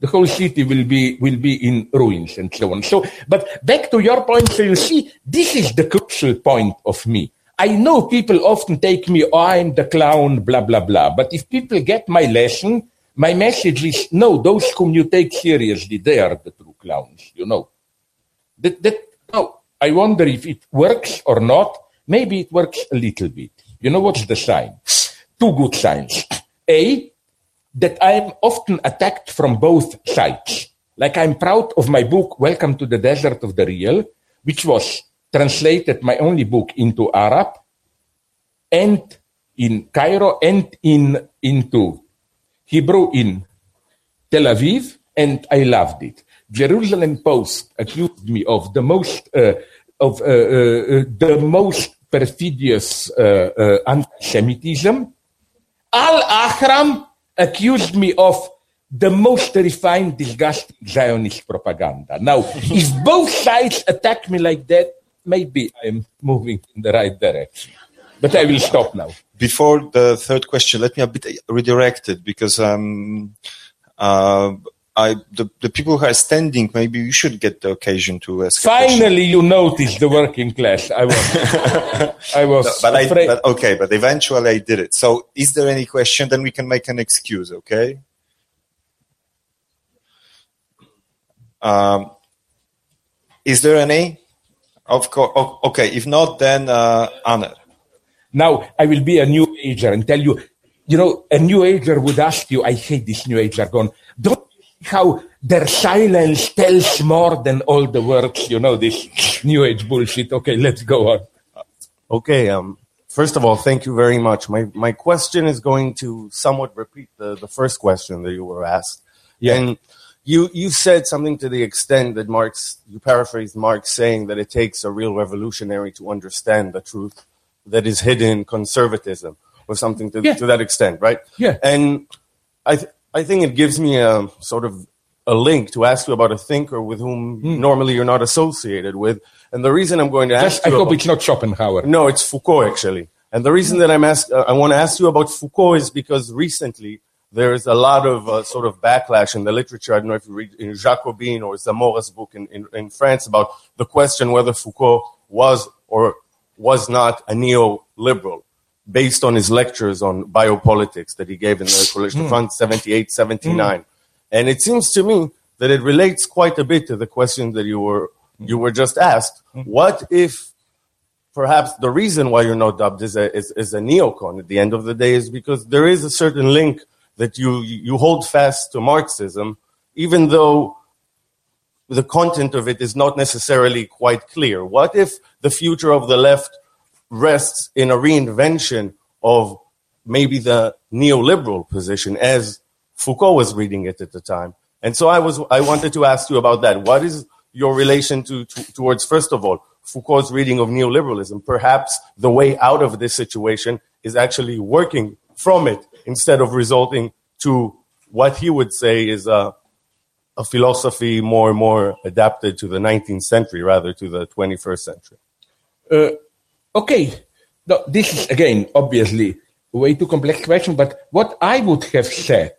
the whole city will be will be in ruins and so on. So, but back to your point, so you see, this is the crucial point of me. I know people often take me, oh, I'm the clown, blah, blah, blah. But if people get my lesson, my message is, no, those whom you take seriously, they are the true clowns, you know. That, that, now, I wonder if it works or not. Maybe it works a little bit. You know what's the sign? Two good signs. A, that I'm often attacked from both sides. Like I'm proud of my book, Welcome to the Desert of the Real, which was translated my only book into Arab and in Cairo and in into Hebrew in Tel Aviv, and I loved it. Jerusalem Post accused me of the most uh, of uh, uh, the most perfidious uh, uh, anti-Semitism. Al Ahram accused me of the most refined, disgusting Zionist propaganda. Now, if both sides attack me like that, maybe I'm moving in the right direction. But I will stop now.
Before the third question, let me a bit redirect it because um, uh, I, the, the people who are standing, maybe you should get the occasion to ask.
Finally, you noticed the working class. I was, I was.
No, but
afraid.
I, but okay, but eventually I did it. So, is there any question? Then we can make an excuse. Okay. Um, is there any? Of course. Okay. If not, then uh, Anna.
Now I will be a new ager and tell you. You know, a new ager would ask you. I hate this new age jargon. Don't how their silence tells more than all the words. You know this new age bullshit. Okay, let's go on.
Okay. Um. First of all, thank you very much. My my question is going to somewhat repeat the, the first question that you were asked.
Yeah.
And you you said something to the extent that Marx you paraphrased Marx saying that it takes a real revolutionary to understand the truth that is hidden in conservatism or something to,
Yeah.
to that extent, right?
Yeah.
And I th- I think it gives me a sort of a link to ask you about a thinker with whom
Hmm.
normally you're not associated with. And the reason I'm going to ask
Just, I
you
hope
about-
it's not Schopenhauer.
no, it's Foucault actually. And the reason that I'm ask, uh, I want to ask you about Foucault is because recently there is a lot of uh, sort of backlash in the literature. I don't know if you read in Jacobin or Zamora's book in, in, in France about the question whether Foucault was or was not a neoliberal based on his lectures on biopolitics that he gave in the hmm. Collège de hmm. France 78, 79. Hmm. And it seems to me that it relates quite a bit to the question that you were, you were just asked. What if perhaps the reason why you're not dubbed as a, as, as a neocon at the end of the day is because there is a certain link that you, you hold fast to Marxism, even though the content of it is not necessarily quite clear. What if the future of the left rests in a reinvention of maybe the neoliberal position as Foucault was reading it at the time? And so I was, I wanted to ask you about that. What is your relation to, to towards, first of all, Foucault's reading of neoliberalism? Perhaps the way out of this situation is actually working from it instead of resulting to what he would say is a, a philosophy more and more adapted to the 19th century rather to the 21st century.
Uh, okay, no, this is again obviously way too complex question. But what I would have said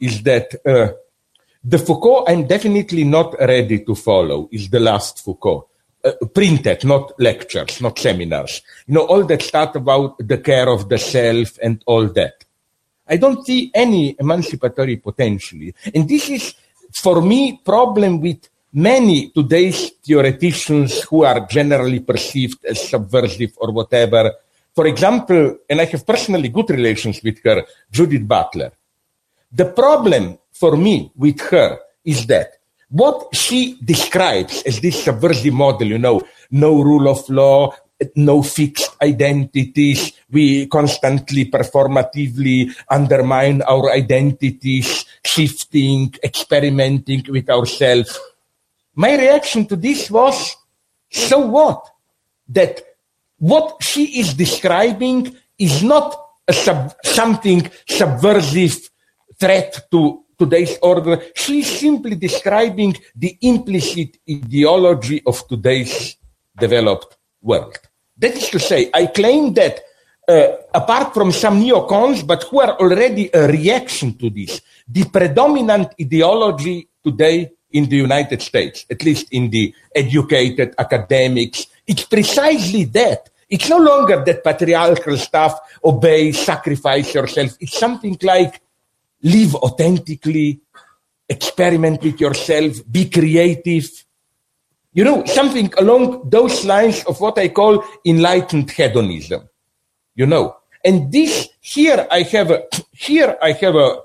is that uh, the Foucault I'm definitely not ready to follow is the last Foucault. Uh, printed, not lectures, not seminars. You know, all that stuff about the care of the self and all that. I don't see any emancipatory potentially. And this is, for me, problem with many today's theoreticians who are generally perceived as subversive or whatever. For example, and I have personally good relations with her, Judith Butler. The problem for me with her is that what she describes as this subversive model, you know, no rule of law, no fixed identities. We constantly performatively undermine our identities, shifting, experimenting with ourselves. My reaction to this was, so what? That what she is describing is not a sub- something subversive threat to today's order. She's simply describing the implicit ideology of today's developed world. That is to say, I claim that uh, apart from some neocons, but who are already a reaction to this, the predominant ideology today in the United States, at least in the educated academics, it's precisely that. It's no longer that patriarchal stuff, obey, sacrifice yourself. It's something like live authentically, experiment with yourself, be creative. You know, something along those lines of what I call enlightened hedonism. You know, and this here I have a, here I have a,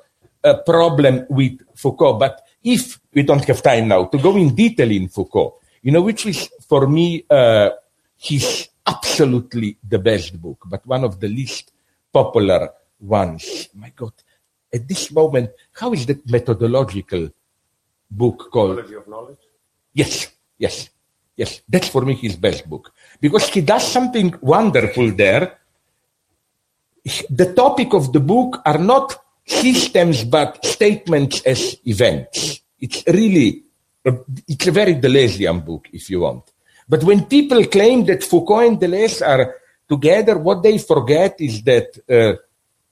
a problem with Foucault, but if we don't have time now to go in detail in Foucault, you know, which is for me, uh, his absolutely the best book, but one of the least popular ones. My God, at this moment, how is that methodological book called?
Methodology of Knowledge?
Yes, yes, yes. That's for me his best book because he does something wonderful there. The topic of the book are not systems but statements as events. It's really, it's a very Deleuzian book if you want. But when people claim that Foucault and Deleuze are together, what they forget is that uh,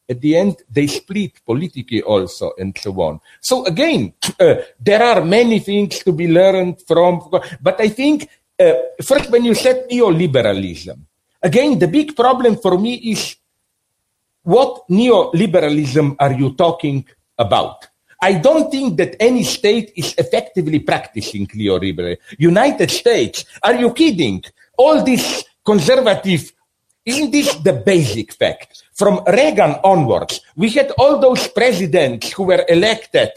at the end they split politically also and so on. So again, uh, there are many things to be learned from Foucault. But I think uh, first when you said neoliberalism, again the big problem for me is what neoliberalism are you talking about? I don't think that any state is effectively practicing neoliberalism. United States, are you kidding? All this conservative, isn't this the basic fact? From Reagan onwards, we had all those presidents who were elected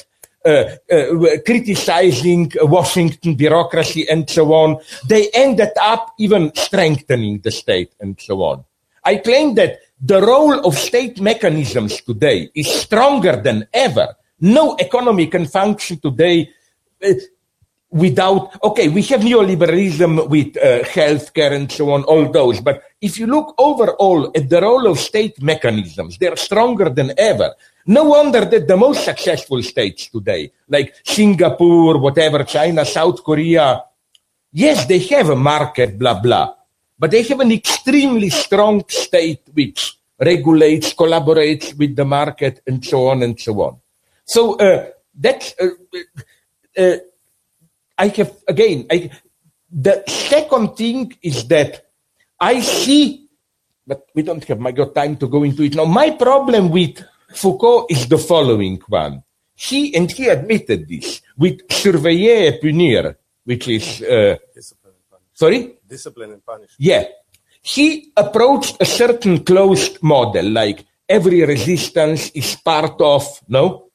uh, uh, criticizing Washington bureaucracy and so on. They ended up even strengthening the state and so on. I claim that the role of state mechanisms today is stronger than ever no economy can function today uh, without, okay, we have neoliberalism with uh, healthcare and so on, all those. But if you look overall at the role of state mechanisms, they're stronger than ever. No wonder that the most successful states today, like Singapore, whatever, China, South Korea, yes, they have a market, blah, blah, but they have an extremely strong state which regulates, collaborates with the market, and so on and so on. So uh, that uh, uh, I have again. I, the second thing is that I see, but we don't have my got time to go into it now. My problem with Foucault is the following one. He and he admitted this with surveiller et punir, which is uh,
Discipline and punishment.
sorry.
Discipline and punishment.
Yeah. He approached a certain closed model, like every resistance is part of, no?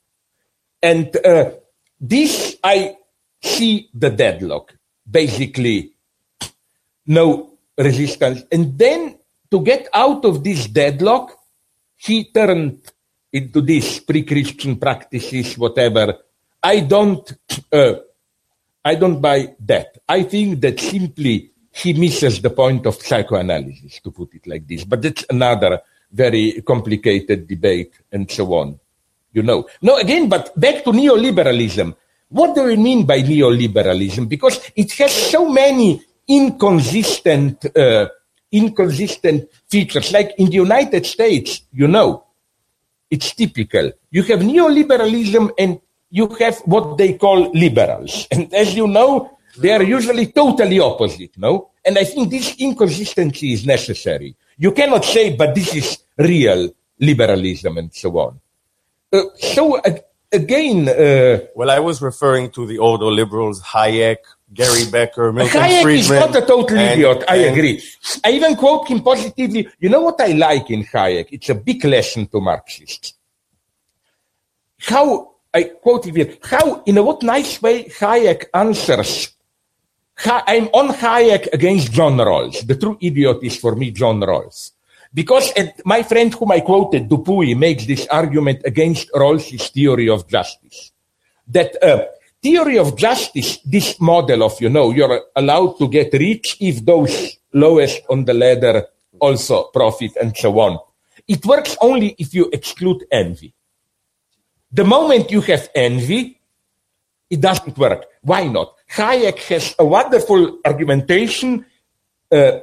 And uh, this, I see the deadlock, basically, no resistance. And then to get out of this deadlock, he turned into these pre-Christian practices, whatever. I don't, uh, I don't buy that. I think that simply he misses the point of psychoanalysis, to put it like this. But that's another very complicated debate and so on you know. No, again, but back to neoliberalism. What do we mean by neoliberalism? Because it has so many inconsistent, uh, inconsistent features. Like in the United States, you know, it's typical. You have neoliberalism and you have what they call liberals. And as you know, they are usually totally opposite, no? And I think this inconsistency is necessary. You cannot say, but this is real liberalism and so on. Uh, so uh, again, uh,
Well, I was referring to the ordo liberals, Hayek, Gary Becker, Milton
Hayek
Friedman.
is not a total
and-
idiot. I
and-
agree. I even quote him positively. You know what I like in Hayek? It's a big lesson to Marxists. How I quote him here. How in a what nice way Hayek answers. Ha- I'm on Hayek against John Rawls. The true idiot is for me John Rawls. Because my friend whom I quoted, Dupuy, makes this argument against Rawls's theory of justice. That uh, theory of justice, this model of, you know, you're allowed to get rich if those lowest on the ladder also profit and so on. It works only if you exclude envy. The moment you have envy, it doesn't work. Why not? Hayek has a wonderful argumentation uh,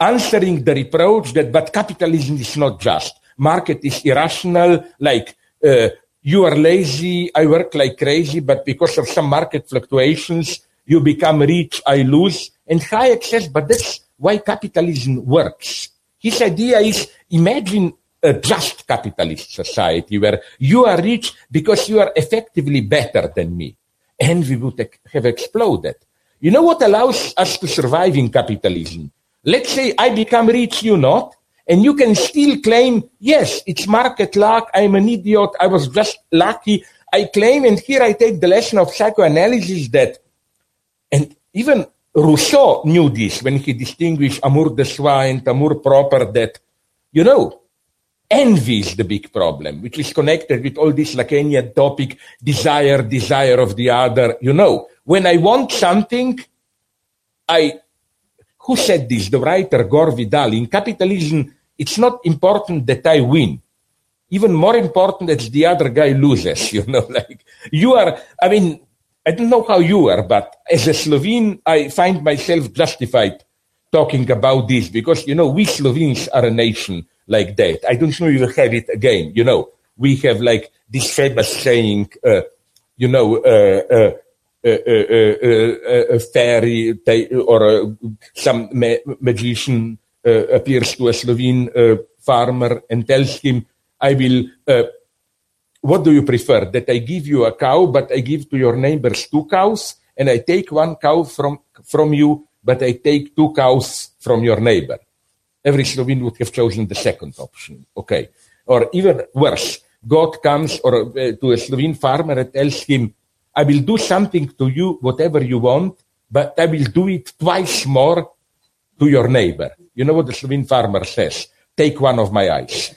answering the reproach that but capitalism is not just. Market is irrational, like uh, you are lazy, I work like crazy, but because of some market fluctuations, you become rich, I lose. And Hayek says, but that's why capitalism works. His idea is imagine a just capitalist society where you are rich because you are effectively better than me. And we would have exploded. You know what allows us to survive in capitalism? Let's say I become rich, you not, and you can still claim, yes, it's market luck, I'm an idiot, I was just lucky. I claim, and here I take the lesson of psychoanalysis that, and even Rousseau knew this when he distinguished amour de soi and amour propre, that, you know, envy is the big problem, which is connected with all this Lacanian topic, desire, desire of the other. You know, when I want something, I, who said this? The writer Gore Vidal. In capitalism, it's not important that I win. Even more important that the other guy loses, you know, like you are, I mean, I don't know how you are, but as a Slovene, I find myself justified talking about this because, you know, we Slovenes are a nation like that. I don't know if you have it again. You know, we have like this famous saying, uh, you know, uh, uh, a fairy or some ma magician appears to a Slovene farmer and tells him, I will, what do you prefer? That I give you a cow, but I give to your neighbors two cows, and I take one cow from, from you, but I take two cows from your neighbor. Every Slovene would have chosen the second option. Okay. Or even worse, God comes or uh, to a Slovene farmer and tells him, I will do something to you, whatever you want, but I will do it twice more to your neighbor. You know what the Slovene farmer says? Take one of my eyes.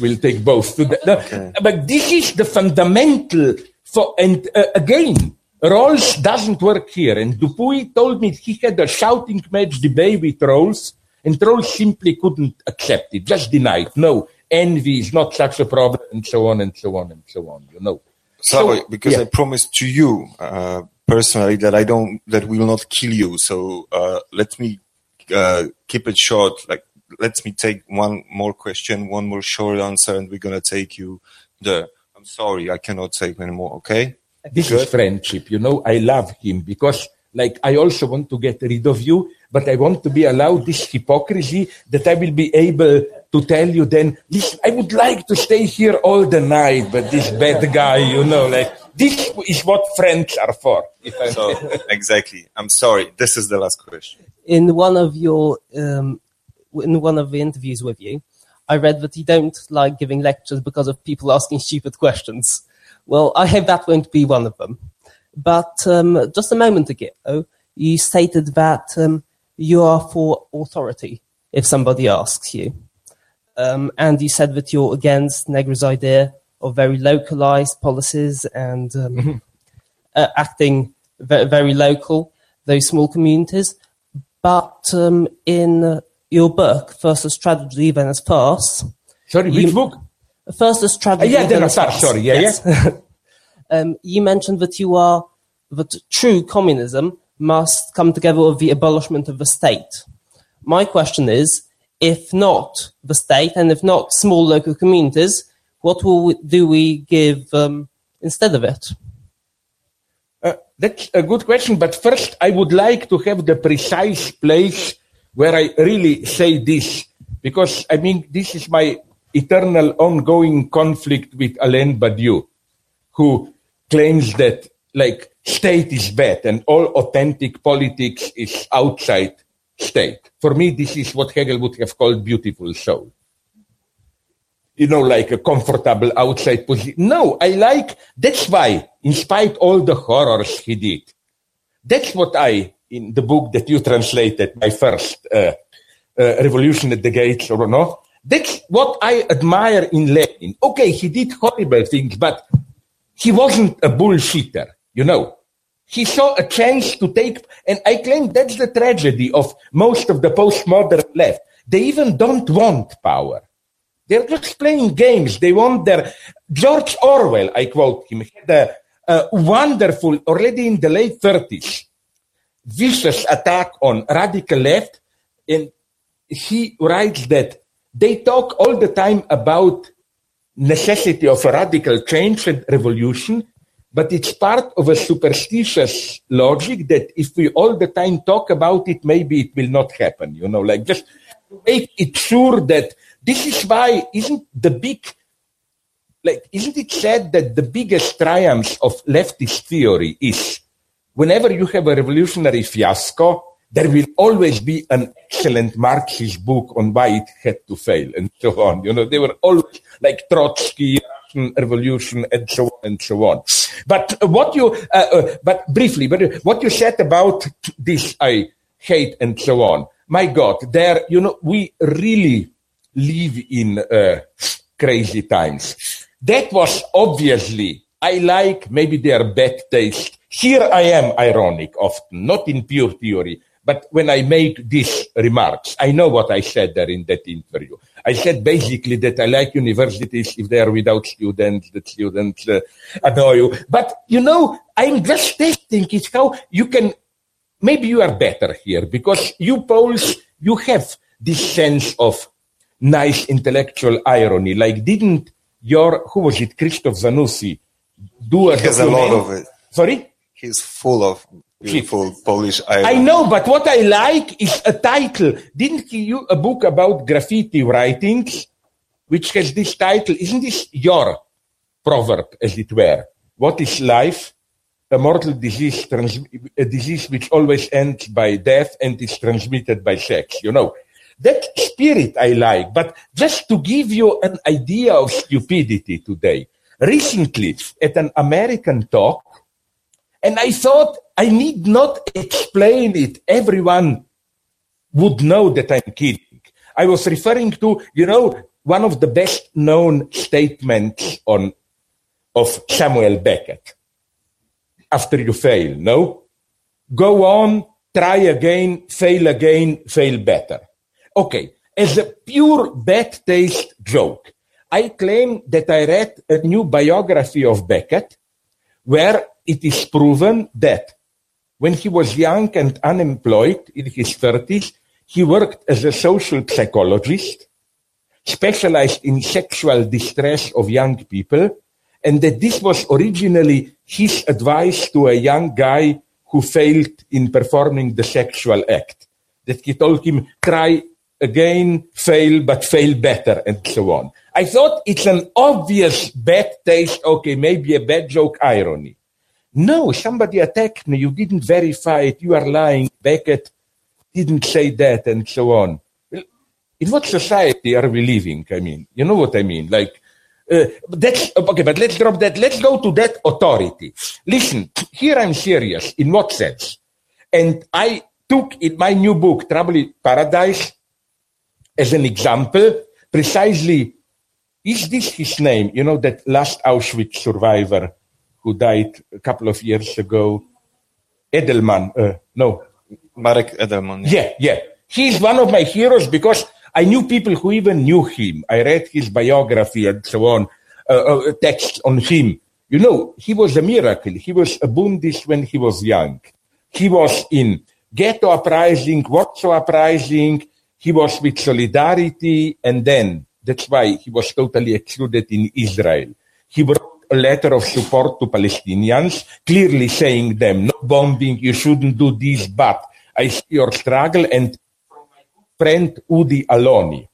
we'll take both. The, okay. But this is the fundamental for, and uh, again, Rawls doesn't work here. And Dupuy told me he had a shouting match debate with Rawls, and Rawls simply couldn't accept it, just denied. No, envy is not such a problem, and so on and so on and so on, you know.
Sorry, so, because yeah. I promised to you uh, personally that I don't, that will not kill you. So uh, let me uh, keep it short. Like, let me take one more question, one more short answer, and we're gonna take you there. I'm sorry, I cannot take anymore. Okay.
This Good. is friendship. You know, I love him because, like, I also want to get rid of you, but I want to be allowed this hypocrisy that I will be able to tell you then, this, I would like to stay here all the night, but this bad guy, you know, like, this is what friends are for.
so, exactly. I'm sorry. This is the last question.
In one of your, um, in one of the interviews with you, I read that you don't like giving lectures because of people asking stupid questions. Well, I hope that won't be one of them. But um, just a moment ago, you stated that um, you are for authority if somebody asks you. Um, and you said that you're against Negri's idea of very localized policies and um, mm-hmm. uh, acting very, very, local, those small communities. But um, in your book, First as Tragedy, then as Farce.
Sorry, which you, book?
First as Tragedy,
uh, yeah, then as Farce. Sorry, yeah, yes. yeah.
Um, you mentioned that you are that true communism must come together with the abolishment of the state. My question is, if not the state and if not small local communities, what will we, do we give um, instead of it?
Uh, that's a good question, but first I would like to have the precise place where I really say this, because I mean, this is my eternal ongoing conflict with Alain Badiou, who claims that like state is bad and all authentic politics is outside state. For me, this is what Hegel would have called beautiful soul. You know, like a comfortable outside position. No, I like, that's why, in spite all the horrors he did, that's what I, in the book that you translated, my first uh, uh, Revolution at the Gates, or no, that's what I admire in Lenin. Okay, he did horrible things, but he wasn't a bullshitter, you know. He saw a chance to take, and I claim that's the tragedy of most of the postmodern left. They even don't want power. They're just playing games. They want their, George Orwell, I quote him, had a, a wonderful, already in the late 30s, vicious attack on radical left. And he writes that they talk all the time about necessity of a radical change and revolution, but it's part of a superstitious logic that if we all the time talk about it, maybe it will not happen. You know, like just make it sure that this is why isn't the big like isn't it said that the biggest triumph of leftist theory is whenever you have a revolutionary fiasco, there will always be an excellent Marxist book on why it had to fail and so on. You know, they were always like Trotsky, Revolution, and so on and so on. But what you, uh, uh, but briefly, but what you said about this, I hate and so on. My God, there, you know, we really live in uh, crazy times. That was obviously, I like maybe their bad taste. Here I am ironic often, not in pure theory, but when I made these remarks, I know what I said there in that interview. I said basically that I like universities if they are without students, the students uh, annoy you. But you know, I'm just testing it how you can, maybe you are better here because you Poles, you have this sense of nice intellectual irony. Like didn't your, who was it, Krzysztof Zanussi, do a
He has a lot of it.
Sorry?
He's full of beautiful Polish irony.
I know, but what I like is a title. Didn't you a book about graffiti writings, which has this title? Isn't this your proverb, as it were? What is life? A mortal disease, a disease which always ends by death and is transmitted by sex. You know, that spirit I like. But just to give you an idea of stupidity today, recently at an American talk, and I thought I need not explain it. Everyone would know that I'm kidding. I was referring to, you know, one of the best known statements on, of Samuel Beckett. After you fail, no? Go on, try again, fail again, fail better. Okay. As a pure bad taste joke, I claim that I read a new biography of Beckett where it is proven that when he was young and unemployed in his 30s, he worked as a social psychologist, specialized in sexual distress of young people, and that this was originally his advice to a young guy who failed in performing the sexual act. That he told him, try again, fail, but fail better, and so on. I thought it's an obvious bad taste, okay, maybe a bad joke irony. No, somebody attacked me. You didn't verify it. You are lying. Beckett didn't say that, and so on. In what society are we living? I mean, you know what I mean? Like, uh, that's okay, but let's drop that. Let's go to that authority. Listen, here I'm serious. In what sense? And I took in my new book, Trouble in Paradise, as an example, precisely, is this his name? You know, that last Auschwitz survivor who died a couple of years ago. Edelman, uh, no.
Marek Edelman.
Yeah, yeah. He's one of my heroes because I knew people who even knew him. I read his biography and so on, uh, uh, texts on him. You know, he was a miracle. He was a Bundist when he was young. He was in ghetto uprising, Warsaw uprising. He was with Solidarity, and then that's why he was totally excluded in Israel. He wrote letter of support to Palestinians, clearly saying them, no bombing, you shouldn't do this, but I see your struggle. And friend Udi Aloni,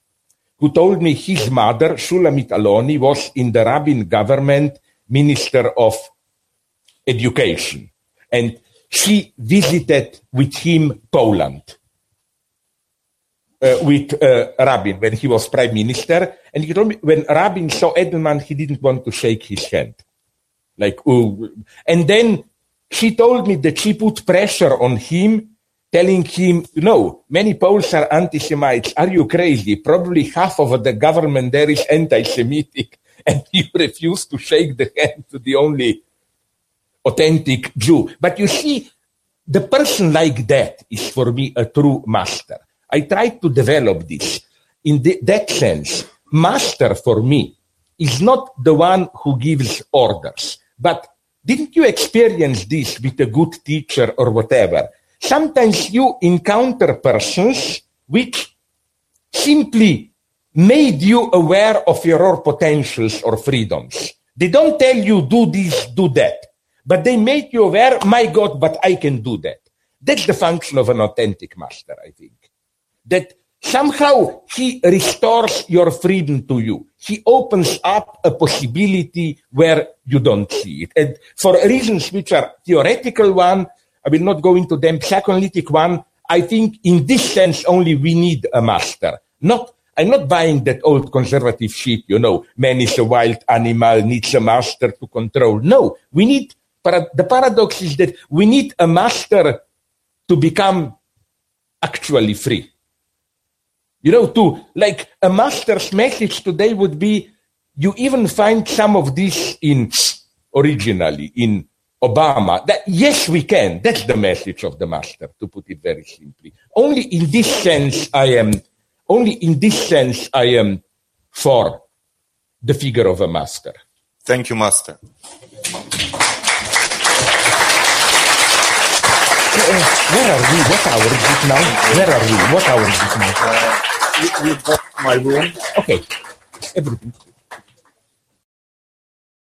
who told me his mother, Shulamit Aloni, was in the Rabin government minister of education. And she visited with him Poland. Uh, with uh, Rabin when he was prime minister. And he told me when Rabin saw Edelman, he didn't want to shake his hand. Like, oh. And then she told me that she put pressure on him, telling him, no, many Poles are anti-Semites. Are you crazy? Probably half of the government there is anti-Semitic. And you refuse to shake the hand to the only authentic Jew. But you see, the person like that is for me a true master. I tried to develop this. In the, that sense, master for me is not the one who gives orders, but didn't you experience this with a good teacher or whatever? Sometimes you encounter persons which simply made you aware of your potentials or freedoms. They don't tell you do this, do that, but they make you aware, my God, but I can do that. That's the function of an authentic master, I think that somehow he restores your freedom to you. He opens up a possibility where you don't see it. And for reasons which are theoretical one, I will not go into them, psychoanalytic one, I think in this sense only we need a master. Not, I'm not buying that old conservative shit, you know, man is a wild animal, needs a master to control. No, we need, But the paradox is that we need a master to become actually free. You know, to like a master's message today would be you even find some of this in originally in Obama. That yes, we can. That's the message of the master, to put it very simply. Only in this sense I am only in this sense I am for the figure of a master.
Thank you, Master.
Uh, where are we? What hour is it now? Where are we? What hour is it now?
You, you my room.
Okay. Everything.